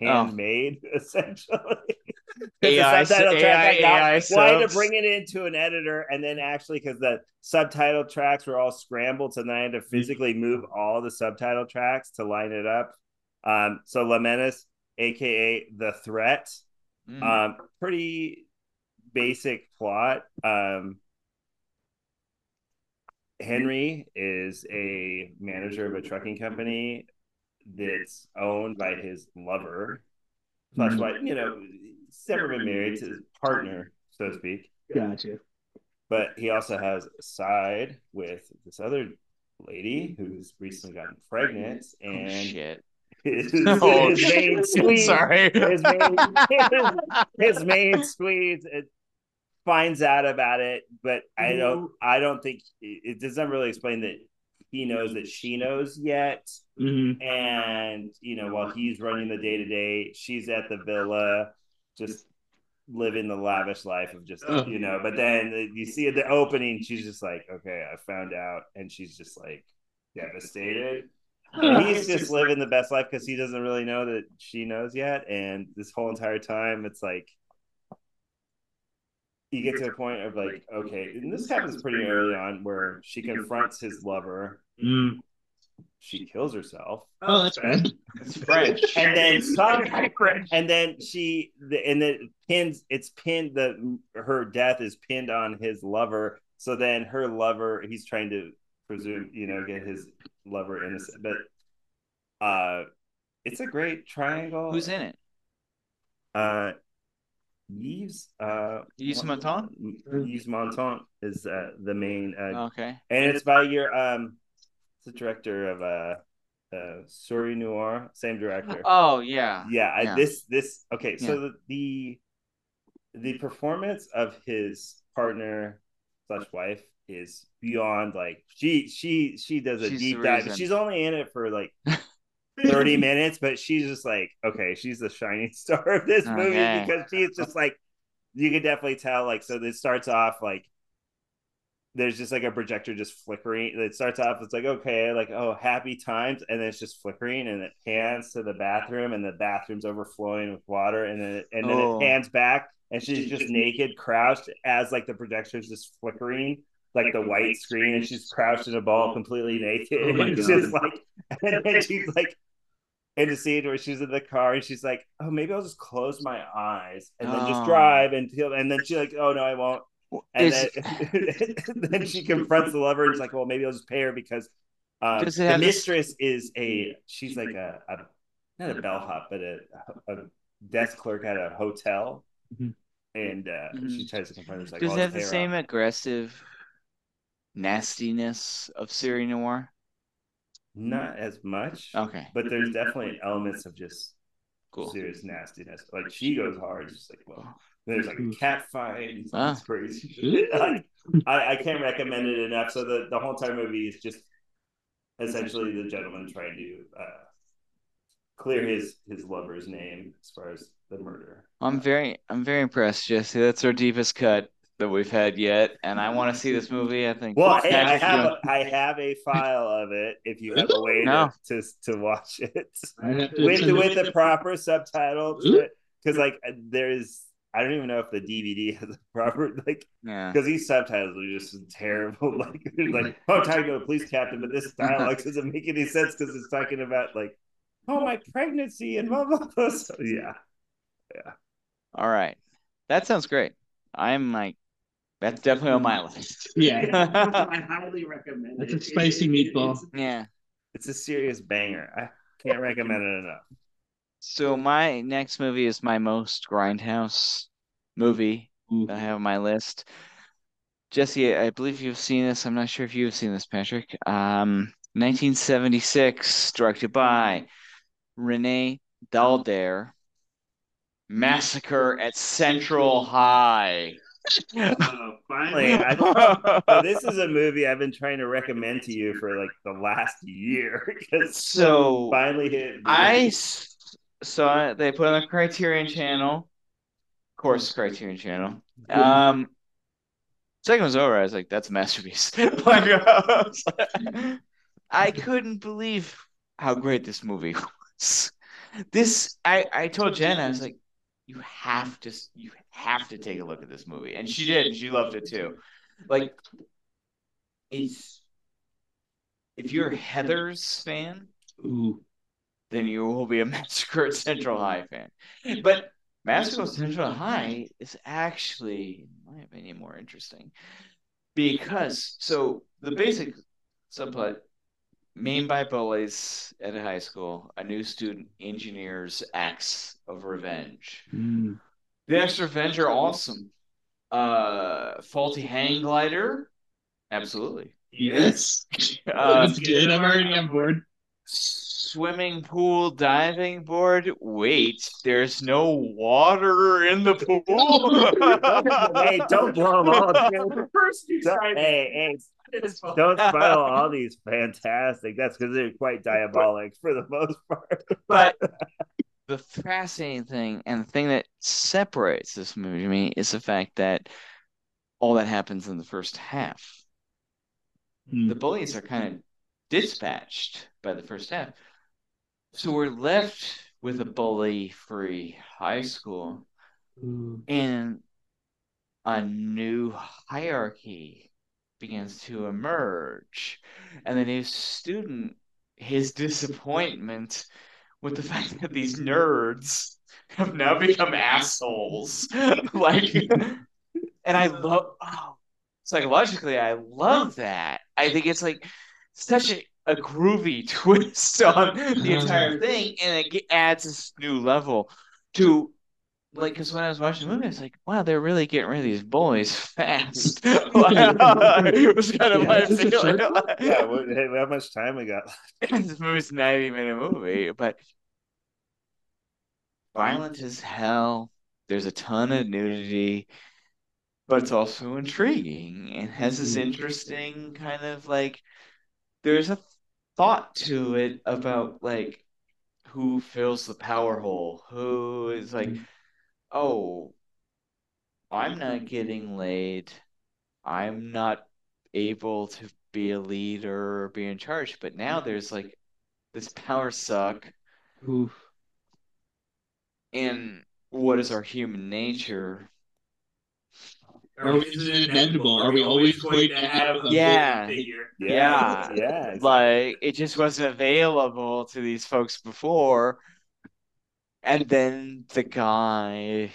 Handmade essentially. AI subtitle AI track AI I to bring it into an editor, and then actually because the subtitle tracks were all scrambled, so then I had to physically move all the subtitle tracks to line it up. Um, so La Menace, aka the Threat, Mm. um, pretty basic plot. Um, Henry is a manager of a trucking company that's owned by his lover, slash, Mhm. like you know, he's never been married to his partner, so to speak. Gotcha. But he also has a side with this other lady who's recently gotten pregnant, Oh, and shit. his, Oh, his main squeeze, Sorry. his main, his main squeeze it finds out about it, but I don't I don't think it it doesn't really explain that he knows that she knows yet. Mm-hmm. And you know, while he's running the day to day, she's at the villa, just living the lavish life of just Oh. you know. But then you see at the opening, she's just like, okay, I found out, and she's just like devastated. And he's just living the best life because he doesn't really know that she knows yet. And this whole entire time, it's like you get to a point of like, okay, and this happens pretty early on where she confronts his lover. Mm. She kills herself, Oh, that's bad. It's French. and then some, and then she, and then pins. It's pinned. The her death is pinned on his lover. So then her lover, he's trying to presume, you know, get his lover innocent, but uh, it's a great triangle. Who's in it? Uh, Yves. Uh, Yves Montand? Yves Montand is uh, the main, uh, Okay. and it's by your um, it's the director of uh, uh, Série Noire, same director. Oh yeah. yeah, I, this this okay. So Yeah. the, the the performance of his partner slash wife is beyond like she she she does a She's deep dive. She's only in it for like 30 minutes, but she's just like, okay, she's the shining star of this oh, movie Okay. because she's just like, you can definitely tell. Like, so this starts off like, there's just like a projector just flickering. It starts off, it's like, okay, like, oh, happy times. And then it's just flickering and it pans to the bathroom and the bathroom's overflowing with water. And then, it, and then Oh. it pans back and she's just naked, crouched as like the projector's just flickering. Like the white screen, and she's crouched in a ball, completely naked. Oh my it's just like, and then she's like, in the scene where she's in the car and she's like, "Oh, maybe I'll just close my eyes and then just Oh. drive until." And then she's like, "Oh no, I won't." And then, then she confronts the lover and she's like, "Well, maybe I'll just pay her because um, the mistress is a she's like a, a not a bellhop, but a, a desk clerk at a hotel." Mhm. And uh, Mhm. she tries to confront her. Like, Does "Well, it have the just same off." aggressive nastiness of Série Noire? Not as much, Okay. but there's definitely elements of just Cool. serious nastiness. Like she goes hard, it's just like, well, there's like a cat fight. It's, Ah. it's crazy. Like, I, I can't recommend it enough. So the, the whole entire movie is just essentially the gentleman trying to uh, clear his his lover's name as far as the murder. I'm very I'm very impressed, Jesse. That's our deepest cut that we've had yet, and I want to see this movie. I think. Well, hey, I have you- a, I have a file of it. If you have a way No. to, to to watch it I have to with with the proper subtitles, Ooh. because like uh, there's I don't even know if the DVD has a proper like yeah. because these subtitles are just terrible. Like, like, oh, I'm trying to go, police captain, but this dialogue doesn't make any sense because it's talking about like, oh, my pregnancy and blah blah blah. So, yeah, All right. That sounds great. I'm like, that's definitely on my list. Yeah. I highly recommend That's it. It's a spicy meatball. Yeah. It's a serious banger. I can't recommend it enough. So my next movie is my most grindhouse movie Ooh. that I have on my list. Jesse, I believe you've seen this. I'm not sure if you've seen this, Patrick. Um, 1976, directed by Renee Daalder. Massacre at Central High. Finally, I, so this is a movie I've been trying to recommend to you for like the last year because So finally hit. I saw it. They put it on the Criterion Channel. Of course, Criterion Channel. Um, second was over. I was like, "That's a masterpiece." Like, I like- I couldn't believe how great this movie was. This, I, I told Jen, I was like, "You have to, you have to take a look at this movie," and she did. She loved it too. Like, it's if you're Heathers fan, Ooh. then you will be a Massacre at Central High fan. But Massacre at Central High is actually, in my opinion, more interesting because so the basic subplot: main by bullies at a high school, a new student engineers acts of revenge. Mm. The Extra of revenge are awesome. Uh, faulty hang glider, absolutely. Yes. Uh, That's good. I'm already on board. swimming pool diving board wait there's no water in the pool hey, don't blow them all. The first two Don't- hey, hey, don't spoil all these fantastic. That's because they're quite diabolic for the most part. but the fascinating thing and the thing that separates this movie to me is the fact that all that happens in the first half. Hmm. The bullies are kind of dispatched by the first half. So we're left with a bully free high school and a new hierarchy begins to emerge. And the new student, his disappointment with the fact that these nerds have now become assholes. like, and I love, oh, psychologically, I love that. I think it's like such a, a groovy twist on the entire thing, and it adds this new level to like because when I was watching the movie, I was like, wow, they're really getting rid of these boys fast. it was kind of Yeah, my is feeling. Yeah, what, hey, how much time we got? this movie's a 90 minute movie, but violent as hell. There's a ton of nudity, but it's also intriguing and has this mm-hmm. interesting kind of like there's a thought to it about like who fills the power hole, who is like, mm-hmm. Oh, I'm not getting laid. I'm not able to be a leader or be in charge. But now there's like this power suck Oof. and what is our human nature? Or is it inevitable? Are we always going to have a Yeah. bully figure? Yeah. yeah. exactly. Like it just wasn't available to these folks before. And then the guy,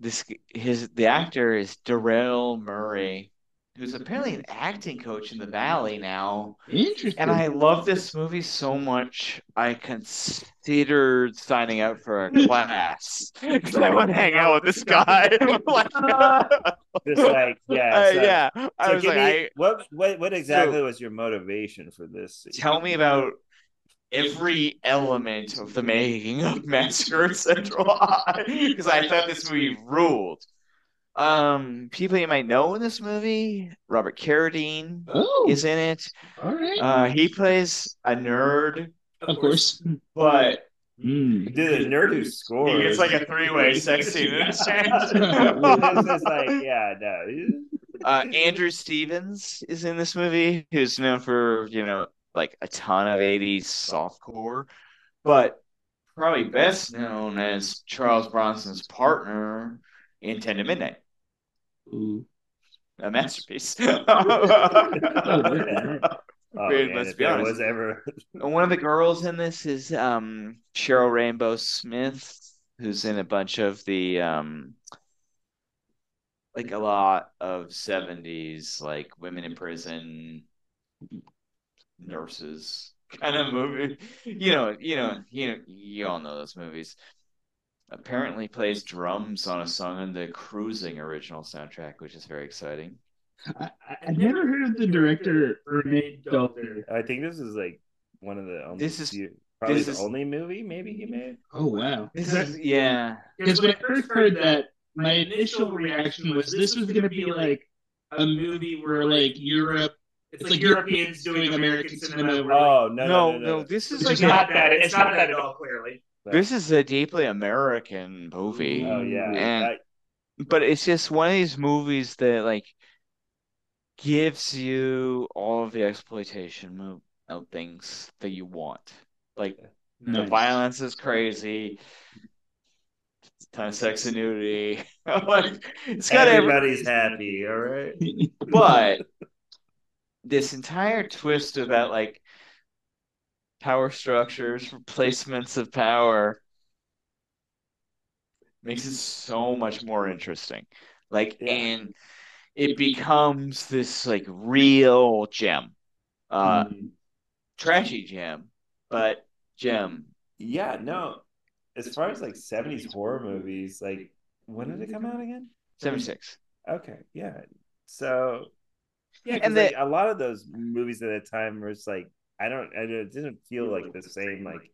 this his the actor is Derrel Maury, who's apparently an acting coach in the Valley now. Interesting. And I love this movie so much, I considered signing up for a class because I want to hang out with this guy. Like, Just like yeah, uh, so- yeah. I So was give like, me, I, what what what exactly was your motivation for this? tell me about every element of the making of Massacre at Central High because I thought this movie ruled. Um, people you might know in this movie, Robert Carradine oh, is in it. all right. Uh, he plays a nerd, of course. but Mm. Dude, the nerd who scores. he gets like a three-way sex scene in. This is like yeah, no. uh, Andrew Stevens is in this movie, who's known for, you know, like a ton of 80s softcore, but probably best known as Charles Bronson's partner in 10 to Midnight, Ooh. a masterpiece. Oh, Dude, man, let's be honest. was ever One of the girls in this is um, Cheryl Rainbeaux Smith, who's in a bunch of the um, like a lot of 70s like women in prison nurses kind of movie. You know, you know, you know, you all know those movies. Apparently plays drums on a song on the Cruising original soundtrack, which is very exciting. I, I- I've never heard of the director Renee Daalder. I think this is like one of the only This is- few- probably this the is- only movie maybe he made. Oh wow. This is yeah. Because when I first heard that, my initial reaction was this was going to be like a movie where like Europe, It's like Europeans doing American cinema. Where Oh no No, no no, no, no. this is like not a, that. It's not that at all. Clearly, this is a deeply American movie. Oh yeah, And I- but it's just one of these movies that like gives you all of the exploitation mo- of things that you want. Like the violence is crazy. Ton of sex and nudity. like it's got every, everybody's happy. All right. but this entire twist about like power structures, replacements of power makes it so much more interesting. Like, Yeah. and it becomes this like real gem, uh, Mm. trashy gem, but gem. Yeah, no. As far as like 70s horror movies, like when did it come out again? 76. Okay, yeah. So yeah, And and the- like a lot of those movies at the time were just like I don't, I don't it didn't feel like the same like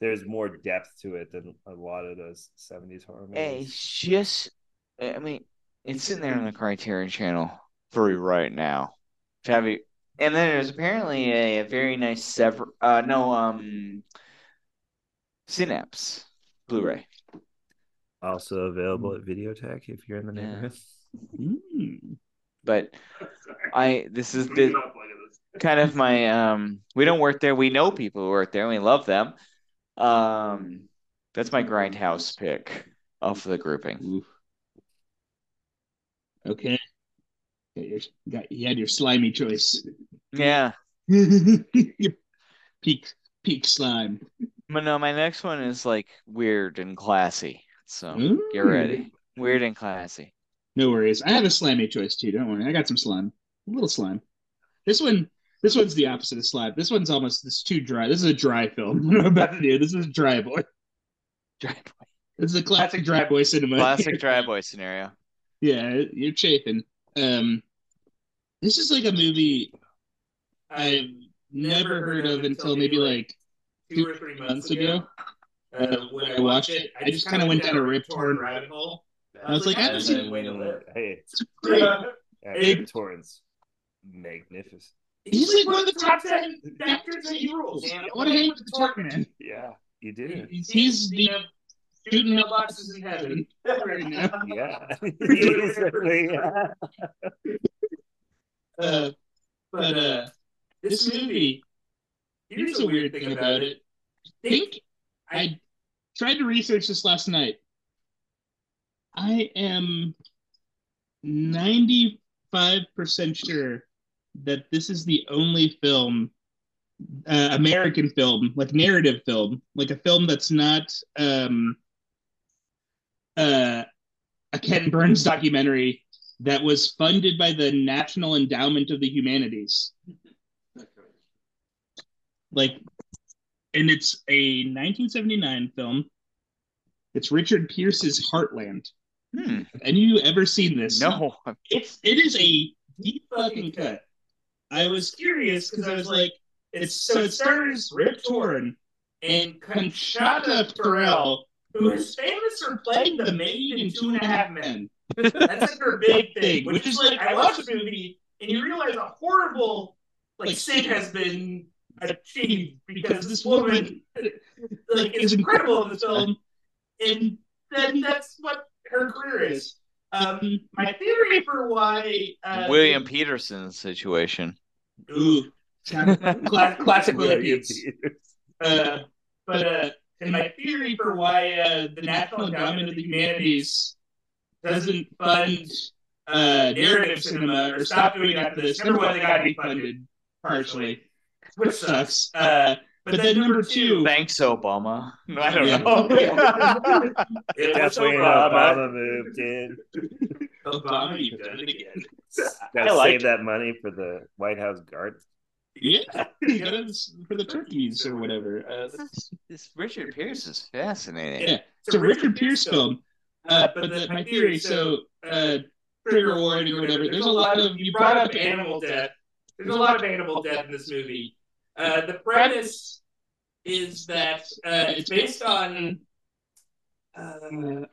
there's more depth to it than a lot of those 70s horror movies. It's just, I mean, it's sitting there on the Criterion Channel for right now. Have you? And then there's apparently a, a very nice sever. Uh, no, um, Synapse Blu-ray. Also available at Videotheque if you're in the Yeah. neighborhood. Mm. But I this is the kind of my um we don't work there. We know people who work there and we love them. Um that's my grindhouse pick of the grouping. Oof. Okay. Got your, got, you had your slimy choice. Yeah. peak peak slime. But no, my next one is like weird and classy. So get Ooh. ready. Weird and classy. No worries. I have a slimy choice too. Don't worry. I got some slime. A little slime. This one. This one's the opposite of slime. This one's almost. This is too dry. This is a dry film. What I'm about to do. This is dry boy. Dry boy. This is a classic dry boy cinema. Classic dry boy scenario. Yeah, you're chafing. Um, this is like a movie I've never heard of until maybe like two or three months ago. uh, when I watched it. I just kind of went down a Rip Torn rabbit hole. I was like, I haven't seen Wait a minute. Hey, It's great. yeah, Big- Torrance. Magnificent. He's like one of the top ten actors that he rules. I want to hang with the Torque man. Yeah, you did. He's, he's you shooting mailboxes in heaven right now. Yeah. yeah. Uh, but uh, this movie, here's a weird thing about it. I think I tried to research this last night. I am 95% sure that this is the only film, uh, American film, like narrative film, like a film that's not um, uh, a Ken Burns documentary that was funded by the National Endowment of the Humanities. Like, and it's a 1979 film. It's Richard Pearce's Heartland. Hmm. Have you ever seen this? No. It's it is a deep fucking cut. I was curious because I was like, it's so it stars Rip Torn and Conchata Ferrell, who is famous for playing the maid in Two and a Half Men. That's like her big thing, which is like I watched the movie and you realize a horrible like sin has been achieved because this woman like is incredible in the film, and then that's what her career is. Um, my theory for why uh, William Petersen situation. Ooh, Cla- classic William William Petersen. Uh, but uh, and my theory for why uh, the National Endowment of the Humanities doesn't fund uh, narrative cinema or stop doing that after this. Number one, they got to be funded partially, which sucks. Uh, but then number two, Thanks, Obama. No, I don't Yeah. know. it was Definitely an Obama. Obama move, kid. Obama, you've done it again. Gotta I like save that money for the White House guard. Yeah, you for the turkeys or whatever. Uh, this, this Richard Pearce is fascinating. Yeah. it's a Richard Pearce film. Uh, but the, my theory, so uh, trigger warning or whatever. There's a lot of you brought up animal death. There's a lot of animal death in this movie. Uh, the premise is that uh, it's based on uh,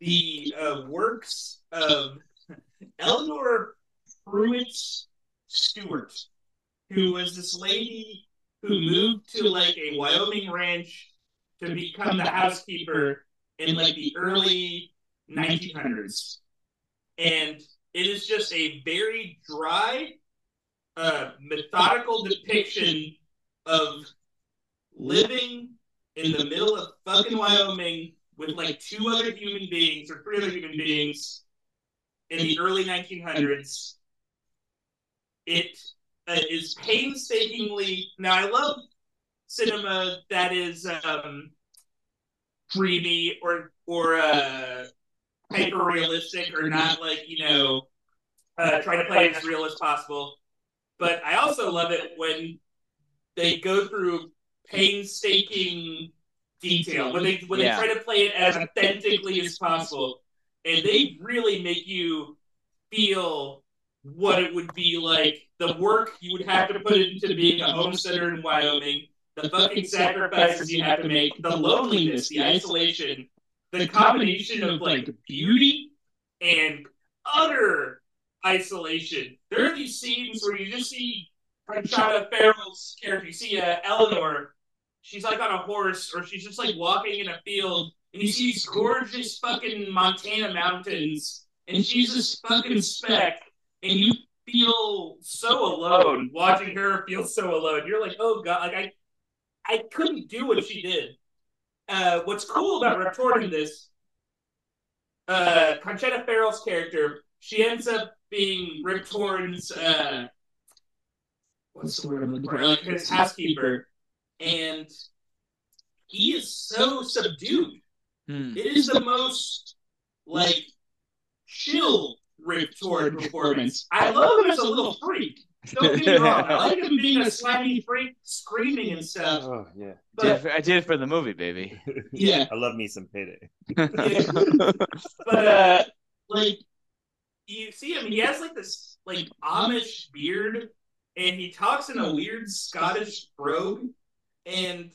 the uh, works of Elinore Pruitt Stewart, who was this lady who moved to like a Wyoming ranch to become the housekeeper in like the early 1900s. And it is just a very dry, uh, methodical depiction of living in the middle of fucking Wyoming with like two other human beings or three other human beings in the early 1900s. It uh, is painstakingly now. I love cinema that is um, dreamy or or uh, hyper realistic or not like you know uh, try to play as real as possible. But I also love it when they go through painstaking detail when they when Yeah. they try to play it as authentically as possible, and they really make you feel what it would be like the work you would have to put into being a homesteader in Wyoming, the fucking sacrifices you have to make, the loneliness, the isolation, the combination of like beauty and utter isolation. There are these scenes where you just see Conchata Ferrell's character, you see uh, Elinore. she's like on a horse or she's just like walking in a field and you see these gorgeous fucking Montana mountains and she's this fucking speck and you feel so alone watching her feel so alone. You're like, oh god, like I I couldn't do what she did. Uh, what's cool about in this, uh, Conchata Ferrell's character, she ends up being Rip Torn's uh, what's the word I'm looking for? Like his housekeeper, and he is so subdued. Hmm. It is the most like chill Rip Torn performance. I love him as a little freak. Don't get me wrong. I like him being a slimy freak, screaming and stuff. Oh yeah, Did it But for- I did it for the movie, baby. yeah, I love me some payday. but uh, like you see him, he has like this like Amish beard, and he talks in a weird Scottish brogue, and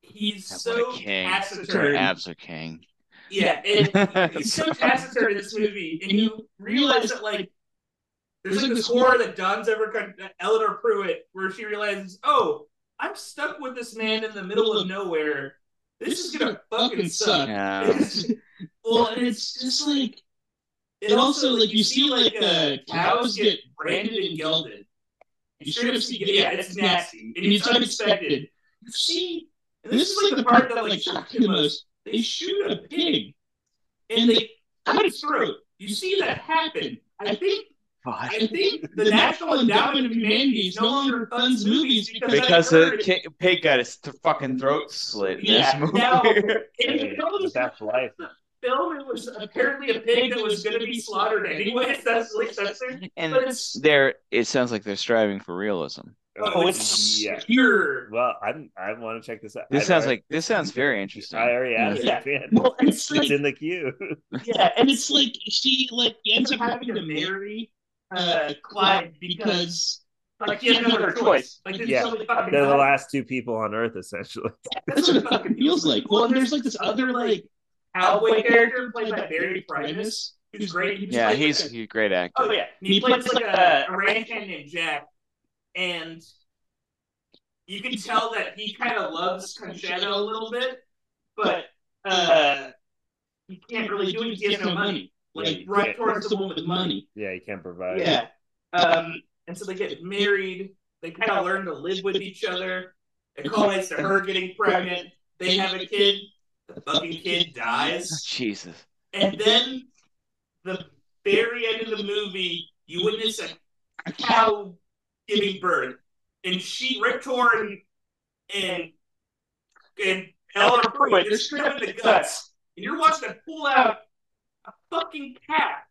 he's What so a king. taciturn. Abs are king. Yeah, and he's so taciturn in this movie, and you realize that like there's like this horror that dawns ever Con- Elinore Pruitt, where she realizes, oh, I'm stuck with this man in the middle of nowhere. This is gonna fucking suck. Yeah. well, and it's just like it also like you see like uh, cows get branded and gelded. You straight up see, yeah, it's nasty and it's unexpected. You see, this is like the part that like shocked me the most. They shoot a pig and they cut its throat. You see that happen. I think I think the National Endowment of Humanities no longer funds movies because Because the pig got his th- fucking throat slit in Yeah, this movie. now- in Hey, the film, but that's life. Film, it was apparently a pig that was going to be slaughtered anyways. That's like censored, and but it's there, it sounds like they're striving for realism. oh, it's yeah. pure. Well, I'm I want to check this out. This I've sounds already- like this sounds very interesting. I already asked Yeah. it. Well, it's It's in the queue. yeah, and it's like she like ends up having to marry uh Clyde because Like he has no other choice. Like Yeah. is only fucking They're the last two people on Earth, essentially. that's what it fucking feels like. Well, and there's like this other like cowboy character played by Barry Primus, who's great. He yeah, plays he's like a- he's a great actor. Oh yeah, he, plays like a, a ranch hand named Jack, and you can tell that he kind of loves Conchata a little bit, but uh, he can't really do it. He has no money. Like Yeah, right yeah. towards the woman with money. Yeah, you can't provide. Yeah. Um, and so they get married. They kind of learn to live with each other. It culminates to her getting pregnant. They have a kid. The fucking kid dies. Jesus. And then the very end of the movie, you witness a, a cow giving birth. And she, Rip Torn and and Elinore Pruitt, they're straight up in the guts. And you're watching them pull out a fucking cat.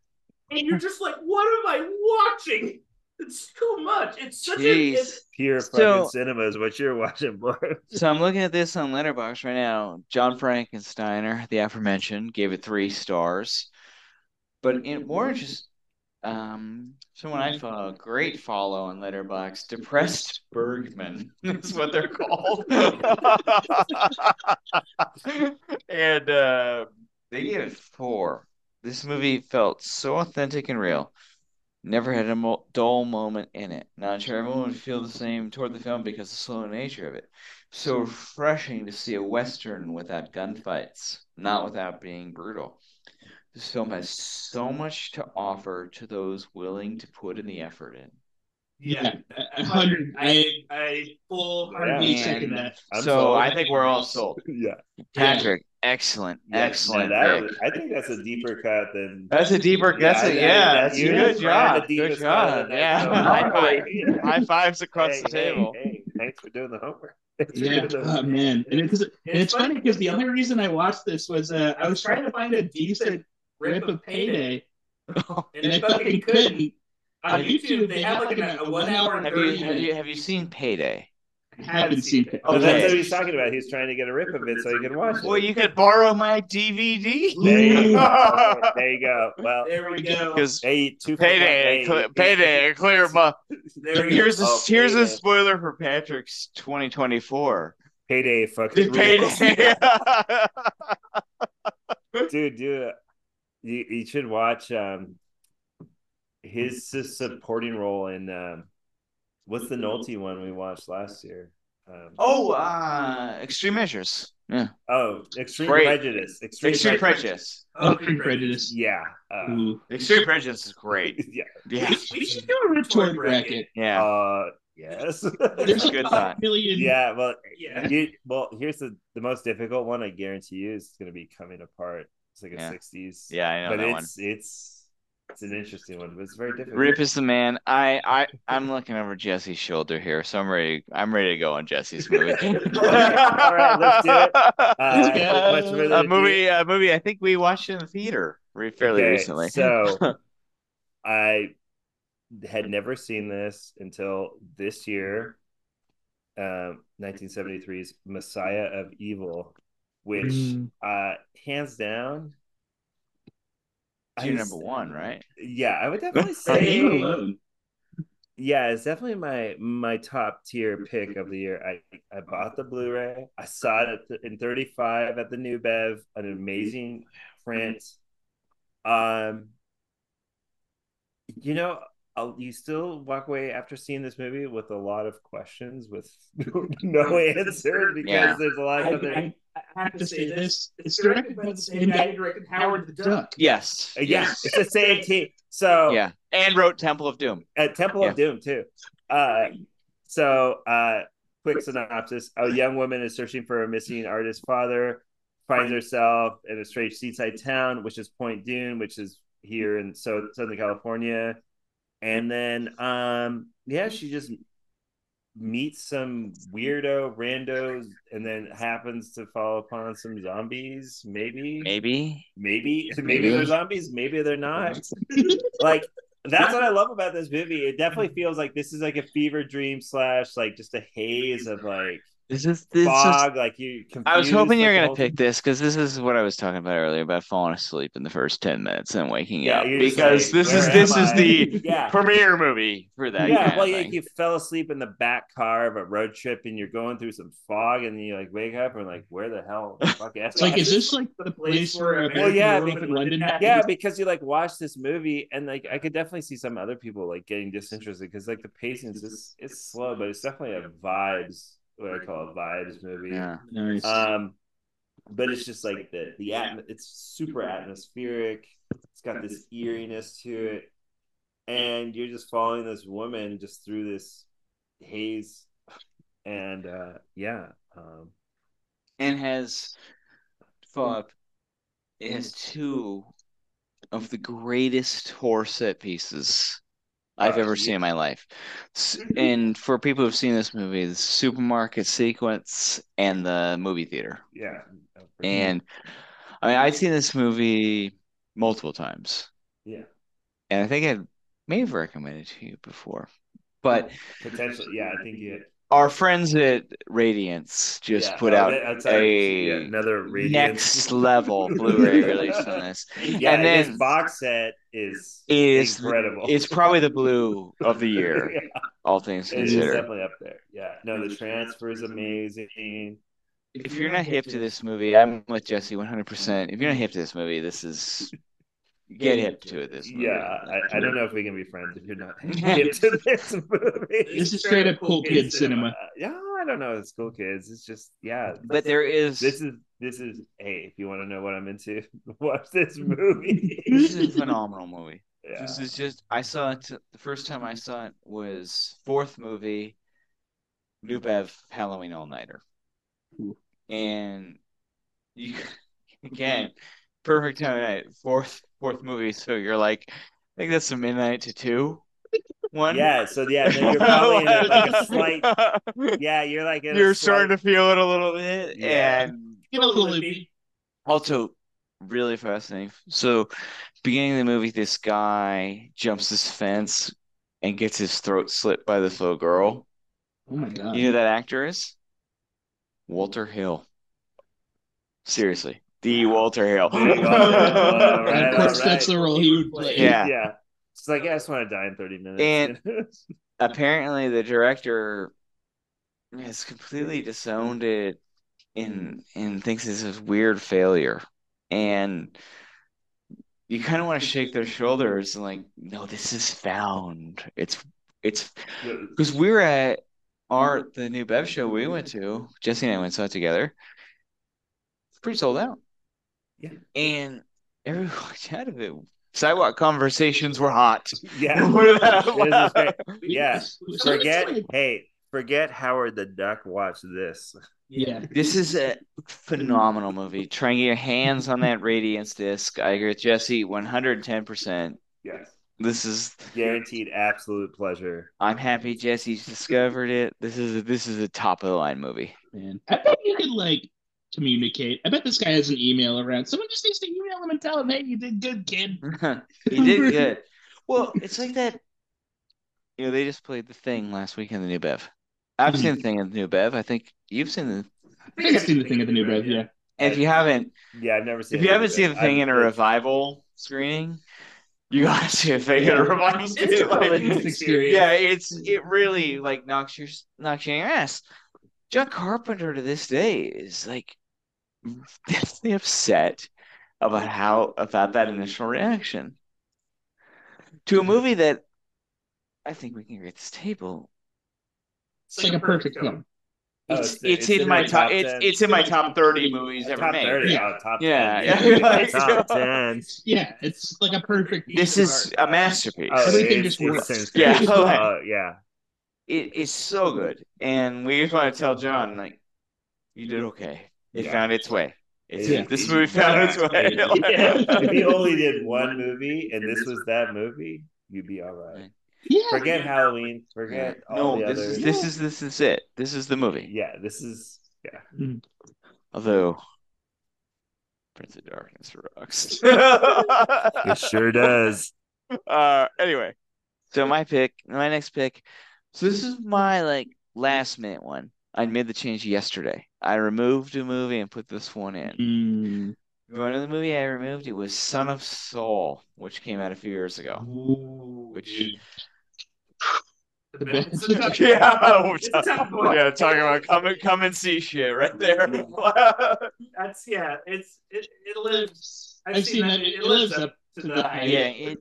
And you're just like, what am I watching? It's too much. It's such a it's, Pure So- fucking cinema is what you're watching, boy. So I'm looking at this on Letterboxd right now. John Frankensteiner, the aforementioned, gave it three stars. But in more just um someone I follow, great follow on Letterboxd, Depressed Bergman is what they're called. and uh they gave it four. This movie felt so authentic and real. Never had a mo dull moment in it. Not sure everyone would feel the same toward the film because of the slow nature of it. So refreshing to see a Western without gunfights, not without being brutal. This film has so much to offer to those willing to put in the effort in. yeah, a hundred. I I full Yeah. heartedly And second that. I'm so sold. I think we're all sold. yeah. Patrick, excellent, Yeah, excellent pick. I think that's a deeper cut than. That's a deeper. That's I- a yeah. That's a you good job. Good job. Yeah. High five. High fives across Hey, the hey, table. Hey, thanks for doing the homework. Thanks Yeah, oh man, and it's and it's funny because the only reason I watched this was uh, I was trying to find a decent rip of Payday, and I fucking couldn't. On YouTube, they have like a, a one hour and Have you have you have you seen Payday? I haven't seen it. So Okay. that's what he's talking about. He's trying to get a rip of it so he can watch it. Well, you could borrow my DVD. There you go. there you go. Well, There we go. Because hey, two payday, one. payday, clear my. There. Here's a Oh, here's a spoiler for Patrick's 2024. Payday, fucking Payday. dude, dude, you you should watch um his supporting role in um what's the Nolte one we watched last year? Um, Oh, uh, Extreme Measures. Yeah. oh, Extreme Great. Prejudice. Extreme, Extreme Prejudice. Prejudice. Oh, Extreme Prejudice. Yeah. Uh, Extreme Prejudice is great. yeah. Yeah. We should Do a retort bracket. Yeah. Uh, yes. There's a good like thought. million. yeah. Well, Yeah. you, well, here's the the most difficult one. I guarantee you is going to be coming apart. It's like a Yeah. '60s. Yeah, I know but that one. it's it's it's an interesting one, but it's very difficult. Rip is the man. I I I'm looking over Jesse's shoulder here, so I'm ready. I'm ready to go on Jesse's movie. All right, let's do it. Uh, much a movie, a movie. I think we watched in the theater fairly Okay, recently. So I had never seen this until this year, um, 1973's Messiah of Evil, which Mm. uh, hands down. It's I your number one, right? Yeah, I would definitely For him say alone. yeah, it's definitely my my top tier pick of the year. I I bought the Blu-ray. I saw it at the, in 35 at the New Bev, an amazing print. Um, you know, I'll, you still walk away after seeing this movie with a lot of questions with no answers because Yeah. there's a lot of I, stuff that I, I have to say this. It's directed by the same guy who directed Howard the Duck. Yes. Uh, yeah, Yes. it's the same team. So Yeah. And wrote Temple of Doom. at Temple of Doom too. Uh, so uh, quick synopsis: A young woman is searching for a missing artist's father, finds herself in a strange seaside town, which is Point Dume, which is here in so Southern California, and then um, yeah, she just meets some weirdo randos, and then happens to fall upon some zombies. Maybe, Maybe. maybe, maybe Maybe. they're zombies. Maybe they're not like that's what I love about this movie. It definitely feels like this is like a fever dream slash like just a haze of like This is this is fog. like you. I was hoping you were gonna pick this because this is what I was talking about earlier about falling asleep in the first ten minutes and waking Yeah, up you're because like, this is this am is the yeah. premiere movie for that. yeah, well, like you fell asleep in the back car of a road trip, and you're going through some fog, and you like wake up and like, where the hell? the Fuck It's like, is this like the place where Well, yeah, American Werewolf in London happened? yeah, because you like watch this movie, and like I could definitely see some other people like getting disinterested because like the pacing is just, it's slow, but it's definitely a vibes what I call a vibes movie. yeah. Nice. Um, but it's just like the the atm- it's super atmospheric. It's got this eeriness to it, and you're just following this woman just through this haze, and uh, yeah, um, and has follow up. It has two of the greatest horror set pieces I've Uh, ever seen in my life. And for people who've seen this movie, the supermarket sequence and the movie theater. yeah, And I mean, I'd seen this movie multiple times, yeah, and I think I may have recommended to you before. But potentially, yeah, I think you. Our friends at Radiance just yeah, put oh, out a yeah, another Radiance. next level Blu-ray release on this. Yeah, and then this box set is is incredible. it's probably the blue of the year, Yeah, all things it considered. definitely up there. Yeah, no, the transfer is amazing. If you're not hip to this movie, I'm with Jesse 100%. If you're not hip to this movie, this is get hip to it. This movie. Yeah, I, I don't know if we can be friends if you're not hip to this movie. This is straight up cool kid cinema. Uh, yeah, I don't know. It's cool kids. It's just yeah. But there is This is this is hey, if you want to know what I'm into, watch this movie. this is a phenomenal movie. yeah. This is just I saw it the first time I saw it was fourth movie, New Bev Halloween All Nighter, and you again perfect time of night fourth fourth movie. So you're like, I think that's a midnight to two one. Yeah, so yeah, then you're probably in a, like a slight. Yeah, you're like You're a starting to feel it a little bit, Yeah. and Get a little loopy. also really fascinating. So, beginning of the movie, this guy jumps this fence and gets his throat slit by this little girl. Oh my god. You know who that actor is? Walter Hill. Seriously, the Walter Hill. There oh you go. All right, and of course, all that's the role he would play. Yeah. yeah. It's like I just want to die in 30 minutes. And- Apparently, the director has completely disowned it and and thinks it's a weird failure. And you kind of want to shake their shoulders and like, no, this is found. It's it's because we're at art, the new Bev show we went to, Jesse and I went saw it together. It's pretty sold out. Yeah. And everyone out of it. Sidewalk conversations were hot. Yeah. With that This is laugh. great. Yeah. Forget, hey, forget Howard the Duck. Watch this. yeah. This is a phenomenal movie. Try and get your hands on that Radiance disc. I agree with Jesse 110%. Yes. This is Guaranteed absolute pleasure. I'm happy Jesse's discovered it. This is a, this is a top of the line movie. Man, I bet you could like communicate. I bet this guy has an email around. Someone just needs to email him and tell him, "Hey, you did good, kid." he did good. Well, it's like that. You know, they just played the thing last week in the new Bev. I've hmm. seen the thing in the new Bev. I think you've seen the. I think I've seen the thing in the new Bev. Yeah, And if you haven't, Yeah, I've never seen. if you haven't seen the thing in a I've- revival screening, you gotta see a thing in a revival It's screening. a religious Like, experience. yeah, it's it really like knocks your knocks your ass. John Carpenter to this day is like deathly upset about how about that initial reaction to a movie that I think we can agree at this table. it's like a perfect film. Oh, It's, it's- it's, it's in my top. It's it's in my top thirty movies ever top made. 30, Yeah. oh, top Yeah, 10. yeah. top 10. Yeah, it's like a perfect. This is art. a masterpiece. Oh, Everything just works. it's Yeah. insane. Oh, yeah. It is so good, and we just want to tell John like, you did okay. It Yeah. found its way. It's, Yeah. This movie found its way. If you only did one movie and this was that movie, you'd be all right. Yeah, Forget Halloween. Forget all no, the this others. is this is this is it. This is the movie. Yeah, this is yeah. Although Prince of Darkness rocks. It sure does. uh anyway. So my pick, my next pick. So this is my like last minute one. I made the change yesterday. I removed a movie and put this one in. Mm. One of the movie I removed it was Summer of Soul, which came out a few years ago. Which The best- It's it's a tough- yeah, it's a tough one. yeah, talking about come and come and see shit right there. That's yeah. It's it, it lives. I've seen that. It lives up to to the the hype. hype. yeah, it,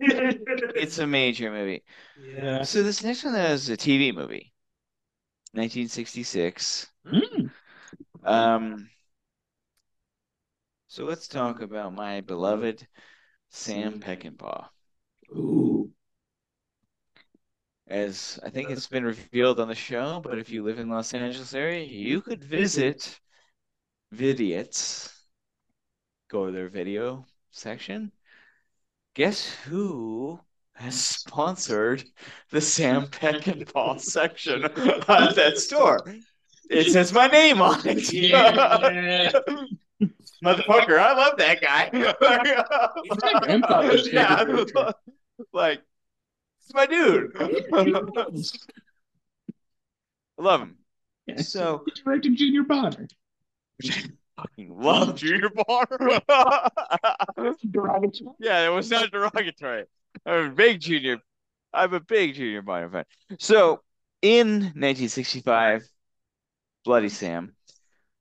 it's a major movie. Yeah. So this next one is a TV movie, 1966. Mm. Um, so let's talk about my beloved Sam Peckinpah. Ooh. As I think it's been revealed on the show, but if you live in Los Angeles area, you could visit Vidiots. Go to their video section. Guess who has sponsored the Sam Peck and Peckinpah section of that store? It says my name on it. Yeah. Motherfucker, I love that guy. He's my grandfather's yeah, like, it's my dude. I love him. Yeah. So, directed Junior Bonner. Fucking love Junior Bar. Derogatory. yeah, it was not derogatory. I'm a big Junior. I'm a big Junior Bar fan. So, in 1965, Bloody Sam.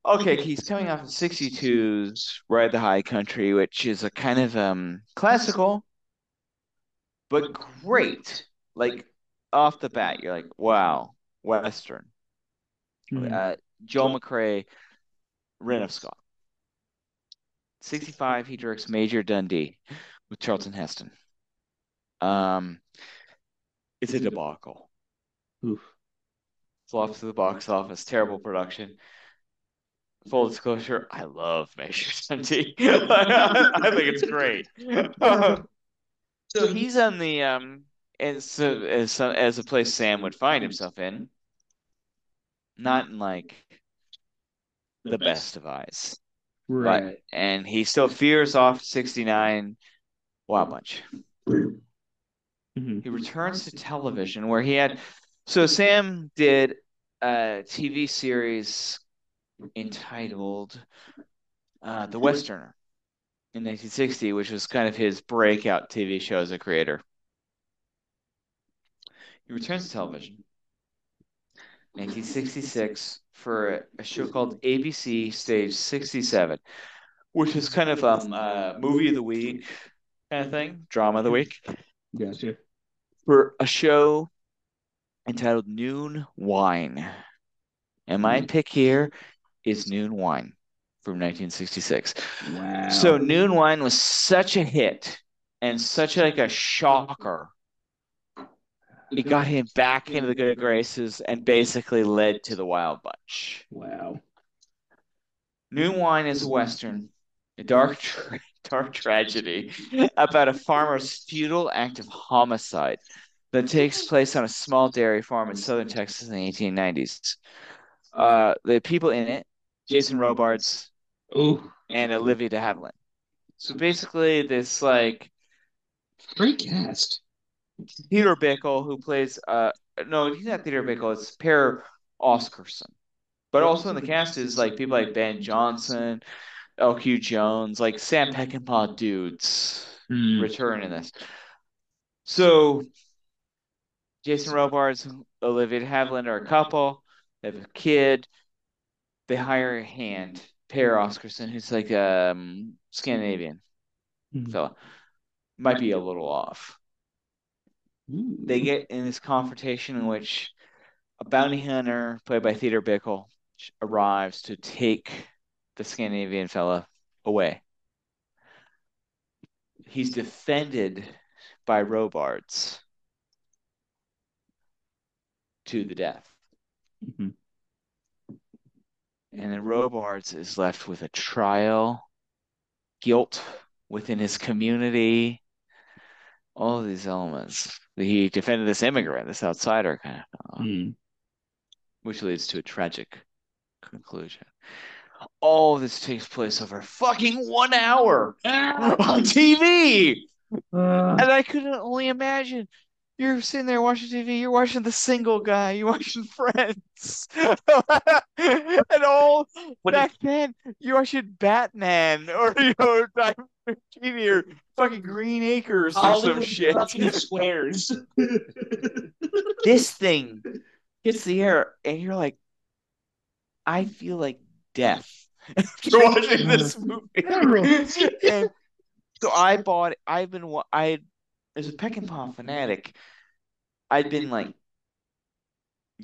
Okay, he's coming off of 62's Ride the High Country, which is a kind of um classical, but great. Like off the bat, you're like, wow, Western. Mm. Uh, Joel McCrea, Randolph Scott. 65, he directs Major Dundee with Charlton Heston. Um, it's a debacle. Oof. Flops to the box office, terrible production. Full disclosure, I love Major Dundee. I think it's great. so he's on the um as as as a place Sam would find himself in, not in like the best of eyes. Right. But and he still fears off 69 Wild Bunch. Mhm. He returns to television where he had so Sam did a TV series entitled uh, The Westerner in 1960, which was kind of his breakout TV show as a creator. He returns to television 1966 for a, show called ABC Stage 67, which is kind of um uh, movie of the week kind of thing, drama of the week Gotcha. for a show entitled Noon Wine. And my pick here is Noon Wine from 1966. Wow. So Noon Wine was such a hit and such like a shocker. It got him back into the good graces and basically led to the Wild Bunch. Wow. Noon Wine is a western, a dark, tra- dark tragedy about a farmer's futile act of homicide that takes place on a small dairy farm in southern Texas in the 1890s. Uh, the people in it, Jason Robards Oh, and Olivia de Havilland. So basically, this like great cast. Peter Bickle, who plays uh no, he's not Peter Bickle, it's Per Oscarsson. But also in the cast is like people like Ben Johnson, LQ Jones, like Sam Peckinpah dudes Hmm. return in this. So Jason Robards, Olivia de Havilland are a couple. They have a kid. They hire a hand, Per Oscarsson, who's like um Scandinavian Hmm. fella. Might be a little off. Ooh. They get in this confrontation in which a bounty hunter, played by Theodore Bikel, arrives to take the Scandinavian fella away. He's defended by Robards to the death. Mhm. And then Robards is left with a trial, guilt within his community, all of these elements. He defended this immigrant, this outsider kind of Hmm. which leads to a tragic conclusion. All this takes place over fucking one hour Ah! on TV. Uh, And I couldn't only imagine you're sitting there watching TV, you're watching The Single Guy, you're watching Friends. and all back then, you're watching Batman or, you know, Diamond or fucking Green Acres or some shit. fucking squares. This thing hits the air, and you're like, I feel like death after watching this movie. and so I bought. I've been wa- I as a Peckinpah fanatic, I'd been like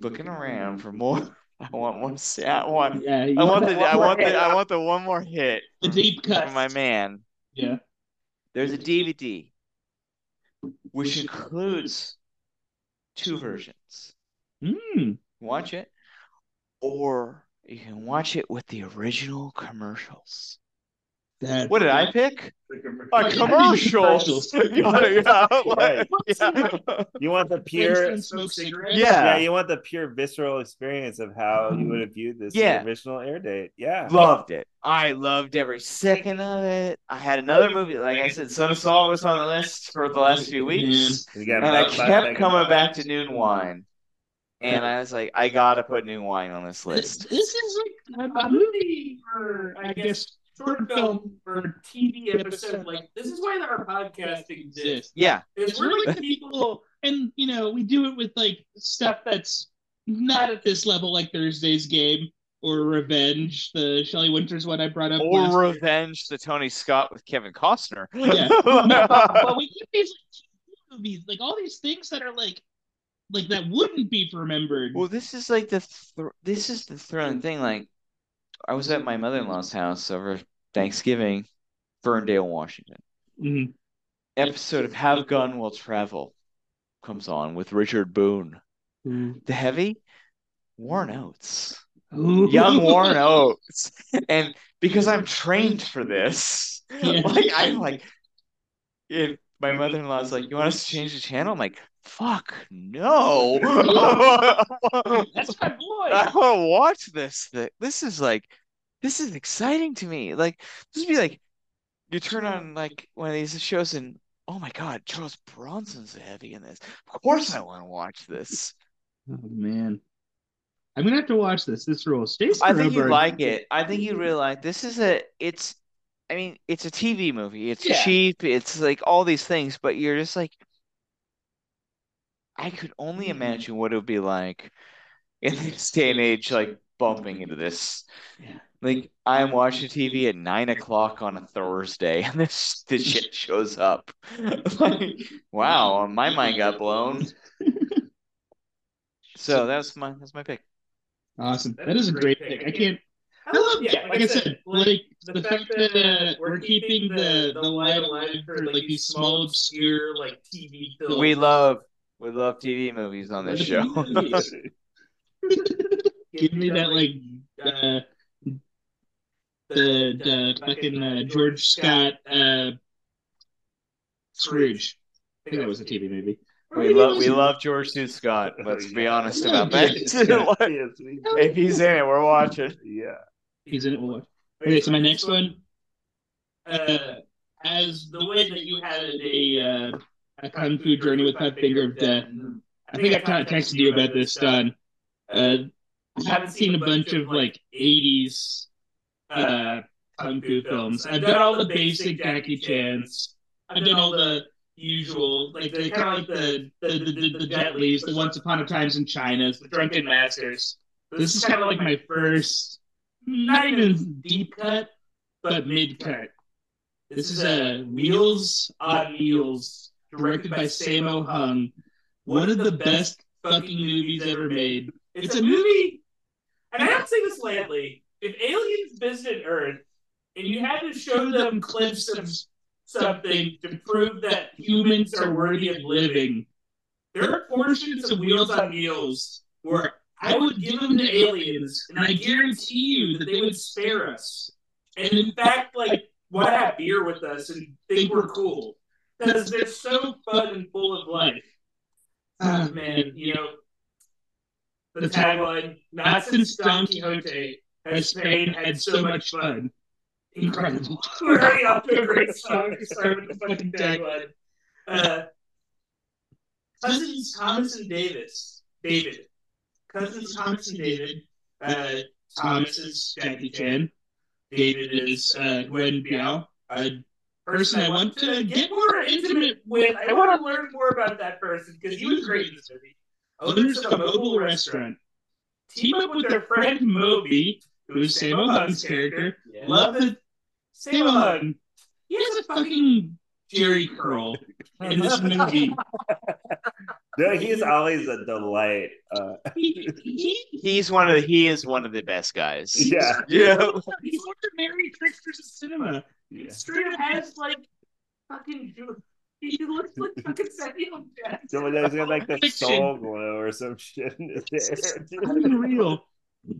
looking around for more. I want one. I want. Yeah, I want that the. I want the. I want the one more hit the deep cut. from my man. Yeah. There's a DVD which includes two versions. Mm. Watch it, or you can watch it with the original commercials. That. What did I pick? Oh, A yeah, commercials. commercials. yeah, yeah, Right. yeah. You want the pure, Winston smoke cigarettes? Yeah. yeah, you want the pure visceral experience of how you would have viewed this Yeah. original air date. Yeah. Loved it. I loved every second of it. I had another movie, like I said, Son of Saul was on the list for the last few weeks, We got and I kept coming back to Noon Wine, and I was like, I gotta put Noon Wine on this This, list. this is like a, a movie for, I guess, short film or TV episode. Like, This is why our podcast exists. exists. Yeah, It's we're people, and you know, we do it with like stuff that's not at this level, like Thursday's game or Revenge, the Shelley Winters one I brought up. last or year. Revenge the Tony Scott with Kevin Costner. Yeah. No, but, but we keep these like, TV movies, like all these things that are like, like that wouldn't be remembered. Well, this is like the thr this is the thrilling thing. Like, I was at my mother-in-law's house over Thanksgiving, Ferndale, Washington. Mhm. Episode of Have Gun Will Travel comes on with Richard Boone. The heavy Warren Oates, Ooh. young Warren Oates, and because I'm trained for this, Yeah. like I'm like, if my mother-in-law's like, "You want us to change the channel?" I'm like, "Fuck no." That's my boy. I want to watch this thing. This is like, this is exciting to me. Like, this would be like, you turn on like one of these shows and, oh my God, Charles Bronson's heavy in this. Of course I want to watch this. Oh man, I'm gonna have to watch this. This rules. Stacy I think you like it. I think you really like this. Is a, it's, I mean, it's a TV movie. It's Yeah. cheap. It's like all these things, but you're just like, I could only mm-hmm. imagine what it would be like in this day and age, like bumping into this. Yeah. Like I'm watching TV at nine o'clock on a Thursday, and this this shit shows up. Like, wow, my mind got blown. So that's my that's my pick. Awesome. That is a great pick. I can't. I love. Yeah, like I said, like the fact that uh, we're keeping the the light alive for like these small obscure like TV films. We love we love TV movies on this show. Give me that like uh, the the fucking uh, George Scott uh, Scrooge. I think that was a TV movie. we love we love George C. Scott. Let's be honest about that. Yes, if he's in it, we're watching. yeah. He's in it. We'll watch. Okay, so my next one, uh, as the way that you had a uh, a kung fu journey with Five Finger of Death. I think I've kind of texted you about this, Don. Uh, I haven't seen a bunch of like '80s uh, kung fu films. I've done all the basic Jackie Chan's. I've done all the usual, like the kind of like the the the, the, Jet Li's, the Once Upon a Times in China's, the Drunken Masters. This is kind of like my first, not even deep cut, but mid cut. This is a Wheels on Meals, directed by Sammo Hung. One of the best fucking movies ever made. It's a movie, and I don't say this lightly. If aliens visited Earth and you had to show them clips of something to prove that humans are worthy of living, there are portions of Wheels on Meals where I would give them to aliens, and I guarantee you that they would spare us. And in fact, like, want to have beer with us and think we're cool because they're so fun and full of life. Oh, man, you know, the tagline, not since Don Quixote has Spain had so much fun. Incredible. Off to a great song to start with the fucking tagline. Uh, cousins Thomas and Davis. David. Cousins Thomas and David. Uh, Thomas is Jackie Chan. David is uh, Yuen Biao. A person I want to get more intimate with. I want to learn more about that person because he was great in this movie. Owners of a mobile restaurant team up with their friend Moby, who's Sammo Hung's character. Love the Sammo Hung. He has a fucking Jheri curl in this movie. No, he's always a delight. Uh, He, he, He's one of the, he is one of the best guys. yeah. Yeah. he's one of the Mary Tricksters of cinema. yeah. Straight up has like fucking. He looks like fucking Samuel Jackson. Someone that's got like the Soul Glo or some shit in his hair. Unreal.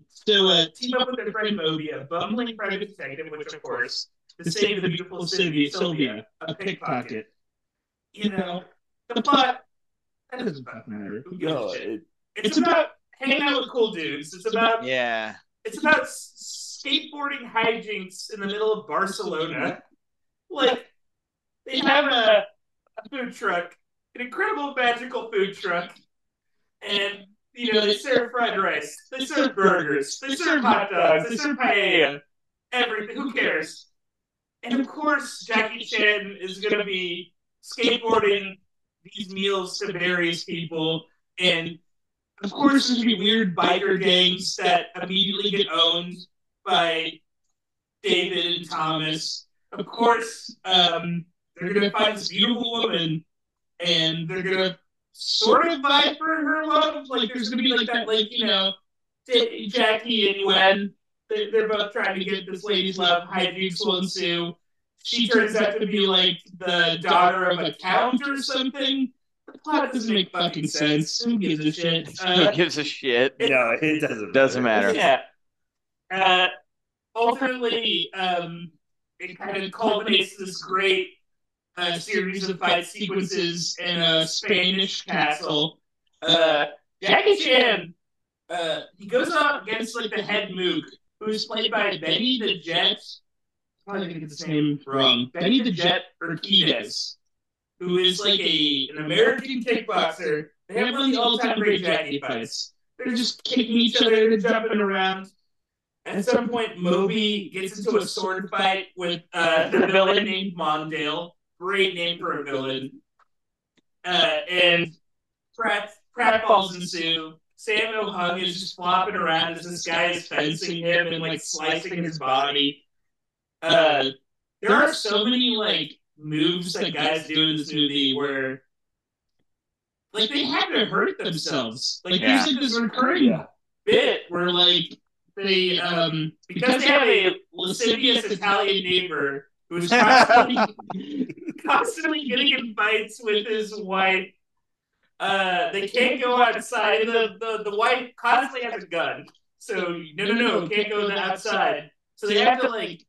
So, uh, Team up with their friend Moby, a bumbling private detective, which of course, to save the beautiful Sylvia, Sylvia, a pickpocket. You know, the plot. That doesn't fucking matter. Who No, it, It's about hanging out with cool dudes. It's about Yeah. it's about skateboarding hijinks in the middle of Barcelona. Like they have a, a food truck, an incredible magical food truck, and you know they serve fried rice, they serve burgers, they serve hot dogs, they serve paella, everything. Who cares? And of course, Jackie Chan is going to be skateboarding these meals to various people, and of course, there's gonna be weird biker gangs that immediately get owned by David and Thomas. Of course, um, they're gonna find this beautiful woman, and they're gonna sort of vie for her love. Like, there's gonna be like that, like you know, Jackie and Gwen. They're, they're both trying to get this lady's love. Hijinks will ensue. She turns out to be like the daughter of a count or something. The plot doesn't make fucking sense. Who gives a shit? Who Uh, gives a shit? no, it doesn't. Doesn't matter. yeah. Uh, ultimately, um, it kind of culminates this great uh, series of fight sequences in a Spanish castle. Uh, Jackie Chan, uh, he goes up against like the head mook, who is played by Benny the Jet. Probably gonna get this name wrong. Benny the Jet Urquidez, who is like a an American kickboxer. They have one of the all-time great Jackie fights. They're just kicking each other and jumping around. At some point, Moby gets into a sword fight with uh, the villain named Mondale. Great name for a villain. Uh, and Pratt, Pratt falls ensue. Sammo Hung is just flopping around as this guy is fencing him and like slicing his body. Uh, there are so many like moves that guys do in this movie where like they had to hurt themselves. Like Yeah. there's like this recurring Yeah. bit where like they um because they have a lascivious Italian neighbor who's constantly constantly getting in fights with his wife. Uh, they can't go outside. The, the the wife constantly has a gun, so no, no, no, can't go outside. So they have to like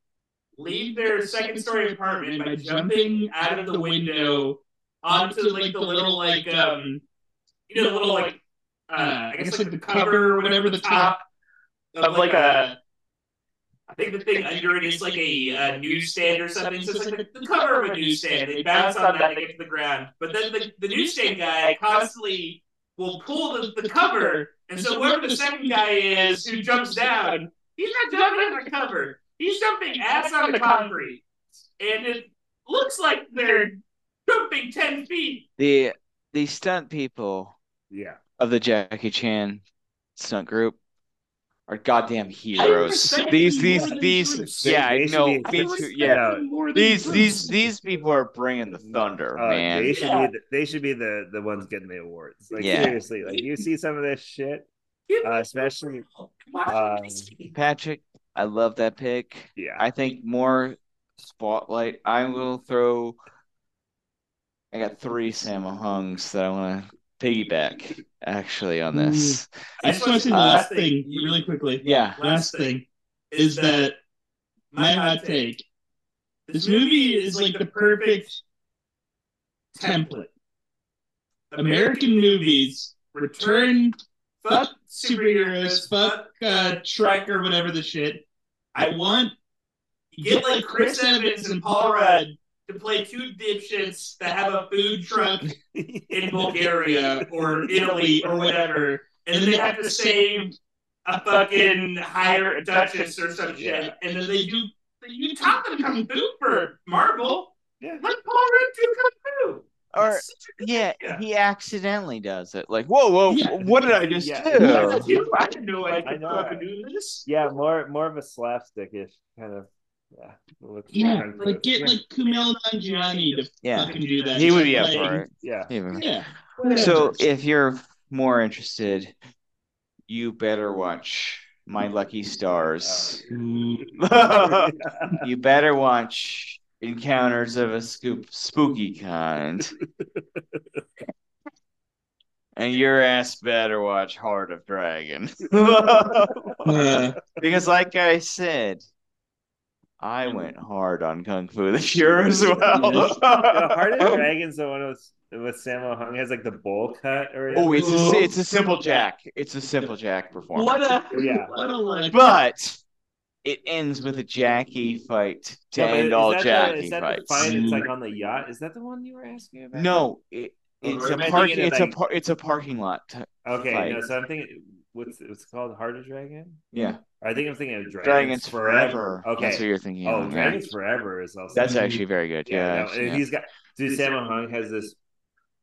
leave their second story apartment by jumping out of the window onto like the little like um you know the little like uh I guess like the cover or whatever the top of like a I think the thing under it is like a, a newsstand or something. So it's like the, the cover of a newsstand. They bounce on that, they get to the ground. But then the, the newsstand guy constantly will pull the, the cover. And so whoever the second guy is who jumps down, he's not jumping on the cover. He's jumping ass on the concrete. And it looks like they're jumping 10 feet. The the stunt people Yeah. of the Jackie Chan stunt group are goddamn heroes. respect These these these yeah, I know. be- Me I too. respect Yeah. them more than These these these people are bringing the thunder, Uh, man. They should Yeah. be the, they should be the the ones getting the awards. Like Yeah. seriously, like you see some of this shit, uh, especially uh, Patrick, I love that pick. yeah. I think more spotlight. I will throw. I got three Sammo Hungs that I want to piggyback actually on this. I just want to say the Uh, last thing really quickly. Yeah, Last thing is that my hot take. This movie is like the perfect template. American movies return fuck superheroes, fuck uh, Shrek or whatever the shit. I want get like Chris Evans and Paul Rudd to play two dipshits that have a food truck in Bulgaria or Italy or whatever, and then they have to save a fucking higher duchess or some shit, Yeah. and then they do. You taught them kung fu for Marvel. Yeah. Let Paul Rudd do kung fu. or It's such a good yeah, idea. he accidentally does it. Like, whoa, whoa, Yeah. what did I just Yeah. do? Yeah, you- I didn't know I I could know. do this. yeah, more more of a slapstickish kind of yeah. look- Yeah, like get like Kumail Nanjiani to Yeah, fucking do that. he would be up Like, for it. yeah. Yeah. So if you're more interested, you better watch My Lucky Stars. you better watch Encounters of a Scoop Spooky Kind. and your ass better watch Heart of Dragon. Because like I said, I went hard on Kung Fu this year as well. The Heart of Dragons, the one with with Sammo Hung has like the bowl cut or Oh, it's a, it's a simple Jack. It's a simple Jack performance. what a Yeah. what a like. But it ends with a Jackie fight to Yeah, end is all that the- Jackie is that the fights. fight? It's like on the yacht. Is that the one you were asking about? No, it, it's Or a park. It's like- a par- it's a parking lot. t- Okay, fight. no. So I'm thinking, what's it's called? Heart of Dragon. yeah, I think I'm thinking of Dragons, Dragons Forever. Okay. that's what you're thinking. Oh, of, yeah. Dragons Forever is also. That's actually very good. Yeah, no, yeah. he's got dude. Sammo Hung has this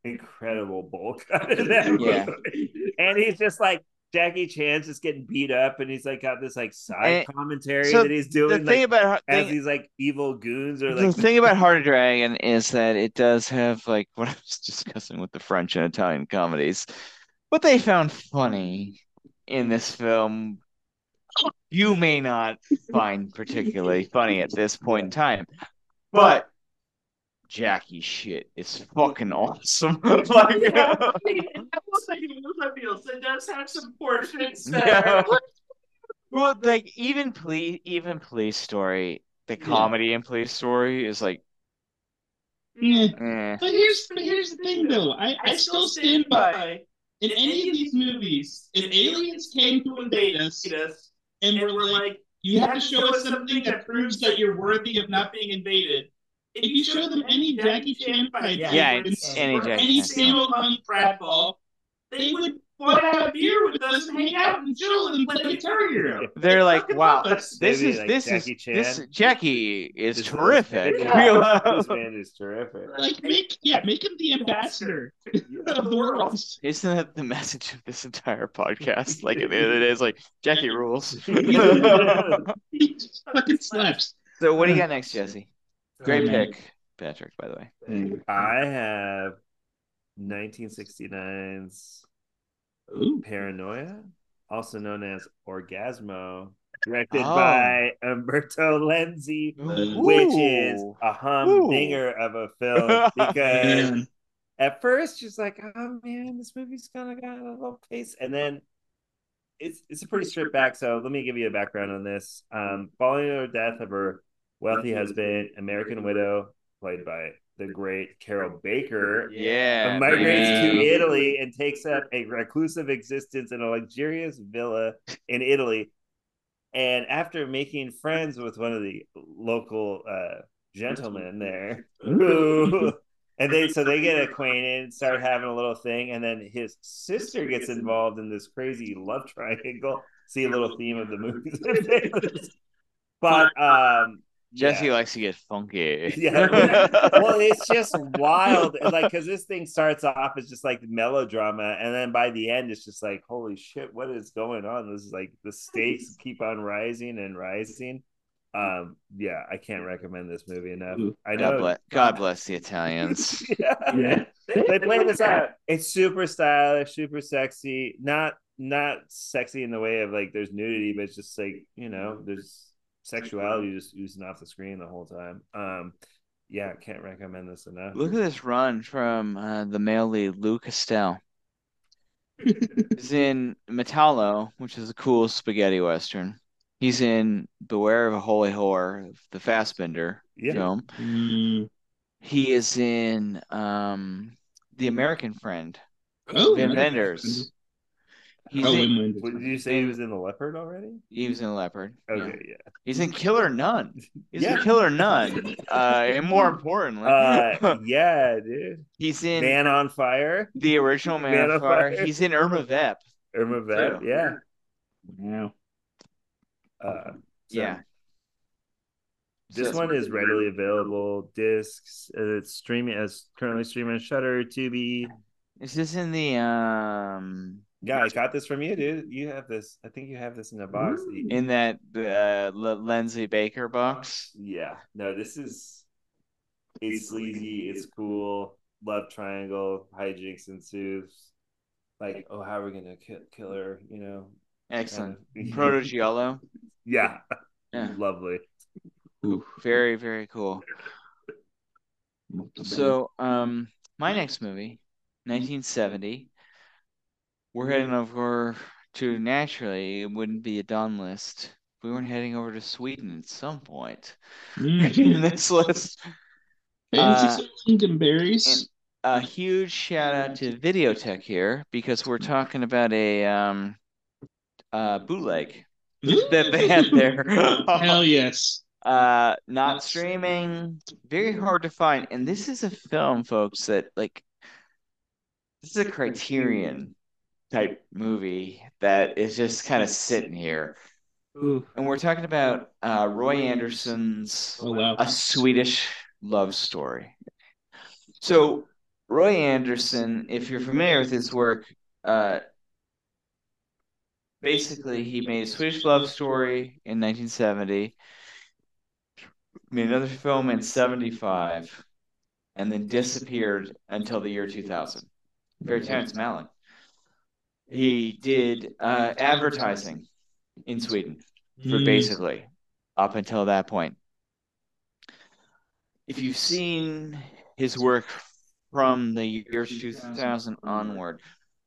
incredible bulk in Yeah. movie. and he's just like Jackie Chan's just getting beat up, and he's like got this like side And- commentary so that he's doing. the thing like, about as thing, these like evil goons or like the thing about Heart of Dragon is that it does have like what I was discussing with the French and Italian comedies. What they found funny in this film, you may not find particularly funny at this point in time, but Jackie shit is fucking awesome. like, Yeah, I mean, that was like. It does have some portions that Yeah. are well, like even police, even police story, the Yeah. comedy in police story is like, Yeah. eh. But here's but here's the thing though. I, I still stand by in any of these movies, if aliens came to invade us and were like, you have to show us something that proves that you're worthy of not being invaded. If you show them any Jackie Chan fight, Yeah, it's any Jackie any Sammo Hung pratfall, they would want to have a beer with us and hang out and chill and play Guitar Hero. They're like, fucking wow, this Maybe is like this Jackie is Chan. this Jackie is This terrific. Yeah. this man is terrific. Like make yeah, make him the ambassador of the world. Isn't that the message of this entire podcast? Like at the end of the day, it's like Jackie rules. He just fucking slaps. so what do you got next, Jesse? Great um, pick, Patrick. By the way, I have 1969's Ooh. Paranoia. also known as Orgasmo, directed Oh. by Umberto Lenzi, which is Ooh. a humdinger of a film because at first she's like, oh man, this movie's kind of got a little pace, and then it's it's a pretty stripped back. So let me give you a background on this. Um, following the death of her wealthy husband, American widow, played by the great Carroll Baker, Yeah. migrates to. Italy and takes up a reclusive existence in a luxurious villa in Italy. And after making friends with one of the local uh, gentlemen there, who and they so they get acquainted, start having a little thing, and then his sister gets involved in this crazy love triangle. See a little theme of the movie, but um, Jesse yeah. likes to get funky. Yeah. well, it's just wild. Like, because this thing starts off as just like melodrama, and then by the end, it's just like, holy shit, what is going on? This is like the stakes keep on rising and rising. Um, yeah, I can't recommend this movie enough. Ooh. I God know. bless, God bless the Italians. yeah. Yeah. They play this out. It's super stylish, super sexy. Not not sexy in the way of like there's nudity, but it's just like you know there's sexuality just oozing off the screen the whole time. Um, yeah, can't recommend this enough. Look at this run from uh, the male lead, Lou Castel. He's in Metallo, which is a cool spaghetti western. He's in Beware of a Holy Whore, the Fassbinder Yeah. film. Mm. He is in um, The American Friend, Oh, Wim nice. Wenders. He's Oh, in, What, did you say he was in the leopard already? he was in Leopard. Okay, yeah. He's in Killer Nun. He's Yeah. in Killer Nun. Uh, and more importantly, Uh, yeah, dude. he's in Man on Fire, the original Man, Man on on Fire. Fire. He's in Irma Vep. Irma Vep, Too. yeah. Wow. Uh, so Yeah. This So- one is readily available. Discs. Uh, it's streaming as currently streaming on Shudder, Tubi. Is this in the um Yeah, I got this from you, dude. You have this. I think you have this in a box. in that uh, L- Lindsay Baker box? Yeah. No, this is. It's sleazy. It's cool. Love triangle. Hijinks ensues. Like, oh, how are we gonna kill, kill her? You know. Excellent. kinda- Proto Giallo. Yeah. Yeah. Lovely. Ooh. Very, very cool. So, um, my next movie, 1970. We're heading over to naturally. It wouldn't be a done list. We weren't heading over to Sweden at some point in Mm. this list. Uh, Lingonberries. a huge shout out to Videotheque here because we're talking about a um uh bootleg that they had there. Hell yes. uh not streaming, very hard to find. And this is a film, folks, that like this is a criterion type movie that is just kind of sitting here. Ooh. And we're talking about uh Roy Andersson's Oh wow. a Swedish love story. So Roy Anderson, if you're familiar with his work, uh, basically he made a Swedish love story in 1970, made another film in 75, and then disappeared until the year 2000. Very Terrence Malick. He did uh, advertising in Sweden for Mm. basically up until that point. If you've seen his work from the year 2000 onward,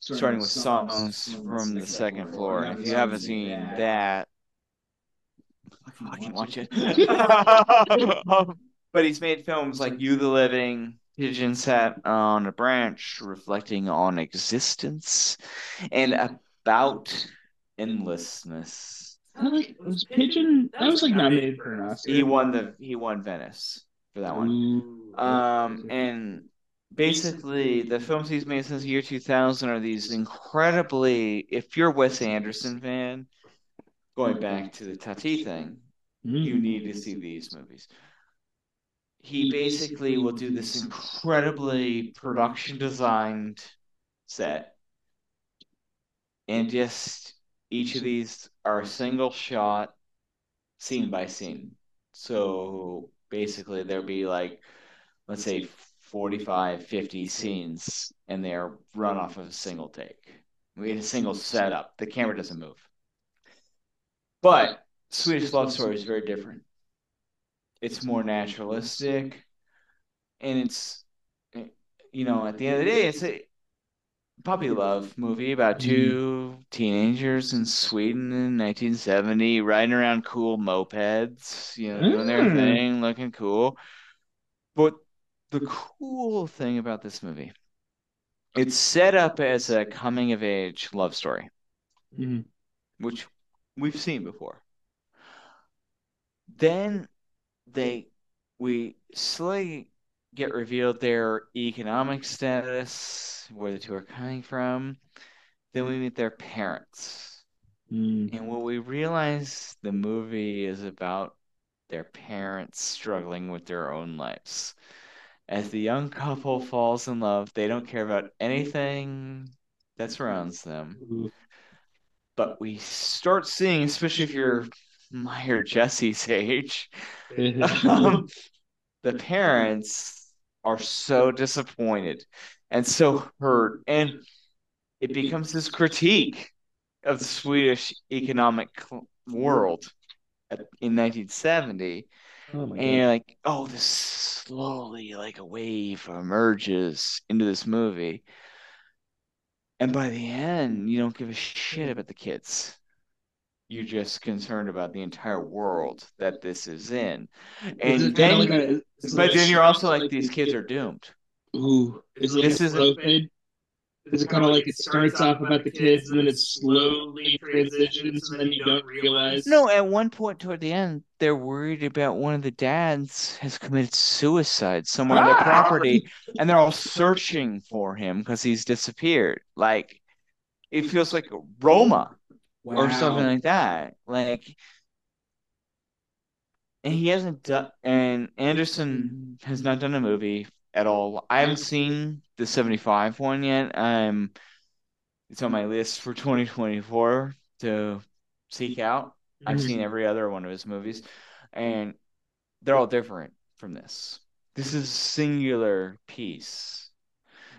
starting with songs from the second floor, if you haven't seen that, fucking watch it. But he's made films like You the Living, Pigeon Sat on a Branch, reflecting on existence, and about endlessness. I like was Pigeon. That was like nominated for an Oscar. He won the he won Venice for that one. Ooh. Um, and basically, the films he's made since the year 2000 are these incredibly. If you're a Wes Anderson fan, going back to the Tati thing, you Mm. need to see these movies. He basically will do this incredibly production designed set, and just each of these are single shot, scene by scene. So basically, there'll be like, let's say, 45, 50 scenes, and they're run off of a single take. We had a single setup. The camera doesn't move. But Swedish Love Story is very different. It's more naturalistic, and it's you know at the end of the day, it's a puppy love movie about two teenagers in Sweden in 1970 riding around cool mopeds, you know, doing their Mm. thing, looking cool. But the cool thing about this movie, it's set up as a coming of age love story, Mhm. which we've seen before. Then they we slowly get revealed their economic status, where the two are coming from. Then we meet their parents. Mm. And what we realize the movie is about their parents struggling with their own lives. As the young couple falls in love, they don't care about anything that surrounds them. But we start seeing, especially if you're my or Jesse's age, um, the parents are so disappointed and so hurt. And it becomes this critique of the Swedish economic world at- in 1970. oh And you're like, oh, this slowly, like a wave, emerges into this movie. And by the end, you don't give a shit about the kids. You're just concerned about the entire world that this is in. And it then, like a- but like then you're also like, these kids are doomed. Ooh, is it This like is a a- slow fade? Is it kind of like it starts off about the kids and then it slowly transitions and then you don't realize? No, at one point toward the end, they're worried about one of the dads has committed suicide somewhere on their Ah! property, and they're all searching for him because he's disappeared. Like it feels like Roma or something like that. Like, and he hasn't done, and Andersson has not done a movie at all. I haven't seen the 75 one yet. Um, it's on my list for 2024 to seek out. I've seen every other one of his movies, and they're all different from this. This is a singular piece.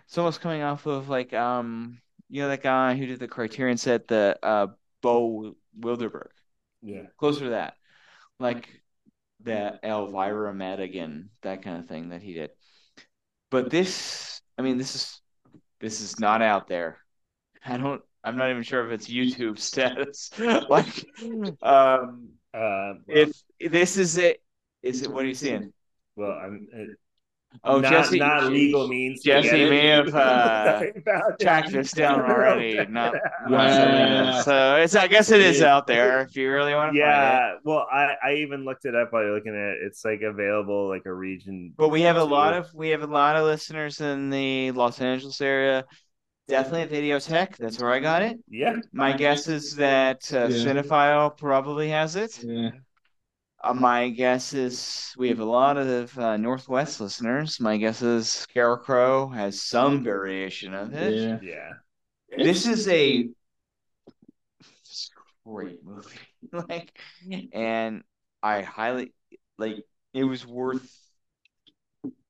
It's almost coming off of like um, you know that guy who did the Criterion set, the uh, Bo Widerberg, Yeah. closer to that, like that Elvira Madigan, that kind of thing that he did. But this, I mean, this is this is not out there. I don't. I'm not even sure if it's YouTube status. like, um, Uh, if this is it, is it? What are you seeing? well, I'm. Uh, Oh, not, Jesse, not legal means. to Jesse get it. may have, uh, Sorry tracked this down already. Not, not So it's. I guess it is out there if you really want to find it. Yeah, well, I I even looked it up while you're looking at it. It's like available like a region. But we have a lot of we have a lot of listeners in the Los Angeles area. Definitely at Videotheque. That's where I got it. Yeah, My guess is that uh, Yeah. Cinefile probably has it. Yeah. Uh, my guess is we have a lot of uh, Northwest listeners. My guess is Scarecrow has some variation of it. Yeah. yeah. This is a great movie. like, and I highly like. It was worth.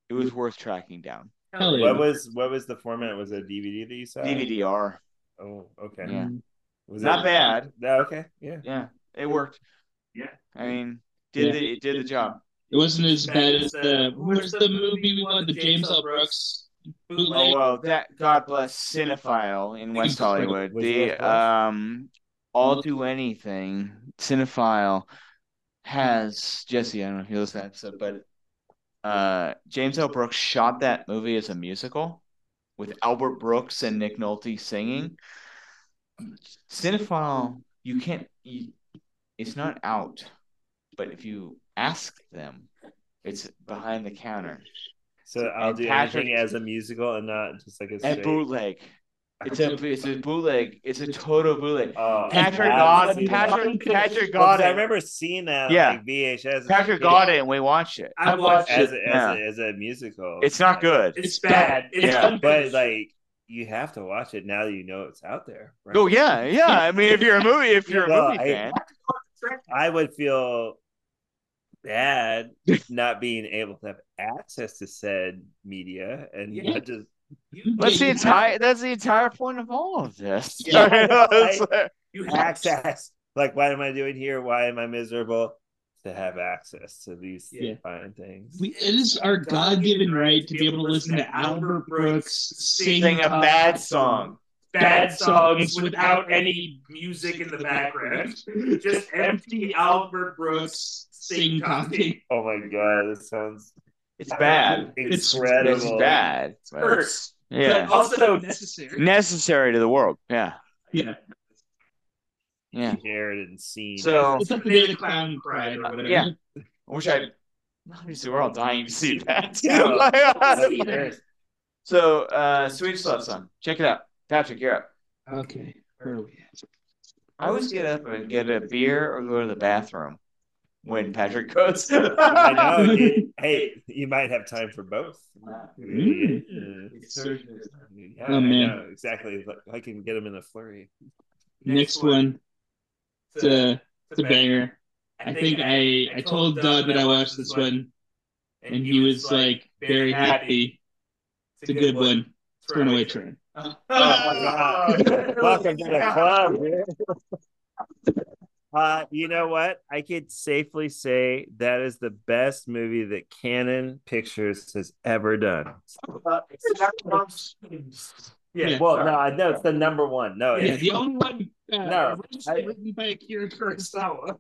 It was worth tracking down. Hell yeah. What was what was the format? Was it a DVD that you saw? DVD-R. Oh, okay. Yeah. Was Not it- bad. No, okay. Yeah. Yeah, it worked. Yeah. I mean, did Yeah. the it did the job. It wasn't as bad as the where's the movie we wanted, the James L. Brooks Oh well, that God bless Cinefile in West Hollywood. The um, I'll Do Anything Cinefile has Jesse. I don't know if you listened to that episode, but uh, James L. Brooks shot that movie as a musical with Albert Brooks and Nick Nolte singing. Cinefile, you can't. You, it's not out, but if you ask them, it's behind the counter. So I'll And do Patrick- anything as a musical and not just like a A straight. bootleg. It's a it's a bootleg. It's a total bootleg. Oh, Patrick I've got seen Patrick that. Patrick Well, 'cause got I it. remember seeing that Yeah. like VHS. Patrick got it, and we watched it. I watched as it. a, as, Yeah. a, as a musical. It's not good. It's bad. It's Yeah. but like you have to watch it now that you know it's out there. right? Oh yeah, yeah. I mean, if you're a movie, if you're a movie I- fan, I would feel bad not being able to have access to said media and Yeah. not just That's the Yeah, you entire. That's the entire point of all of this. Yeah. It's like- You have access. Like, what am I doing here? Why am I miserable? To have access to these Yeah. fine things. We, it is our God-given right to be able to listen to Albert Brooks sing, Sing a top- bad song. bad songs without any music in the background. Just empty Albert Brooks sing talking. oh my god, this sounds It's bad. It's- incredible. It's bad. but- First, Yeah. but also necessary. Necessary to the world. Yeah. Yeah, Yeah. Heard and seen. So it's like the day the clown cried or whatever. Yeah. I wish I. Obviously, we're all dying to see that. Yeah. so, uh, Swedish Love Song. Check it out. Patrick, you're up. Okay, where are we at? I always get up and get a beer or go to the bathroom when Patrick goes. I know. dude. Hey, you might have time for both. Mm. Yeah, Yeah, Oh, man. exactly. I can get them in a flurry. Next one, it's a, it's a banger. I think I I told Doug that I watched this one, and he was like very happy. It's a good one. It's Runaway Train. Oh my god! Welcome to the club. dude. Uh, you know what? I could safely say that is the best movie that Cannon Pictures has ever done. Yeah. Well, no, I know it's the number one. No, Yeah, it's- the only one uh, No, I- written by Akira Kurosawa.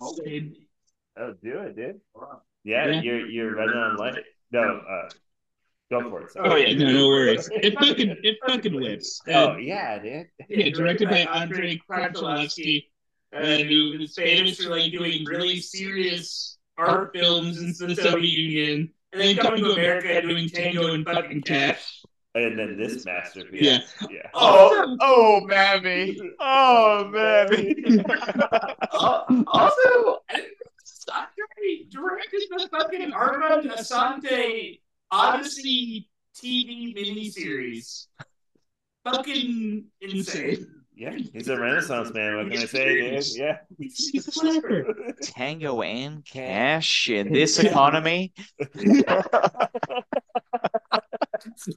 oh, do it, dude. Yeah, Yeah. you're you're running on light. No, uh, go for it. sorry. Oh yeah, no, no worries. It fucking it fucking whips. Oh Uh, yeah, dude. yeah, directed by Andrei Konchalovsky, uh, who is famous for like doing really serious art films in the Soviet Union, and then coming to America and doing Tango and fucking Cash. And then this masterpiece. Yeah. yeah. Oh, oh, mammy. Oh, mammy. also, Andre directed the fucking Armand Assante Odyssey TV miniseries. Fucking insane. Yeah, he's a Renaissance man. What can I say, dude? Yeah. He's, he's a sniper. Tango and cash in this economy.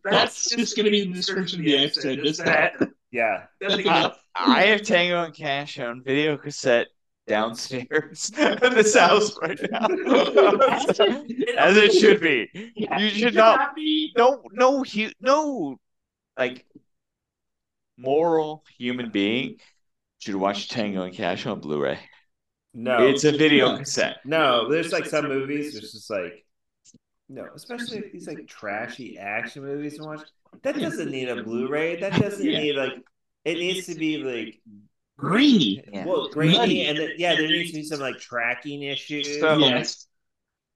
That's just gonna be the description of the episode. Just that. Yeah. I. I have Tango and Cash on video cassette downstairs in this house right now. As it should be. You should not be. no no hu- no like moral human being should watch Tango and Cash on Blu-ray. No. It's a video cassette. no, there's like some movies it's just like no, especially if these like trashy action movies to watch. That doesn't need a Blu-ray. That doesn't Yeah. need like it needs to be like Grainy. Yeah. well grainy Muddy. and then, yeah, there needs to be some like tracking issues. So- Yes.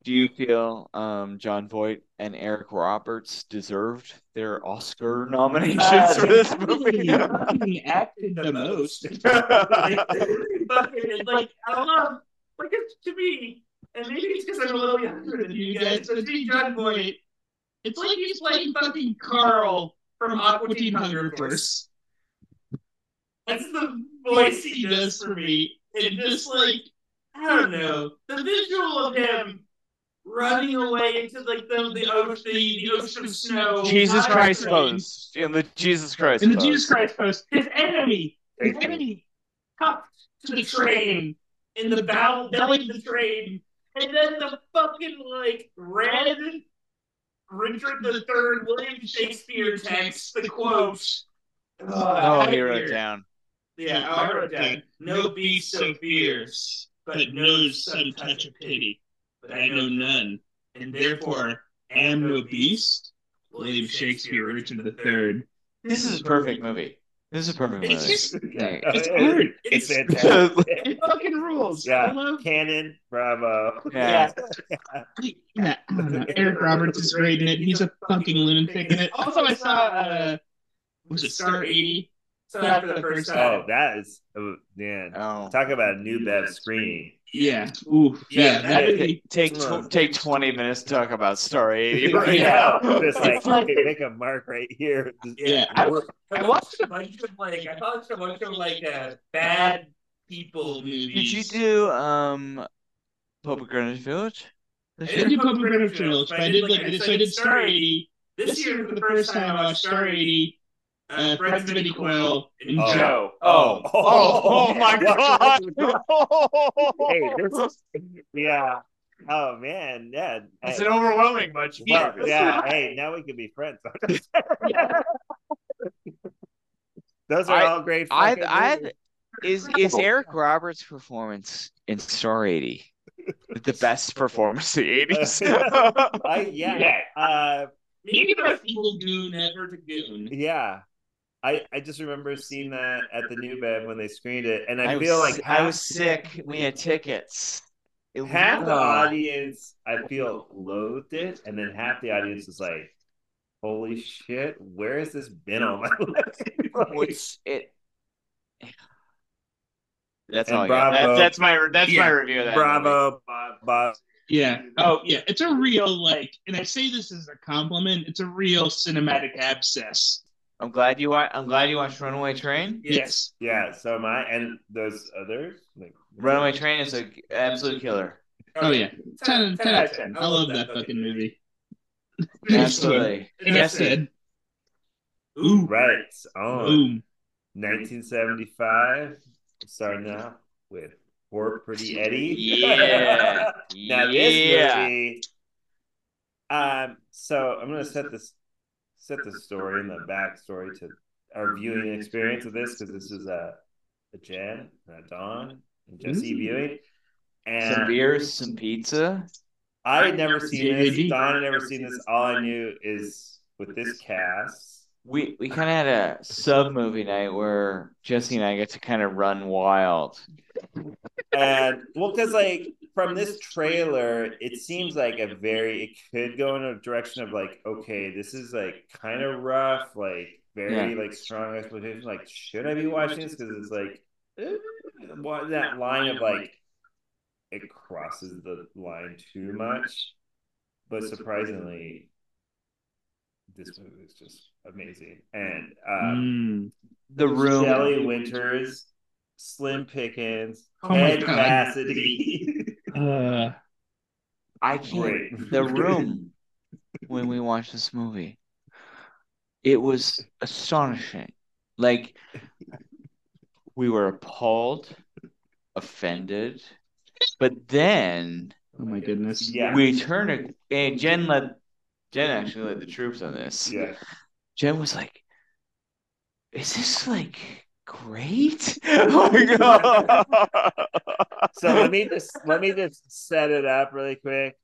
Do you feel um, Jon Voight and Eric Roberts deserved their Oscar nominations Uh, for this they movie? fucking acted the most. like, fucking, like, I love, like, it's to me, and maybe it's because I'm a little younger than you guys, but to me, Jon Voight, It's like he's playing fucking Carl from Aqua Teen Hunger Force. That's the voice he does for me. And just like, I don't know, the visual of him running away into like the the ocean, the, the ocean of snow. Jesus Christ train, pose. In the Jesus Christ In the pose. Jesus Christ post, His enemy, his Thank enemy, cuffed to the train in the bow belly of the train, and then the fucking like red Richard the Third William Shakespeare text, the quote. Oh, he wrote it down. Yeah, I wrote it. No beast so fierce, but knows some touch of pity. But I know none, and therefore am no beast. William Shakespeare, Richard the Third. This is a perfect movie. This is a perfect It's movie. just Yeah. It's hard. It's It's- fantastic. it fucking rules. I Yeah, love Cannon, bravo. Yeah. yeah, I. Eric Roberts is great in it. He's a fucking lunatic in it. Also, I saw uh, was it Star eighty? So after the first Oh, time. that is oh, man. Oh. Talk about a new Bev screen. Yeah. Ooh. Yeah, Yeah. that that is- movie. Take tw- take twenty minutes to talk about Star Eighty right Yeah, now. just like hey, make a mark right here. Yeah. I, I watched a bunch of like I watched a bunch of like uh, bad people movies. Did you do um Pope of Greenwich Village? I I did do Puppet Greenwich Village, but I did like I did so I did Star eighty, This year, for the first time, I watched Star 80, uh, Friends of Eddie Coyle, and Oh. Joe. Oh, oh, oh, my god! hey, this is yeah. Oh man, yeah. It's Hey, an overwhelming bunch of well, yeah. Hey, now we can be friends. Those are I- all great. I, I, is is Eric Roberts' performance in Star 80 the best performance of the 80s? I yeah. Yeah. Uh, Maybe the best evil goon ever to goon. yeah. I, I just remember seeing that at the New Bev when they screened it, and I, I feel was, like I was sick. We had tickets. It half the was- audience I feel loathed it, and then half the audience was like, "Holy shit, where has this been all my life?" Which it. That's all. Bravo. That's, that's my that's Yeah. my review of that. movie. Bravo, Bob. Bob. Yeah. Oh, yeah. It's a real like, and I say this as a compliment. It's a real cinematic abscess. I'm glad you wa- I'm glad you watched Runaway Train. Yes. Yeah, so am I, and those others. Like, Runaway Train is an absolute killer. Oh yeah. 10, 10 out of 10. I love that fucking movie. Absolutely. And Yes, said, ooh, right on. boom. 1975. Starting out with Poor Pretty Eddie. Yeah. now this Yeah. movie. Um. So I'm gonna set this, set the story and the backstory to our viewing experience of this because this is a, a Jen, a Don, and Jesse viewing. And Some beers, some pizza. I had never seen this. Don had never seen this. All I knew is with this cast. We we kind of had a sub movie night where Jesse and I get to kind of run wild. And well, because like from this trailer, it seems like a very it could go in a direction of like, okay, this is like kind of rough, like very Yeah. like strong exploitation. Like, should I be watching this? Because it's like eh, what that line of like it crosses the line too much. But surprisingly, this movie is just amazing. And um, Mm. The room. Shelley Winters, Slim Pickens, Oh my Ted God. Cassidy. Uh, I can't. Great. The room when we watched this movie, it was astonishing. Like we were appalled, offended, but then oh my goodness. Yeah. we turned it, and Jen led. Jen actually led the troops on this. Yeah. Jen was like, "Is this like great?" oh my god! So let me just let me just set it up really quick.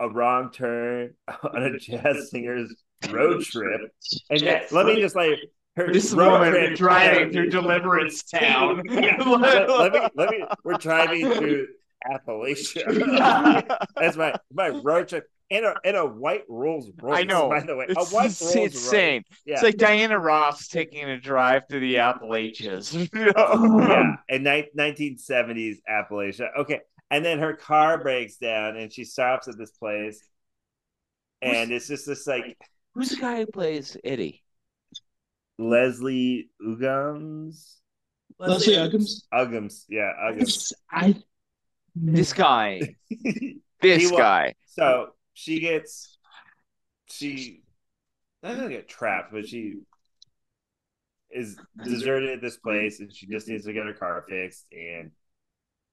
A wrong turn on a jazz singer's road trip, and let me just like her This road woman driving through Deliverance Town. Yeah, let, let me let me. We're driving through Appalachia. That's my my road trip in a in a white Rolls Royce. I know. By the way, a It's white ins- Rolls Royce. insane. Yeah. It's like Diana Ross taking a drive through the Appalachians. yeah, in 1970s Appalachia. Okay, and then her car breaks down, and she stops at this place, and it's just this like Who's the guy who plays Eddie? Leslie Uggams, Leslie Uggams. Ugams, yeah, Uggams. I. This guy. This He wa- guy. so she gets, she not gonna get trapped, but she is deserted at this place, and she just needs to get her car fixed, and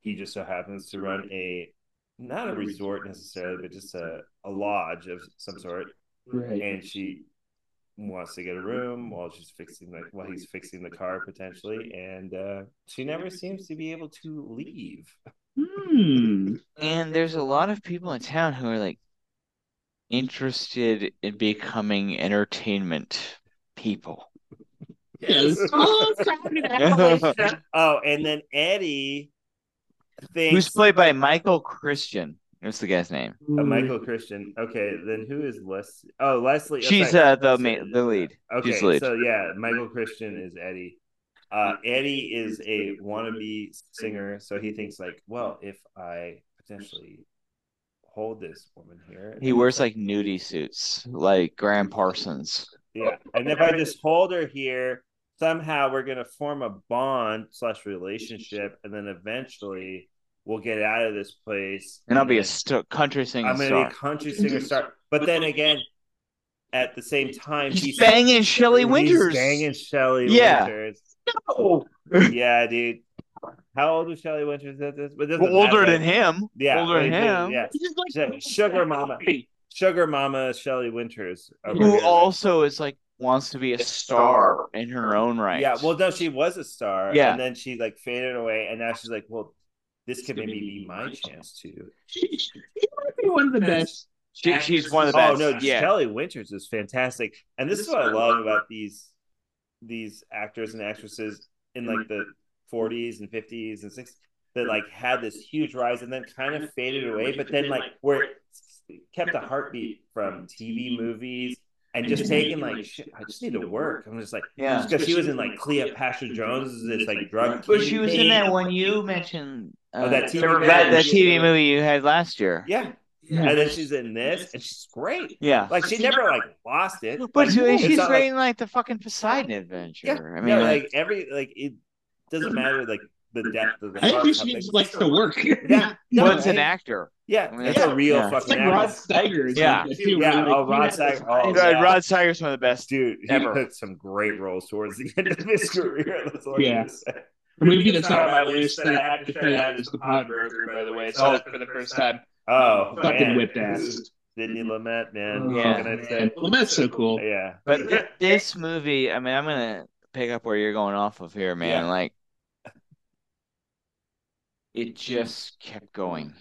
he just so happens to run a not a resort necessarily, but just a, a lodge of some sort. Right. And she wants to get a room while she's fixing the while he's fixing the car potentially. And uh she never seems to be able to leave. Hmm. And there's a lot of people in town who are like interested in becoming entertainment people. Yeah. this- oh, it's happening in Appalachia. Oh, and then Eddie thinks Who's played by Michael Christian? What's the guy's name? uh, Michael Christian. Okay, then who is Leslie? Oh, Leslie. oh, She's sorry. uh, the ma- the lead. Okay, She's the lead. so yeah, Michael Christian is Eddie. Uh, Eddie is a wannabe singer, so he thinks like, well, if I potentially hold this woman here, He wears like nudie suits, like Gram Parsons. yeah, and if I just hold her here, somehow we're gonna form a bond slash relationship, and then eventually we'll get out of this place, And I'll be a st- country singer. I'm gonna star. be a country singer star. But then again, at the same time, He's banging Shelley he's Winters. banging Shelley Yeah. Winters. yeah, dude. How old was Shelley Winters at this? But Well, older matter. than him. Yeah, older than him. Yeah, like Sugar Mama, Sugar Mama Shelley Winters. Who here. also is like wants to be a star in her own right. Yeah, well, no, she was a star. Yeah. and then she like faded away, and now she's like, well, this could maybe be my chance to. she, she might be one of the best. she, she's one of the oh, best. Oh no, yeah. Shelley Winters is fantastic, and this is what I love about these these actors and actresses in like the 40s and 50s and 60s that like had this huge rise and then kind of faded away, but then like where it kept a heartbeat from TV movies and just taking like shit, I just need to work. I'm just like Yeah. because she was in like Cleopatra Jones, this like drug. But she was in that one you mentioned. Uh, Oh, that TV that, movie. that TV movie you had last year. Yeah, Yeah. and then she's in this, and she's great. Yeah. Like she never like lost it. But Like, she's not great like- in like the fucking Poseidon adventure. Yeah, I mean, yeah, like, like every like it doesn't matter like the depth of the. I think part, she just likes to work. Yeah, no, well, it's an actor. Yeah, I it's yeah. a real Yeah. It's fucking like Rod actor. Steiger. is Yeah. like that Yeah, where, like, oh, he Rod Steiger. Oh, yeah. Rod Steiger's one of the best. Dude, he Ever. took some great roles towards the end of his career. That's all I Yeah. can say. A movie that's not oh, on my list that I have to try out is The Pawnbroker, by the way. So that's for the first time. Oh, Fucking man. whipped ass. Sidney mm-hmm. Lumet, man. Yeah. What can I Man, say? well, that's so cool. Yeah. But this movie, I mean, I'm gonna pick up where you're going off of here, man. Yeah. Like, it just kept going.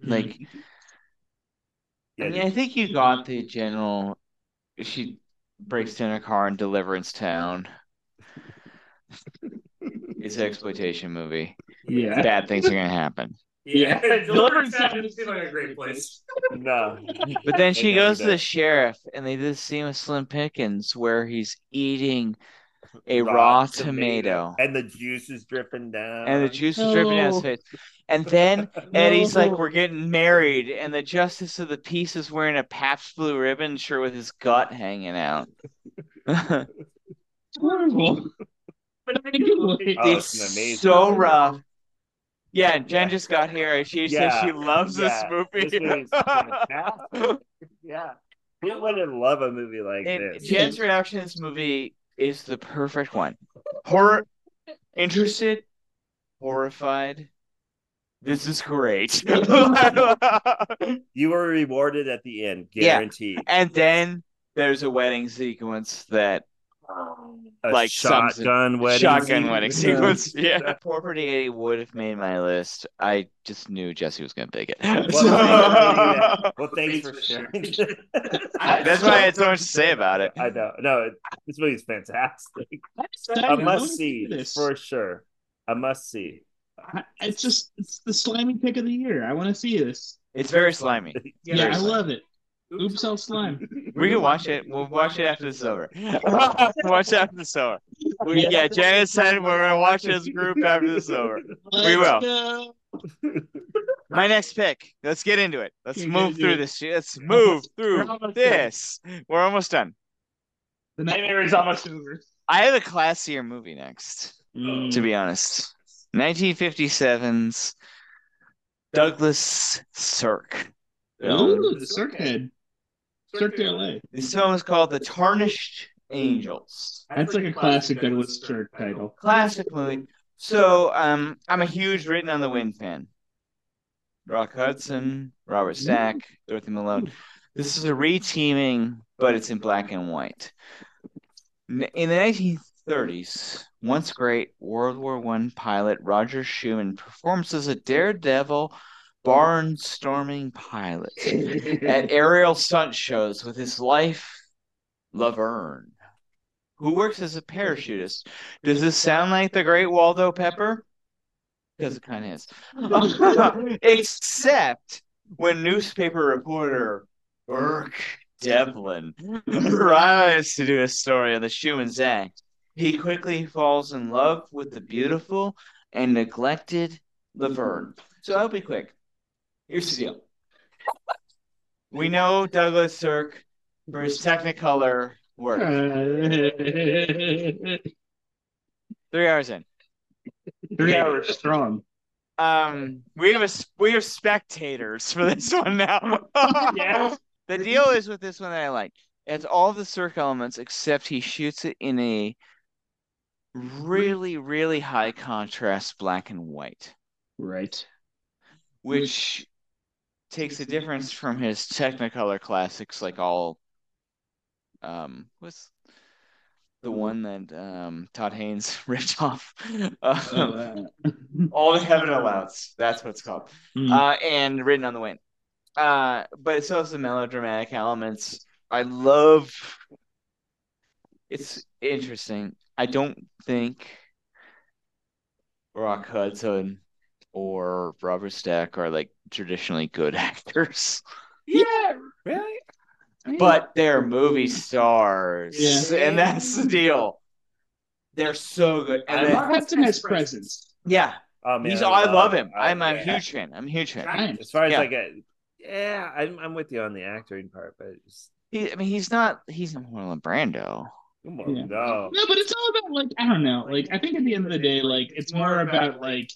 Like, Yeah, I mean, I think you got the general. She breaks down her car in Deliverance Town. It's an exploitation movie. Yeah. Bad things are gonna happen. Yeah. Deliverance doesn't seem like a great place. no. But then she goes to the sheriff, and they do the scene with Slim Pickens where he's eating a raw, tomato, And the juice is dripping down. and the juice is dripping down his face. And then Eddie's like, "We're getting married," and the justice of the peace is wearing a Pabst Blue Ribbon shirt with his gut hanging out. It's horrible. But in a good way. Oh, it's it's amazing. so rough. Yeah, Jen just got here. She says she loves yeah. this movie. This yeah. Who wouldn't love a movie like and this? Jen's reaction to this movie is the perfect one. Horror, interested, horrified. This is great. You were rewarded at the end, guaranteed. Yeah. guaranteed. and then there's a wedding sequence that A like sums it- shotgun wedding. shotgun scene. wedding sequence. Yeah, Poor Pretty Eddie would have made my list. I just knew Jesse was gonna pick it. Well, thank- well, thanks for sharing. That's why I had so much to say about it. I know. No, it, this is fantastic. I must see see this. for sure. I must see. I- It's just it's the slimy pick of the year. I want to see this. It's very slimy. Yeah, Very I slimy. love it. Oops, all slime. We can watch it. We'll watch it after this is over. watch it after this is over. We, yeah, Janet said we're gonna watch this group after this is over. We will. will. My next pick. Let's get into it. Let's Okay, move through good. this. Let's move through We're almost this. We're almost done. The nightmare is almost over. I have a classier movie next. Mm. To be honest, 1957's Douglas Sirk. film. Ooh, the Sirk head. Cirque de LA. This film is called The Tarnished Angels. That's like a classic Douglas Sirk title. classic movie. So, um, I'm a huge Written on the Wind fan. Rock Hudson, Robert Stack, Dorothy Malone. This is a reteaming, but it's in black and white. In the 1930s, once great World War One pilot Roger Shumann performs as a daredevil, barnstorming pilot at aerial stunt shows with his life, Laverne, who works as a parachutist. Does this sound like the great Waldo Pepper? Because it kind of is. Except when newspaper reporter Burke Devlin arrives to do a story on the Shumann's Act, he quickly falls in love with the beautiful and neglected Laverne. So I'll be quick. Here's the deal. We know Douglas Sirk for his Technicolor work. Three hours in. Three hours strong. Um, we have a s- we have spectators for this one now. Yeah. The deal is with this one that I like. It's all the Sirk elements except he shoots it in a really, really high contrast black and white, Right. which takes a difference from his Technicolor classics, like all um what's the one that um Todd Haynes ripped off. Um, all the heaven allows. That's what it's called. mm, uh, and written on the wind. Uh, but it's also melodramatic elements. I love. It's interesting. I don't think Rock Hudson or Robert Stack are like traditionally good actors, Yeah, Really? but they're movie stars, Yeah. and that's the deal. They're so good, and I then- love Hudson has presence. yeah, Oh man, he's. I love him. I- I'm a yeah. huge fan. I'm a huge fan. As far as Yeah. like a, yeah, I'm I'm with you on the acting part, but it's, He, I mean, he's not. He's not Marlon Brando. come on, Yeah. no. No, but it's all about like I don't know. Like I think at the end of the day, like it's more about like.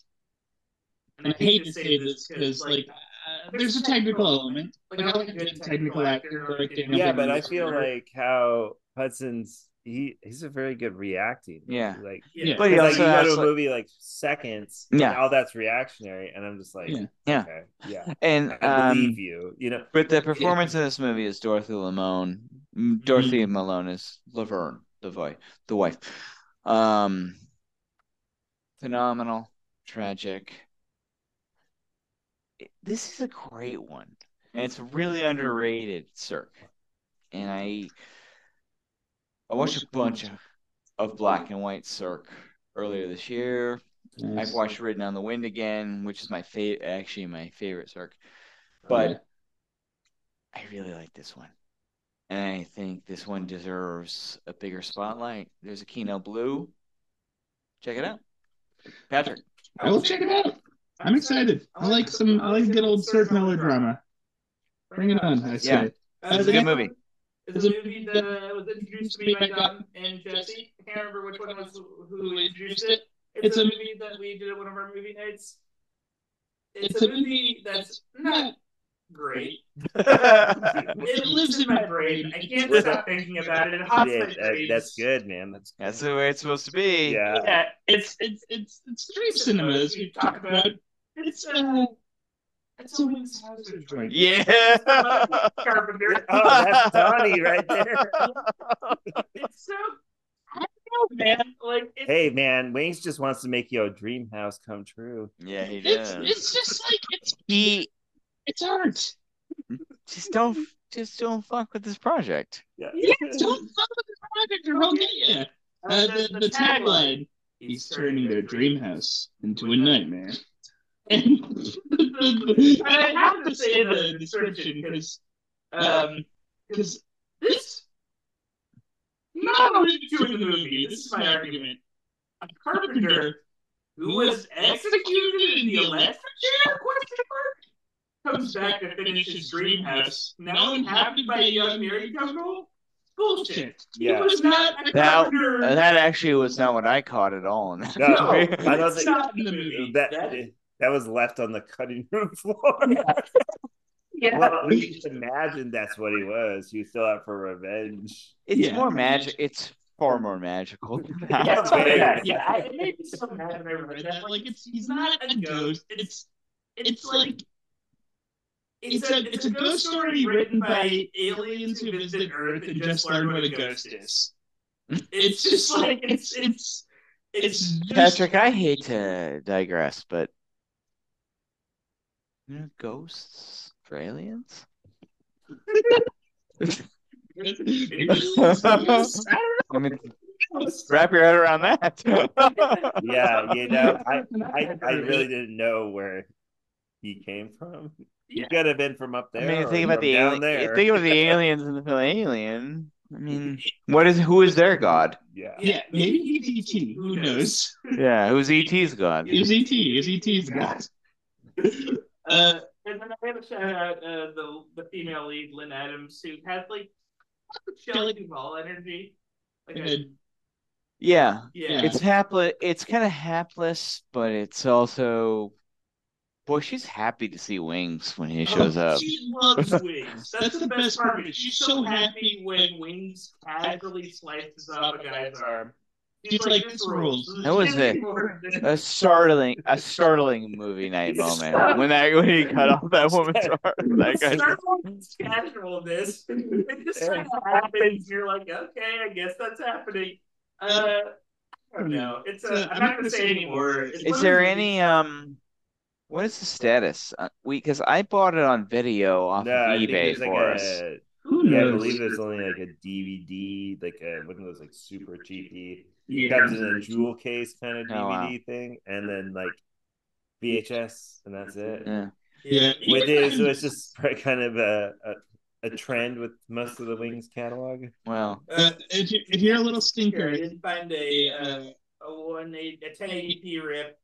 And I hate to say this because like uh, there's a technical element. Like I like a good technical actor. Like Daniel Yeah, but I feel whatever. like how Hudson's he he's a very good reacting. Yeah. like yeah. But he because, like also you go has, to a movie like seconds, and Yeah. all that's reactionary, and I'm just like, Yeah. Yeah. okay, yeah, And I um, believe you. You know, But the performance in this movie is Dorothy Lamone. Mm, Dorothy Malone is Laverne, the wife. The wife. Um, phenomenal, tragic. This is a great one, and it's mm-hmm. really underrated, Sirk. And I, I watched a bunch of, of black and white Sirk earlier this year. Nice. I've watched Written on the Wind again, which is my favorite, actually my favorite Sirk. Oh, but Yeah. I really like this one. And I think this one deserves a bigger spotlight. There's a Kino Blue. Check it out. Patrick. I will check it out. I'm excited. I like some. I like good old surf melodrama. Bring it on. I say. Yeah. Uh, It's a good movie. It's a movie that was introduced to me by Don and Jesse. I can't remember which one was who introduced it. It's a movie that we did at one of our movie nights. It's a movie that's not great. It lives in my brain. I can't stop thinking about it. It haunts yeah, my that- dreams. that's good, man. That's That's the way it's supposed to be. yeah. Yeah, it's it's it's it's dream cinema as we've talked about. It's uh, it's a Wings Hauser joint. Yeah. Carpenter. Oh, that's Donnie right there. It's so. I don't know, man. Like it's, Hey, man, Wings just wants to make your dream house come true. yeah, he It's does. it's just like it's He it's art. just don't just don't fuck with this project. Yeah. Yeah, don't fuck with the project or he'll get you. Uh, the, the tagline: He's turning their dream house into a nightmare. And I have to say the description because um because this not only to in the movie. This is my argument. A carpenter who was executed in the electric chair? Question mark. Comes back to finish his dream house, now inhabited by a young married couple. Bullshit. Yeah. He was not a That- that actually was not what I caught at all. In No. I don't it's think not in the movie. that That- that was left on the cutting room floor. yeah. Well, we just imagine that's what he was. He was still out for revenge. It's Yeah. more magic. It's far more magical. than Yeah, it's like. Yeah, I, it made me so mad when I read that. Like, it's he's not a ghost. It's it's like it's a it's a ghost story written by aliens who visit Earth and just learn what a ghost is. It's just like it's it's it's just, Patrick, I hate to digress, but you know, ghosts for aliens. Aliens, I guess. I I mean, wrap your head around that. Yeah, you know, I, I, I really didn't know where he came from. He Yeah. could have been from up there. I mean, or think about the down alien. there. Think about the aliens in the film Alien. I mean, what is who is their god? yeah. Yeah, maybe he's ET. Who knows? Yeah, who's ET's god? Is ET? Is ET's god? Uh, And then I have to shout out uh, the the female lead, Lynne Adams, who has like Shelley Duvall energy. Like a, Yeah, yeah, it's hapless. It's kind of hapless, but it's also Boy, she's happy to see Wings when he shows Oh, up. She loves wings. That's, the best part of it. She's so happy when wings casually slices off a guy's arm. She's like, this rules. That was it. A startling, a startling movie night moment when that when he cut off that woman's arm. That guy. Startling casualness. It just kind of happens. You're like, okay, I guess that's happening. Uh, I don't know. It's a, I'm not gonna say anymore. It's Is there any um? What is the status? Uh, we because I bought it on video off No, of eBay there's like for us. a. Who Yeah, I knows? believe there's only like a DVD, like a one of those like super cheapy. Yeah. comes in a jewel case kind of DVD Oh, wow. thing, and then like VHS, and that's it. Yeah. Yeah. With it, so it's just kind of a, a a trend with most of the Wings catalog. Well, Uh, if, you, if you're a little Here, I didn't find a uh, a one a, a 1080p rip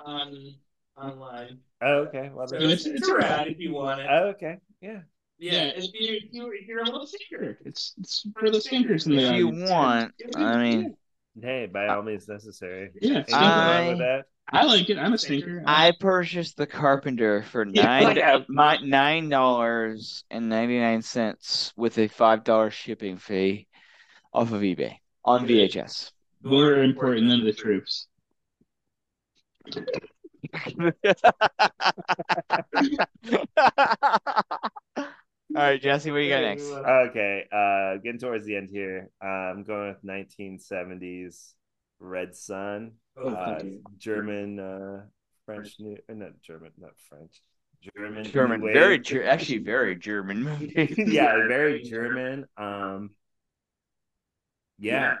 on online. Oh, okay. Well, So then- it's, it's around if you want it. oh, okay. Yeah. Yeah, if you if you if you're a little stinker. It's it's for the stinkers if you audience. want, I mean, Hey, by uh, all means necessary. Yeah, Anything wrong with I- I like it. I'm a stinker. I purchased the Carpenter for Yeah, nine like my, nine dollars and ninety nine cents with a five dollar shipping fee off of eBay on VHS. more important than the troops. All right, Jesse, what do you got next? Okay, uh, getting towards the end here. Uh, I'm going with 1970s Red Sun, Oh, uh. German, uh, French, new, uh, not German, not French, German, German, wave. very Ger- actually very German movie. yeah, very German. Um, yeah,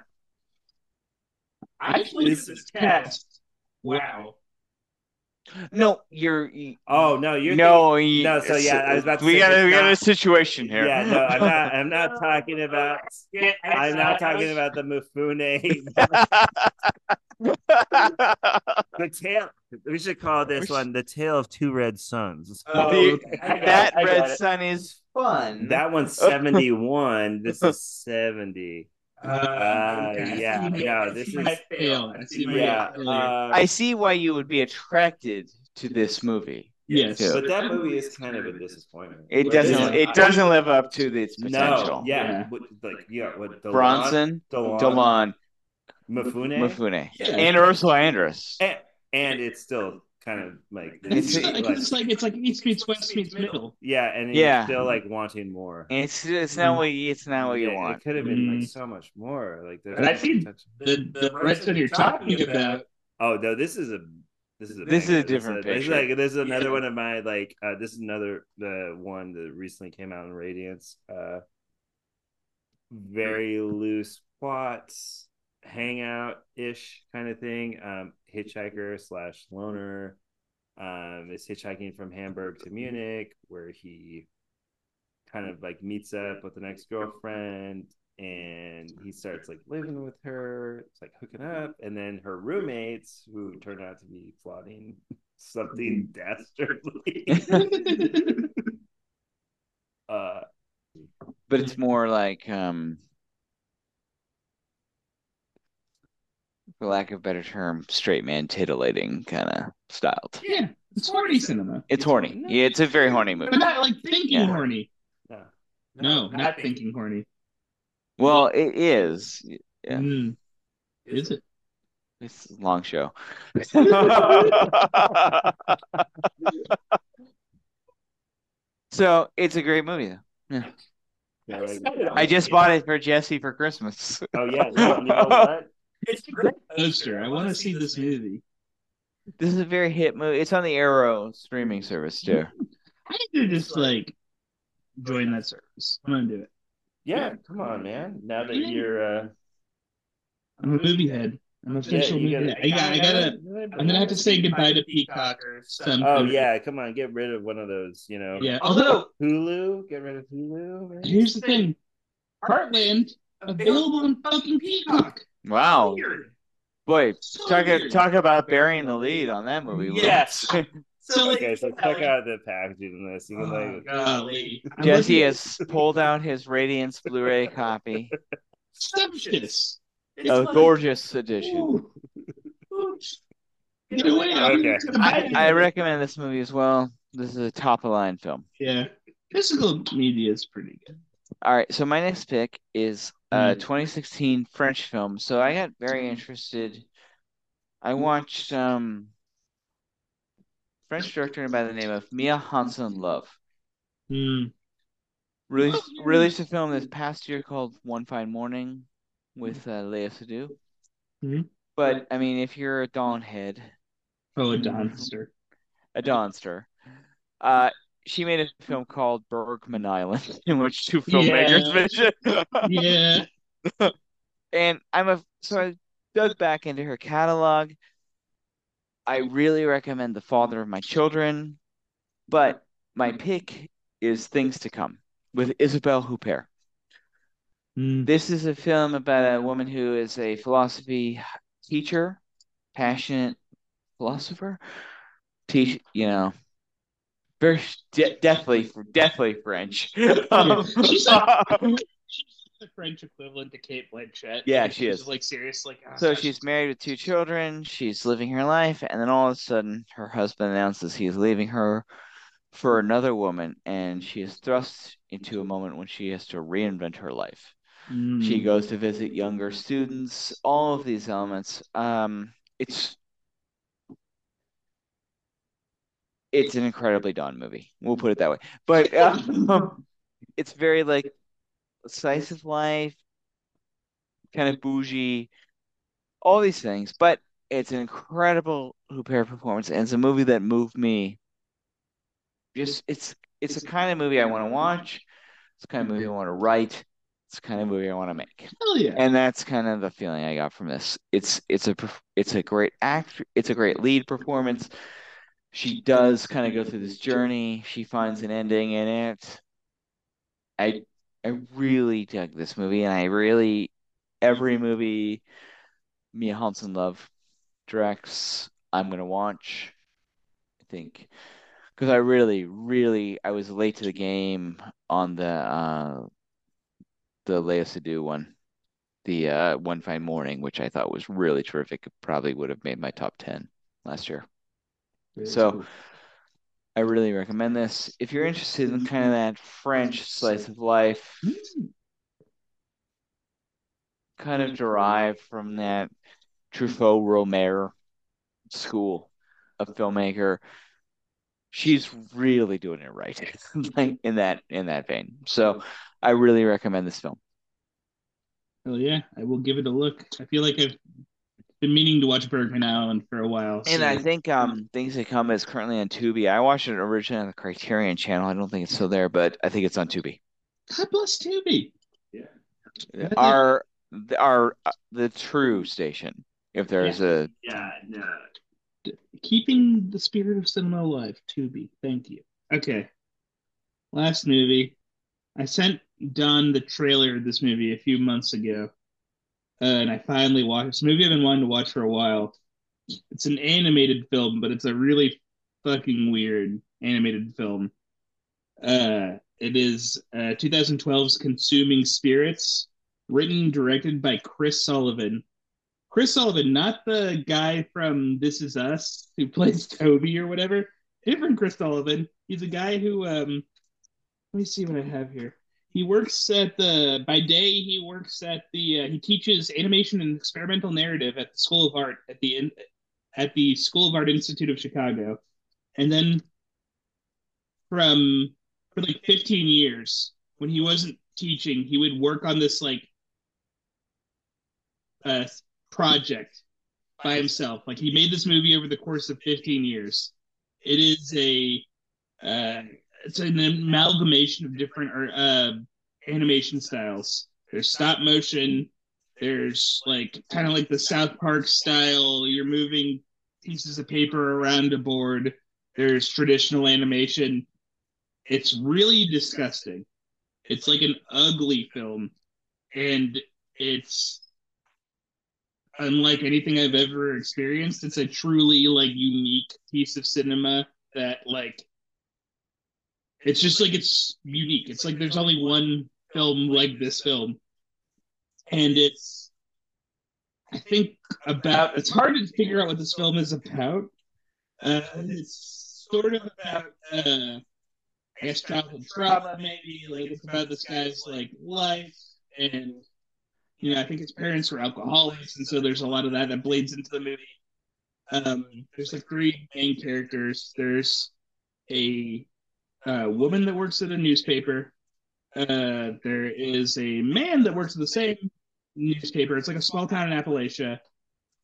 I played This- this test. Wow. No, you're Oh no, you're no, you, no, so yeah, I was about to we say got a it's we got a situation here. Yeah, no, I'm not. I'm not talking about. I- I'm not talking about the Mifune. the tale. We should call this one the tale of two red suns. Oh, The- okay. That it, I got red sun is fun. That one's 71. This is 70. Uh, yeah, I see no, my- I this is- my fail. I see Yeah. Uh, I see why you would be attracted to this movie. Yes. Yeah. but that movie is kind of a disappointment. It doesn't. it? It doesn't live up to its potential. No, yeah, Yeah. like yeah, what Delon, Bronson, Delon, Delon, Mufune, Mifune, Yeah. and Ursula Andress. and, and it's still kind of like, It's, It's- like, it's like it's like East meets West meets Middle. yeah, and he's Yeah. still like wanting more. It's it's not what you, it's not what you Yeah, want. It could have been like Mm. so much more. Like there's And I no think potential. The the red sun you're talking about. Oh no, this is a this is a This is a different this is picture. like this is another Yeah. one of my like uh this is another the one that recently came out in Radiance. Uh very loose plots, hangout ish kind of thing. Um hitchhiker slash loner um is hitchhiking from Hamburg to Munich where he kind of like meets up with an ex girlfriend and he starts like living with her. It's like hooking up, and then her roommates, who turned out to be plotting something dastardly. uh, But it's more like, um, for lack of a better term, straight man titillating kind of styled. Yeah, it's horny cinema, It's horny. Yeah, it's a very horny movie. but not like thinking Yeah. horny. no. No, not thinking horny. Well, it is. Yeah. Mm. Is it? It's a long show. so it's a great movie, though. Yeah. Yeah, right. I just bought it for Jesse for Christmas. Oh yeah, you know what? It's great. Poster. I want to see this movie. This is a very hit movie. It's on the Arrow streaming service too. I need to just like join that service. I'm gonna do it. Yeah, come on, man. Now that you're, uh, I'm a movie head. I'm an yeah, official you movie head. I got. I gotta. I'm gonna have to say goodbye to Peacock or something. Oh yeah, come on, get rid of one of those. You know, Yeah. Although Hulu, get rid of Hulu. Man. here's the thing, Heartland available on fucking Peacock. Wow, Weird. boy, So talk weird. talk about burying the lead on that movie. Yes. So like, Okay, so check out the packaging on this. Oh, you can Oh, like, golly. Jesse has pulled out his Radiance Blu-ray copy, Sumptuous. it's a like- gorgeous edition. Ooh. Ooh. Get away! I'm Okay. I, I recommend this movie as well. This is a top of line film. Yeah, physical media is pretty good. All right, so my next pick is a Hmm. 2016 French film. So I got very interested. I watched um French director by the name of Mia Hansen-Løve. Hmm. Released released a film this past year called One Fine Morning with uh, Seydoux. Mhm. But I mean, if you're a Don head, Oh, a Donster. a Donster, uh, she made a film called Bergman Island, in which two filmmakers Yeah. Yeah. and I'm a so I dug back into her catalog. I really recommend The Father of My Children, but my pick is Things to Come with Isabelle Huppert. Hmm. This is a film about a woman who is a philosophy teacher, passionate philosopher, teach, you know, very de- definitely definitely French. Um, She's like- She's the French equivalent to Cate Blanchett. Yeah, she she's is. Like serious, like oh, So gosh, she's married with two children. She's living her life, and then all of a sudden, her husband announces he's leaving her for another woman, and she is thrust into a moment when she has to reinvent her life. Hmm. She goes to visit younger students. All of these elements. Um, it's it's an incredibly Don movie. We'll put it that way. But um, it's very like slice of life, kind of bougie, all these things. But it's an incredible Huppert performance, and it's a movie that moved me. Just it's it's the kind of movie I want to watch. It's the kind of movie I want to write. It's the kind of movie I want to make. Hell yeah. And that's kind of the feeling I got from this. It's it's a it's a great act. It's a great lead performance. She does kind of go through this journey. She finds an ending in it. I I really dug this movie, and I really every movie Mia Hansen-Løve directs, I'm gonna watch. I think because I really, really, I was late to the game on the uh the Léa Seydoux one, the uh One Fine Morning, which I thought was really terrific. It probably would have made my top ten last year. So I really recommend this. If you're interested in kind of that French slice of life, hmm. kind of derived from that Truffaut Rohmer school of filmmaker, she's really doing it right, like in that in that vein. So I really recommend this film. Hell yeah, I will give it a look. I feel like I've been meaning to watch Bergman Island for a while. And I think um Things That Come is currently on Tubi. I watched it originally on the Criterion channel. I don't think it's still there, but I think it's on Tubi. God bless Tubi. Yeah. Our our uh, the true station, if there's a Yeah, no. Keeping the spirit of cinema alive, Tubi. Thank you. Okay. Last movie. I sent Don the trailer of this movie a few months ago. Uh, and I finally watched a movie I've been wanting to watch for a while. It's an animated film, but it's a really fucking weird animated film. Uh, it is uh, 2012's Consuming Spirits, written and directed by Chris Sullivan. Chris Sullivan, not the guy from This Is Us who plays Toby or whatever. Different Chris Sullivan. He's a guy who um let me see what I have here. He works at the by day he works at the uh, he teaches animation and experimental narrative at the School of Art at the at the School of Art Institute of Chicago. And then from for like 15 years when he wasn't teaching, he would work on this like uh project by himself. Like he made this movie over the course of 15 years. It is a uh, it's an amalgamation of different uh, animation styles. There's stop motion. There's like kind of like the South Park style. You're moving pieces of paper around a board. There's traditional animation. It's really disgusting. It's like an ugly film, and it's unlike anything I've ever experienced. It's a truly like unique piece of cinema that like it's just like it's unique. It's like there's only one film like this film. And it's I think about. It's hard to figure out what this film is about. Uh, it's sort of about, uh, I guess, childhood trauma, maybe. Like it's about this guy's like life, and you know, I think his parents were alcoholics, and so there's a lot of that that bleeds into the movie. Um, there's like three main characters. There's a uh, woman that works at a newspaper. Uh, there is a man that works at the same newspaper. It's like a small town in Appalachia,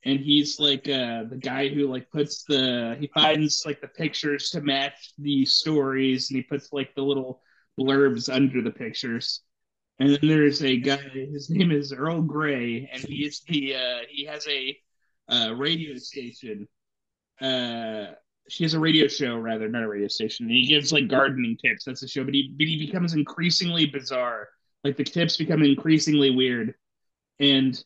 and he's like uh, the guy who like puts the he finds like the pictures to match the stories, and he puts like the little blurbs under the pictures. And then there's a guy. His name is Earl Grey, and he is the uh, he has a uh, radio station. Uh, she has a radio show, rather not a radio station. And he gives like gardening tips. That's the show, but he but he becomes increasingly bizarre. Like the tips become increasingly weird, and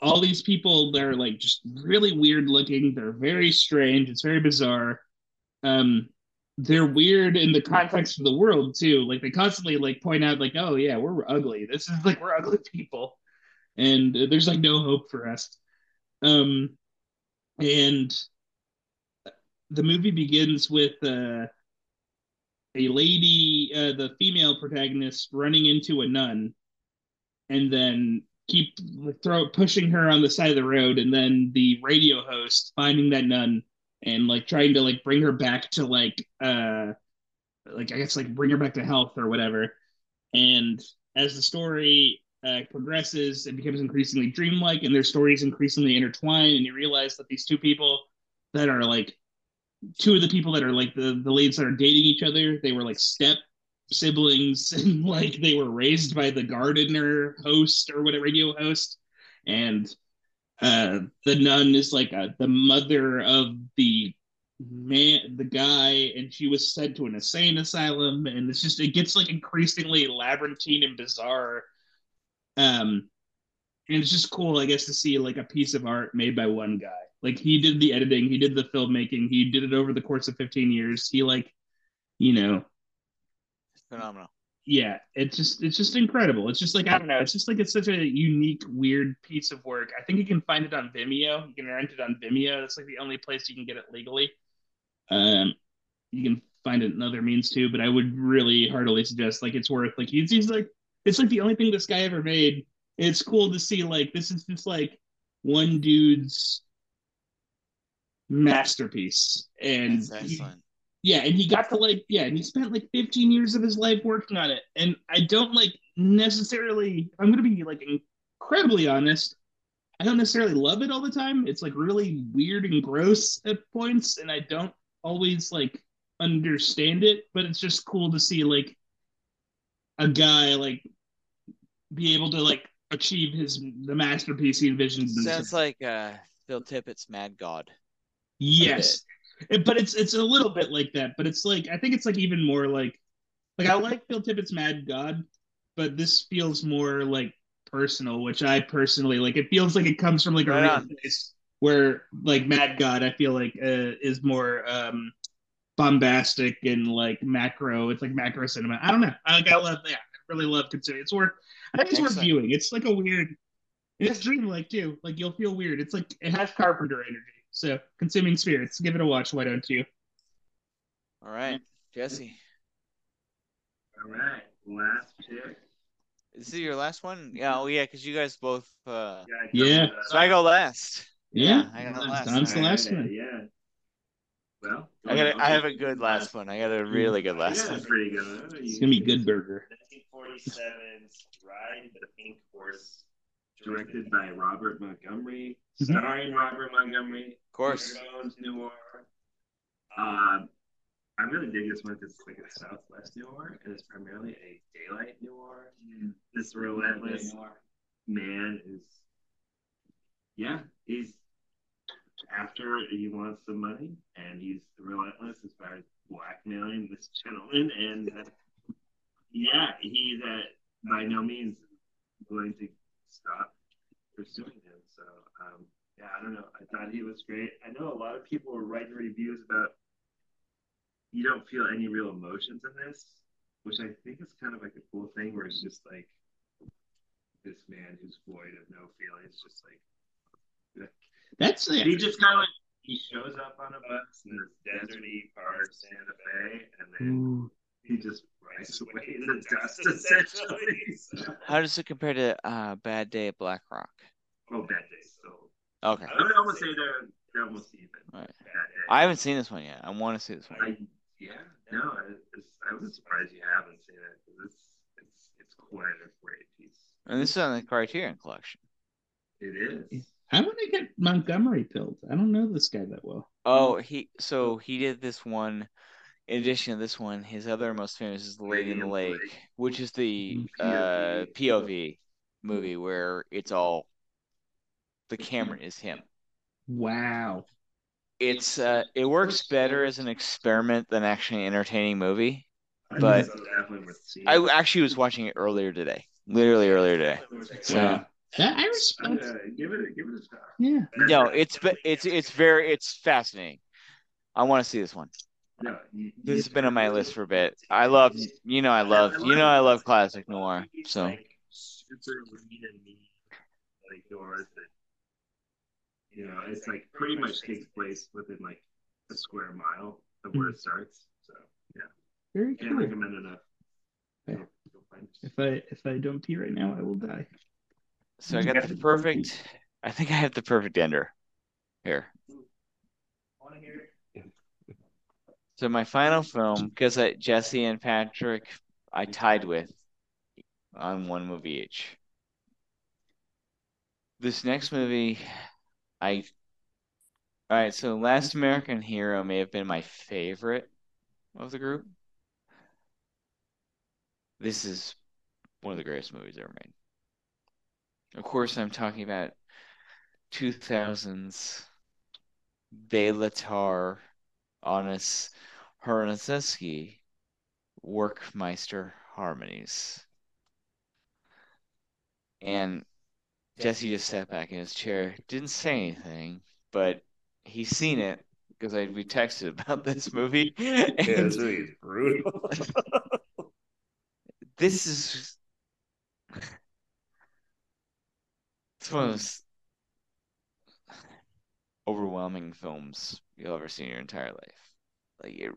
all these people they're like just really weird looking. They're very strange. It's very bizarre. Um, they're weird in the context of the world too. Like they constantly like point out like, oh yeah, we're ugly. This is like we're ugly people, and uh, there's like no hope for us. Um, and the movie begins with uh, a lady, uh, the female protagonist, running into a nun, and then keep throw pushing her on the side of the road, and then the radio host finding that nun and like trying to like bring her back to like uh like I guess like bring her back to health or whatever. And as the story uh, progresses, it becomes increasingly dreamlike, and their stories increasingly intertwine. And you realize that these two people that are like two of the people that are like the the leads that are dating each other, they were like step siblings, and like they were raised by the gardener host or whatever radio host, and uh, the nun is like a, the mother of the man the guy and she was sent to an insane asylum. And it's just it gets like increasingly labyrinthine and bizarre. Um and it's just cool i guess to see like a piece of art made by one guy like he did the editing he did the filmmaking he did it over the course of 15 years. He like you know. Phenomenal. Yeah it's just it's just incredible. It's just like i don't know it's just like it's such a unique weird piece of work. I think you can find it on vimeo. You can rent it on vimeo. That's like the only place you can get it legally. Um you can find it in other means too but i would really heartily suggest like it's worth like he's, he's like it's like the only thing this guy ever made. It's cool to see like this is just like one dude's masterpiece. And he- yeah and he got to like yeah and he spent like 15 years of his life working on it. And i don't like necessarily i'm gonna be like incredibly honest i don't necessarily love it all the time. It's like really weird and gross at points and i don't always like understand it but it's just cool to see like a guy like be able to like achieve his the masterpiece he envisioned Sounds like uh, Phil Tippett's Mad God. Yes, It- but it's it's a little bit like that. But it's like I think it's like even more like like I like Phil Tippett's Mad God, but this feels more like personal, which I personally like. It feels like it comes from like a real on. place where like Mad God, I feel like uh, is more um bombastic and like macro. It's like macro cinema. I don't know. I like I love yeah. I really love considering it's worth. I think it's worth viewing. It's like a weird. It's dreamlike too. Like you'll feel weird. It's like it has Carpenter energy. So consuming spirits. Give it a watch. Why don't you? All right, Jesse. All right, last pick. Is this your last one? Yeah. Oh, yeah. Because you guys both. Uh... I Yeah. uh, So I go last. Yeah, I got the last. Don's the one. last yeah, one. Yeah. Well, I got. I have a good last one. I got a really good last yeah, one. pretty good. It's gonna be good burger. 1947's Ride the Pink Horse, directed by Robert Montgomery, Mhm. starring Robert Montgomery. Of course. Jones Noir. Um, I really dig this one because it's like a Southwest noir, and it's primarily a daylight noir. This relentless man is, yeah, he's after he wants some money, and he's relentless as far as blackmailing this gentleman, and uh, yeah, he's uh, by no means willing to stop pursuing him. So, um, yeah, I don't know. I thought he was great. I know a lot of people were writing reviews about you don't feel any real emotions in this, which I think is kind of like a cool thing where it's just like this man who's void of no feelings, just like That's it. he just kind of like he shows up on a bus in this deserty part of Santa Fe, and then Ooh. He just rides away in the dust essentially. So, How does it compare to uh, Bad Day at Black Rock? oh, bad day. So Okay. I would almost say they're they're almost even. Right. Bad day. I haven't seen this one yet. I want to see this one. I, yeah, no, I, it's, I was surprised you haven't seen it. 'cause It's it's it's quite a great piece. And this is on the Criterion Collection. It is. How would I get Montgomery pilled? I don't know this guy that well. Oh, he so he did this one. In addition to this one, his other most famous is The Lady in the Lake, which is the uh, POV movie where it's all the camera is him. Wow. It's uh, it works better as an experiment than actually an entertaining movie. But- it's definitely worth seeing. I actually was watching it earlier today, literally earlier today. So Wow. That I Uh, respect. give it give it a shot. Yeah. no, it's be- it's it's very it's fascinating. I want to see this one. No, you- This has been on my list for a bit. I love you know I love you know I love classic noir. So like super lean and mean, like yours. That you know, it's like pretty much takes place within like a square mile of where it hmm. starts. So yeah, Very can't cool. recommend enough. Yeah. Go- go find it. If I if I don't pee right now, I will die. so I got the perfect. I think I have the perfect ender here. So my final film, because Jesse and Patrick, I tied with on one movie each. This next movie, I. All right, so Last American Hero may have been my favorite of the group. This is one of the greatest movies ever made. Of course, I'm talking about 2000s Belatar Ágnes Hranitzky Werckmeister Harmonies. And Jesse just sat back in his chair, didn't say anything, but he's seen it because I we texted about this movie. Yeah, this movie is brutal. this is it's one of those overwhelming films you'll ever see in your entire life. Like it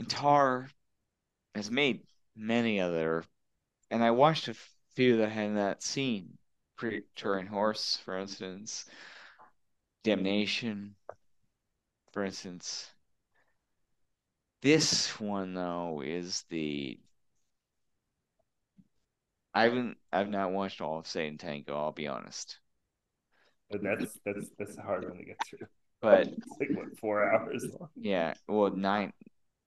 and Tarr has made many other and I watched a few that had that scene. The Turin Horse, for instance. Damnation, for instance. This one though is the I haven't I've not watched all of Sátántangó, I'll be honest. And that's that's that's a hard one to get through. But It's like what four hours long? yeah, well nine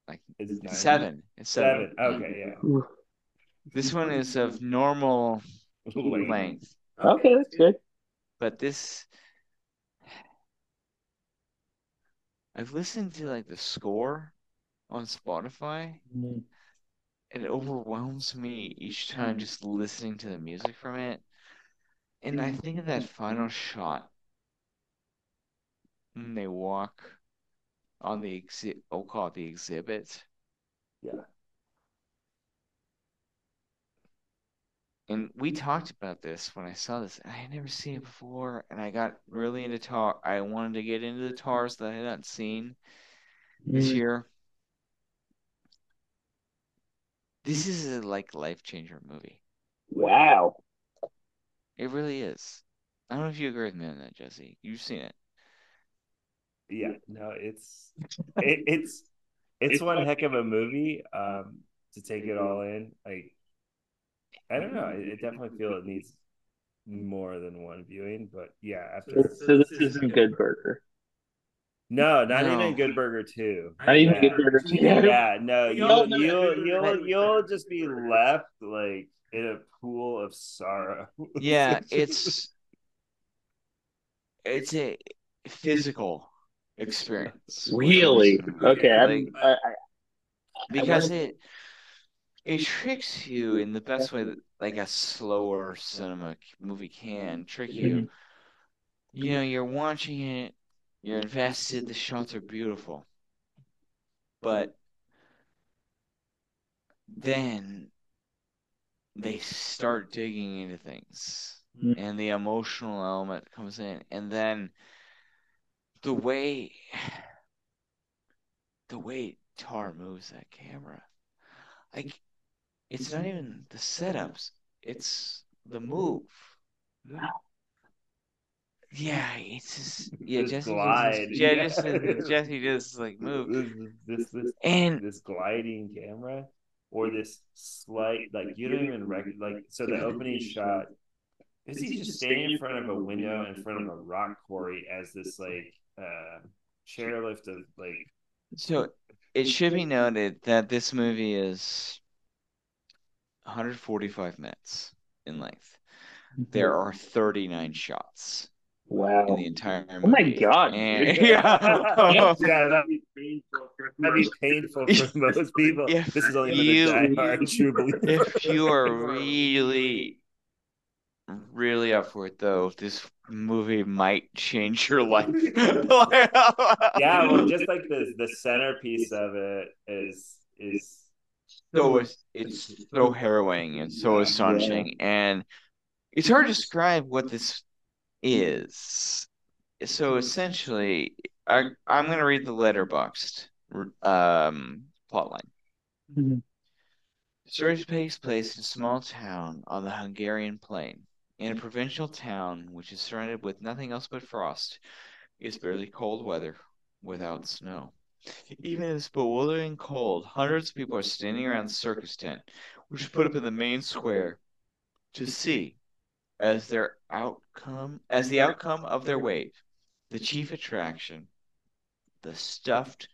like Is it seven. It's seven. Seven. Okay, yeah. This one is of normal Length. length, Okay, that's good. but this I've listened to like the score on Spotify mm-hmm. and it overwhelms me each time mm-hmm. just listening to the music from it. And I mm-hmm. think of that final shot when they walk on the exhibit, I'll call it the exhibit. Yeah. And we talked about this when I saw this. I had never seen it before, and I got really into Tarr. I wanted to get into the Tarrs that I had not seen this Mm. year. This is a like life changer movie. Wow. It really is. I don't know if you agree with me on that, Jesse. You've seen it. Yeah, no, it's it, it's it's one heck of a movie. Um, to take it all in, like I don't know, it, it definitely feel it needs more than one viewing, but yeah, after So this isn't Good Burger. no, not No. even Good Burger two. Not even Yeah. Good Burger. Yeah, no, No, you'll you'll you'll you'll just be left like in a pool of sorrow. Yeah, it's it's a physical experience. Really? Okay. Like, I, I, because it it tricks you in the best way that like a slower cinema movie can trick you. You know, you're watching it, you're invested, the shots are beautiful. But then they start digging into things Mm. and the emotional element comes in and then the way the way Tarr moves that camera like it's not even the setups it's the move yeah it's just yeah jesse glide, just, yeah, yeah. just jesse just like move This, this, this, and this gliding camera or this slight like you don't even recognize like so the opening shot is he just standing in front of a window in front of a rock quarry as this like uh chairlift of like So it should be noted that this movie is 145 minutes in length. There are 39 shots Wow. in Wow. the entire movie. Oh my God. And, yeah. yeah, that'd be painful for, that'd be painful for most people. If this is only for you- the diehard true believers. if you are really, really up for it, though, this movie might change your life. yeah, well, just like the the centerpiece of it is is so it's, it's so harrowing and so astonishing. And it's hard to describe what this is. So essentially I, i'm going to read the Letterboxd um plotline Mhm. the story takes place in a small town on the hungarian plain in a provincial town which is surrounded with nothing else but frost it's barely cold weather without snow even in this bewildering cold, hundreds of people are standing around the circus tent, which is put up in the main square, to see, as their outcome, as the outcome of their wave, the chief attraction, the stuffed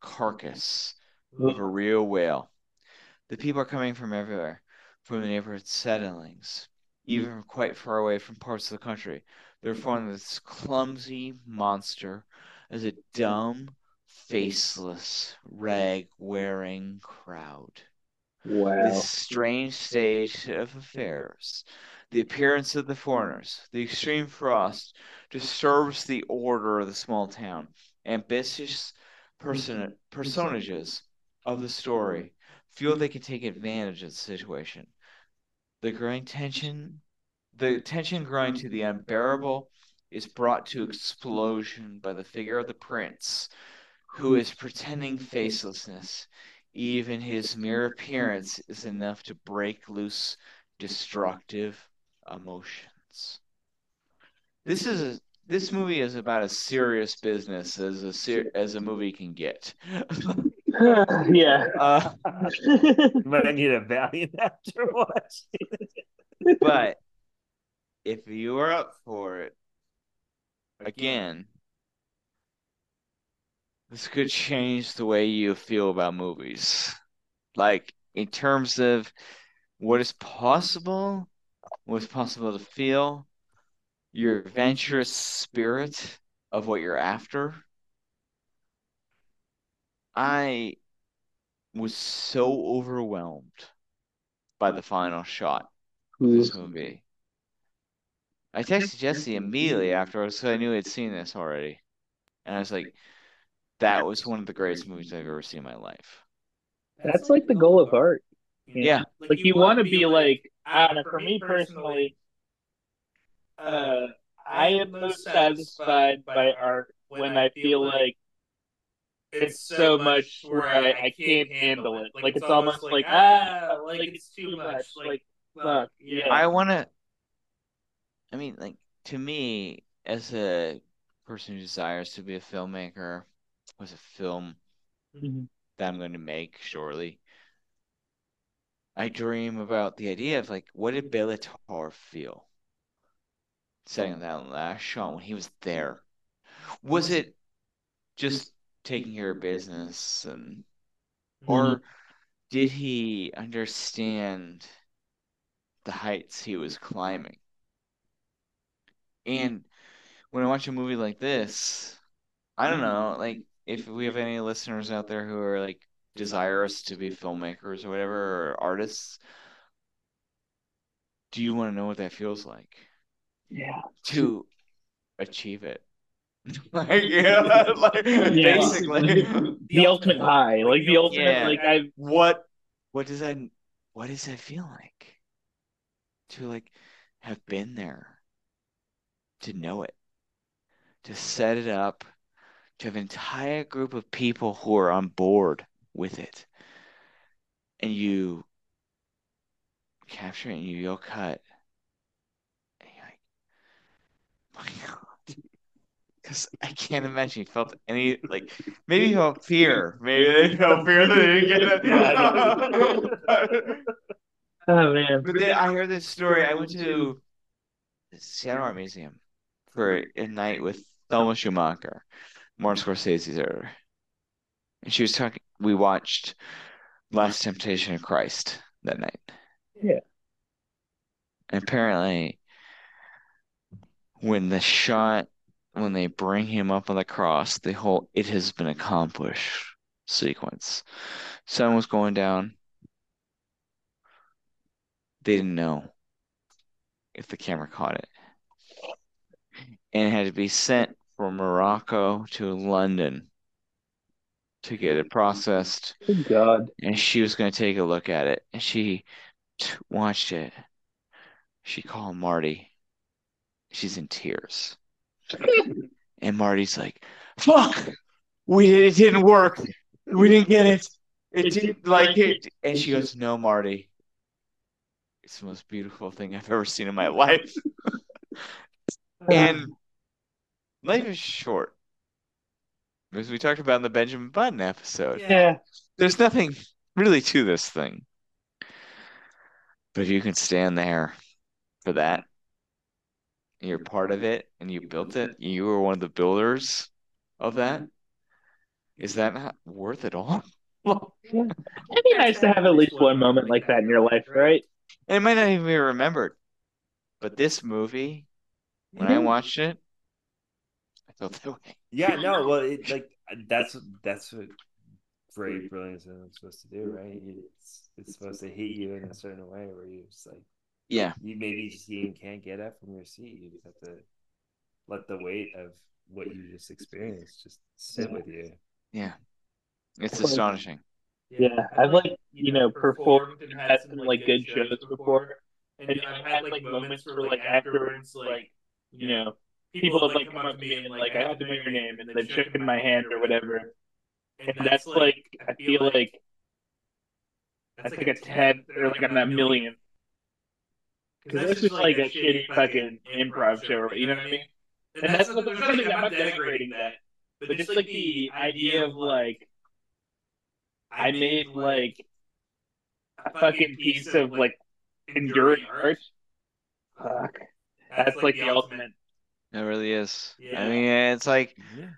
carcass of a real whale. The people are coming from everywhere, from the neighborhood settlings, even mm-hmm. quite far away from parts of the country. They're mm-hmm. forming this clumsy monster as a dumb, faceless, rag wearing crowd. Wow. This strange state of affairs, the appearance of the foreigners, the extreme frost, disturbs the order of the small town. Ambitious person- mm-hmm. personages of the story feel they can take advantage of the situation. The growing tension, the tension growing to the unbearable, is brought to explosion by the figure of the prince, who is pretending facelessness. Even his mere appearance is enough to break loose destructive emotions. This is a, this movie is about as serious business as a ser- as a movie can get. yeah. Uh, But I need a valiant after watching. but if you are up for it, again, this could change the way you feel about movies. Like in terms of what is possible, what's possible to feel, your adventurous spirit of what you're after. I was so overwhelmed by the final shot of this movie. I texted Jesse immediately afterwards because I knew he'd seen this already. And I was like, that was one of the greatest movies I've ever seen in my life. That's like the goal of art. Yeah. Like you want to be like, I don't know, for me personally, uh, I am most satisfied by art when I feel like it's so much where I, I can't handle it. Like it's almost like ah, like it's too much. Like fuck, yeah. I want to, I mean, like, to me, as a person who desires to be a filmmaker, was a film Mhm. that I'm going to make shortly. I dream about the idea of like, what did Béla Tarr feel setting that last shot when he was there? Was it just taking care of business and, or mm-hmm. did he understand the heights he was climbing? And when I watch a movie like this, I don't know, mm-hmm. like if we have any listeners out there who are like desirous to be filmmakers or whatever or artists, do you want to know what that feels like yeah. to achieve it? like, yeah, like, Yeah. basically, The ultimate high, like the ultimate, Yeah. like I've what what does that what does that feel like? to like have been there, to know it, to set it up, to have an entire group of people who are on board with it, and you capture it and you go cut, and you're like, my God. Because I can't imagine he felt any like maybe you felt fear. Maybe they felt fear that they didn't get it. Oh man. But then I heard this story. I went to the Seattle Art Museum for a night with Thelma Schoonmaker, Martin Scorsese's editor. And she was talking, we watched Last Temptation of Christ that night. Yeah. And apparently, when the shot, when they bring him up on the cross, the whole it has been accomplished sequence. Sun was going down. They didn't know if the camera caught it. And it had to be sent from Morocco to London to get it processed. Good God. And she was going to take a look at it. And she t- watched it. She called Marty. She's in tears. And Marty's like, fuck, we it didn't work. We didn't get it. It didn't like it. And she goes, no, Marty. It's the most beautiful thing I've ever seen in my life. and life is short. As we talked about in the Benjamin Button episode, Yeah. there's nothing really to this thing. But if you can stand there for that, you're part of it and you built it, you were one of the builders of that. Is that not worth it all? It'd be nice to have at least one moment like that in your life, right? And it might not even be remembered. But this movie, when I mm-hmm. watched it, I felt that way. Yeah, no, well, it, like that's that's what great brilliance is supposed to do, right? It's it's supposed to hit you in a certain way where you just like Yeah. you maybe just even can't get up from your seat. You just have to let the weight of what you just experienced just sit with you. Yeah. It's astonishing. Yeah, I've like you know performed and had some like good shows before, and I've had like moments where like afterwards, like you know, people have like come up to me and like I have to know your name, and they've shaken my hand or whatever, and that's like I feel like that's like a ten or like I'm that million. Because that's just like a shitty fucking improv show, you know what I mean? And that's there's something I'm not denigrating that, but just like the idea of like I made like a fucking piece of like enduring art. Fuck, that's like the ultimate. It really is. I Yeah. mean, it's like Yeah.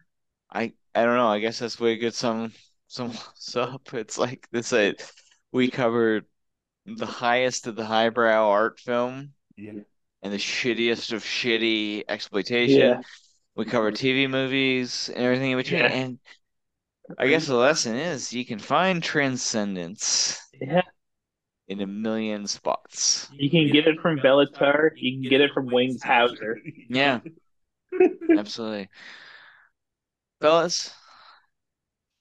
I I don't know. I guess that's where way to get some some up. It's like this. Uh, we covered the highest of the highbrow art film Yeah. and the shittiest of shitty exploitation. Yeah. We cover TV movies and everything in between. Yeah. And I guess the lesson is you can find transcendence Yeah, in a million spots. you can get it from Béla Tarr. You can get it from Wings Hauser. Yeah, absolutely. Fellas,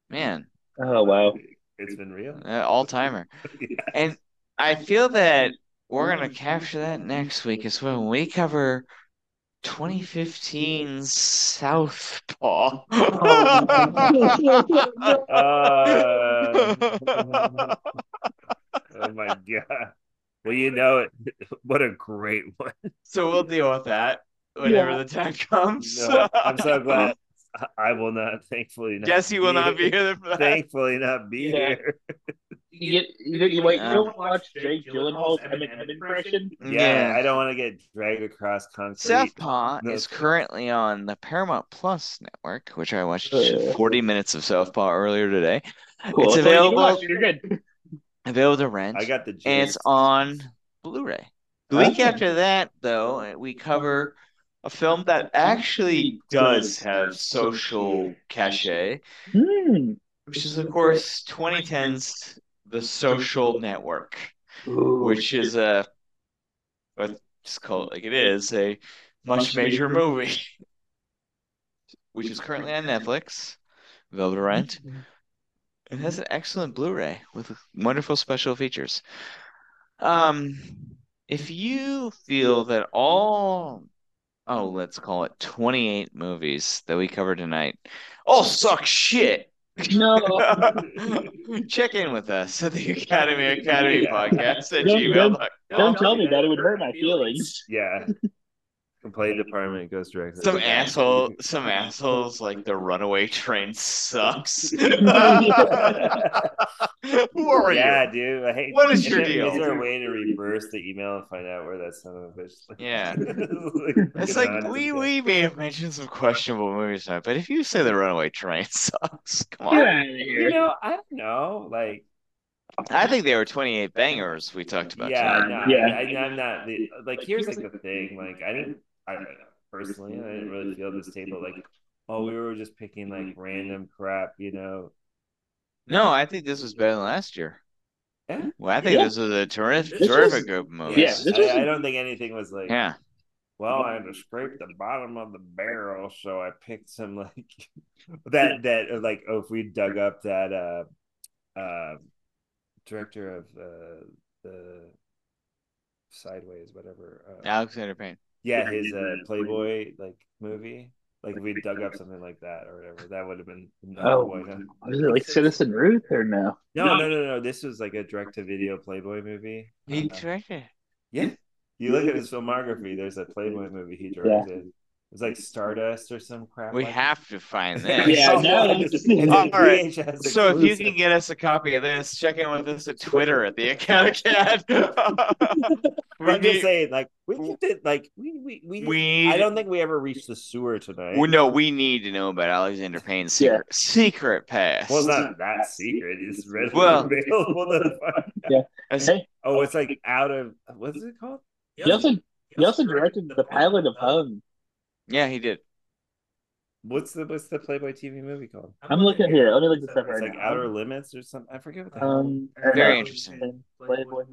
man, Oh wow. It's been real. uh, all timer. Yeah. And I feel that we're going to capture that next week as well when we cover 2015 Southpaw. Uh, oh my god. Well, you know it. What a great one. so we'll deal with that whenever Yeah. the time comes. No, I'm so glad. I- I will not. Thankfully, not Jesse will not be here for that. Thankfully, not be Yeah. here. You you, you wait. You don't watch Jake Gyllenhaal's Eminem impression? Yeah, I don't want to get dragged across concrete. Southpaw No. is currently on the Paramount Plus network, which I watched Uh. 40 minutes of Southpaw earlier today. Cool. It's That's all you available. You're good. available to rent. I got the. and it's on Blu-ray. The week after that, though, we cover a film that actually does have social cachet, Hmm. which is, of course, 2010's The Social Network, Ooh, which is a, let's just call it like it is, a much major movie, which is currently on Netflix, available to rent. It has an excellent Blu-ray with wonderful special features. Um, if you feel that all oh let's call it 28 movies that we cover tonight all suck shit No. check in with us at the academy academy Yeah. podcast at Don't- gmail.com Don't tell me that; it would hurt my feelings. Yeah. Complaint department goes directly. some to- asshole some assholes like the runaway train sucks who are yeah, you dude. I hate. What is is your there- deal? Is there a way to reverse the email and find out where that son of a bitch? Yeah. Like, It's like we we may have mentioned some questionable movies tonight, but if you say the Runaway Train sucks, come on. Get out of You know, I don't know. Like, I think they were 28 bangers we talked about. yeah, no, Yeah. I, I, I'm not. The, like, here's like the thing. Like, I didn't. I personally, I didn't really feel this table like. Oh, we were just picking like random crap, you know. No, I think this was better than last year. Yeah. Well, I think Yeah. this was a terrific, This terrific was- group of Yeah, movies. this was- I, I don't think anything was like. Yeah. Well, I had to scrape the bottom of the barrel, so I picked some like that that like oh if we dug up that uh uh director of uh the sideways whatever uh, Alexander Payne. Yeah his uh Playboy like movie. Like if we dug up something like that or whatever. That would have been Oh. Playboy, huh? Was it like Citizen Ruth or no? no no. no no this was like a direct to video Playboy movie. He Uh, directed. yeah. You look at his filmography. There's a Playboy movie he directed. it was like Stardust or some crap We like have to find Yeah, this. now It's that's- a All right. VHS So if you can get us a copy of this, check in with us at Twitter at the Academy. I'm just saying, like we can do, like we we we. We I don't think we ever reached the sewer tonight. We no, we need to know about Alexander Payne's Yeah. secret secret past. Well, it's not that secret. It's readily Well- available to find. As- Hey, Oh, it's like out of what's it called? he also he also directed the pilot of Hung. Yeah, he did. What's the what's the Playboy TV movie called? I'm looking here. Let me look this up It's right like now. Outer Limits or something. I forget what the hell. Um, Very interesting. Playboy.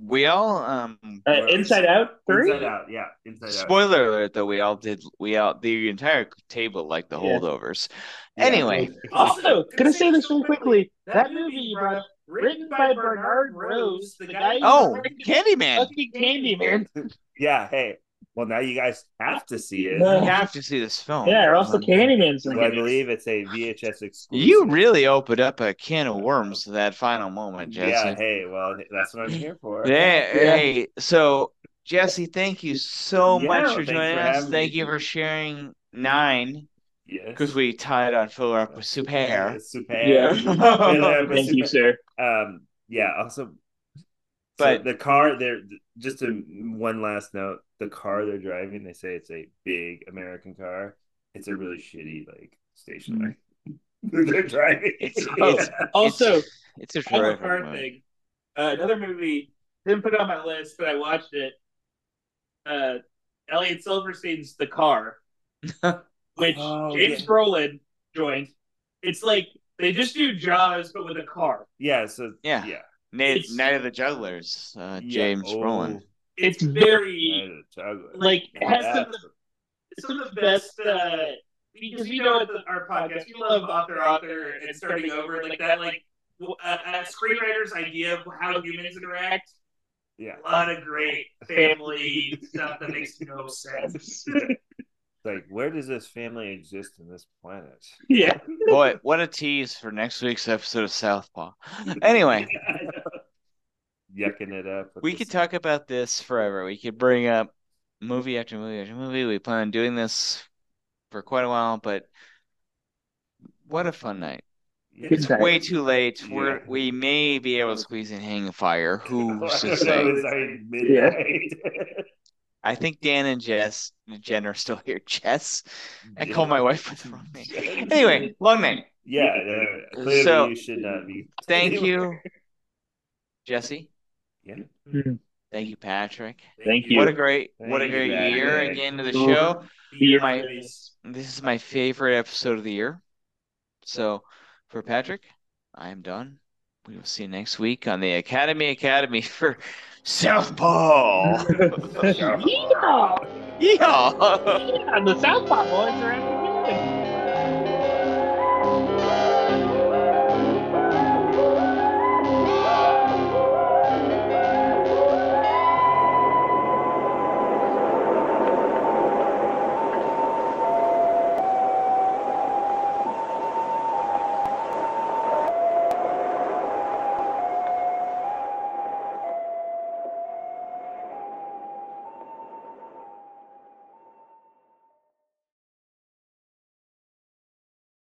We all um Uh, Inside Out three. Inside Out, yeah, Inside Out. spoiler alert though we all did we all the entire table like the Yeah. holdovers. Yeah. Anyway, Also, gonna say this really quickly. That movie you brought up, written by Bernard Rose, the guy. who oh, directed Candyman. fucking Candyman. Yeah. Hey. Well, now you guys have to see it. No. You have to see this film. Yeah, or else the Candyman's So I believe it's a VHS exclusive. You really opened up a can of worms to that final moment, Jesse. Yeah. Hey. Well, that's what I'm here for. Yeah, Yeah. Hey, so Jesse, thank you so Yeah, much for joining for us. Thank me. you for sharing nine Yes. because we tied on filler up with Super. Yeah, super. Yeah. Yeah, but Thank you, sir. Um. Yeah. Also. But- But the car, they're just a one last note. The car they're driving, they say it's a big American car. It's a really shitty like stationary. they're driving. It's- Oh, it's- Also, It's a I have a terrific car thing. Uh, another movie didn't put it on my list, but I watched it. Uh, Elliot Silverstein's The Car, which Oh, James yeah. Brolin joined. It's like they just do Jaws, but with a car. yeah. So Yeah. yeah. Night, Night of the Jugglers, uh, Yeah. James Oh, Brolin. It's very of the Juggler. like it has some of the, some of the best. Uh, because you know, at the, our podcast, we love author, author, and starting over like that. Like a screenwriter's idea of how humans interact. yeah. A lot of great family stuff that makes no sense. Like, where does this family exist in this planet? yeah. Boy, what a tease for next week's episode of Southpaw. Anyway, Yucking it up. we the could talk about this forever. We could bring up movie after movie after movie. We plan on doing this for quite a while, but what a fun night. It's Good night. Way too late. We're we may be able to squeeze in Hang Fire. Who's to say? was our midnight. I think Dan and Jess Jen are still here. Jess? I called my wife with the wrong name. Anyway, long night. Yeah, no, clearly So- you should not be. Thank you, Jesse. Yeah. Mhm. Thank you, Patrick. Thank you. What a great, what a Thank you, great year Patrick. again to the Ooh. show. Year My- This is my favorite episode of the year. So, for Patrick, I am done. We will see you next week on the Academy Academy for Southpaw. Yeehaw! Yeehaw! And the Southpaw boys are in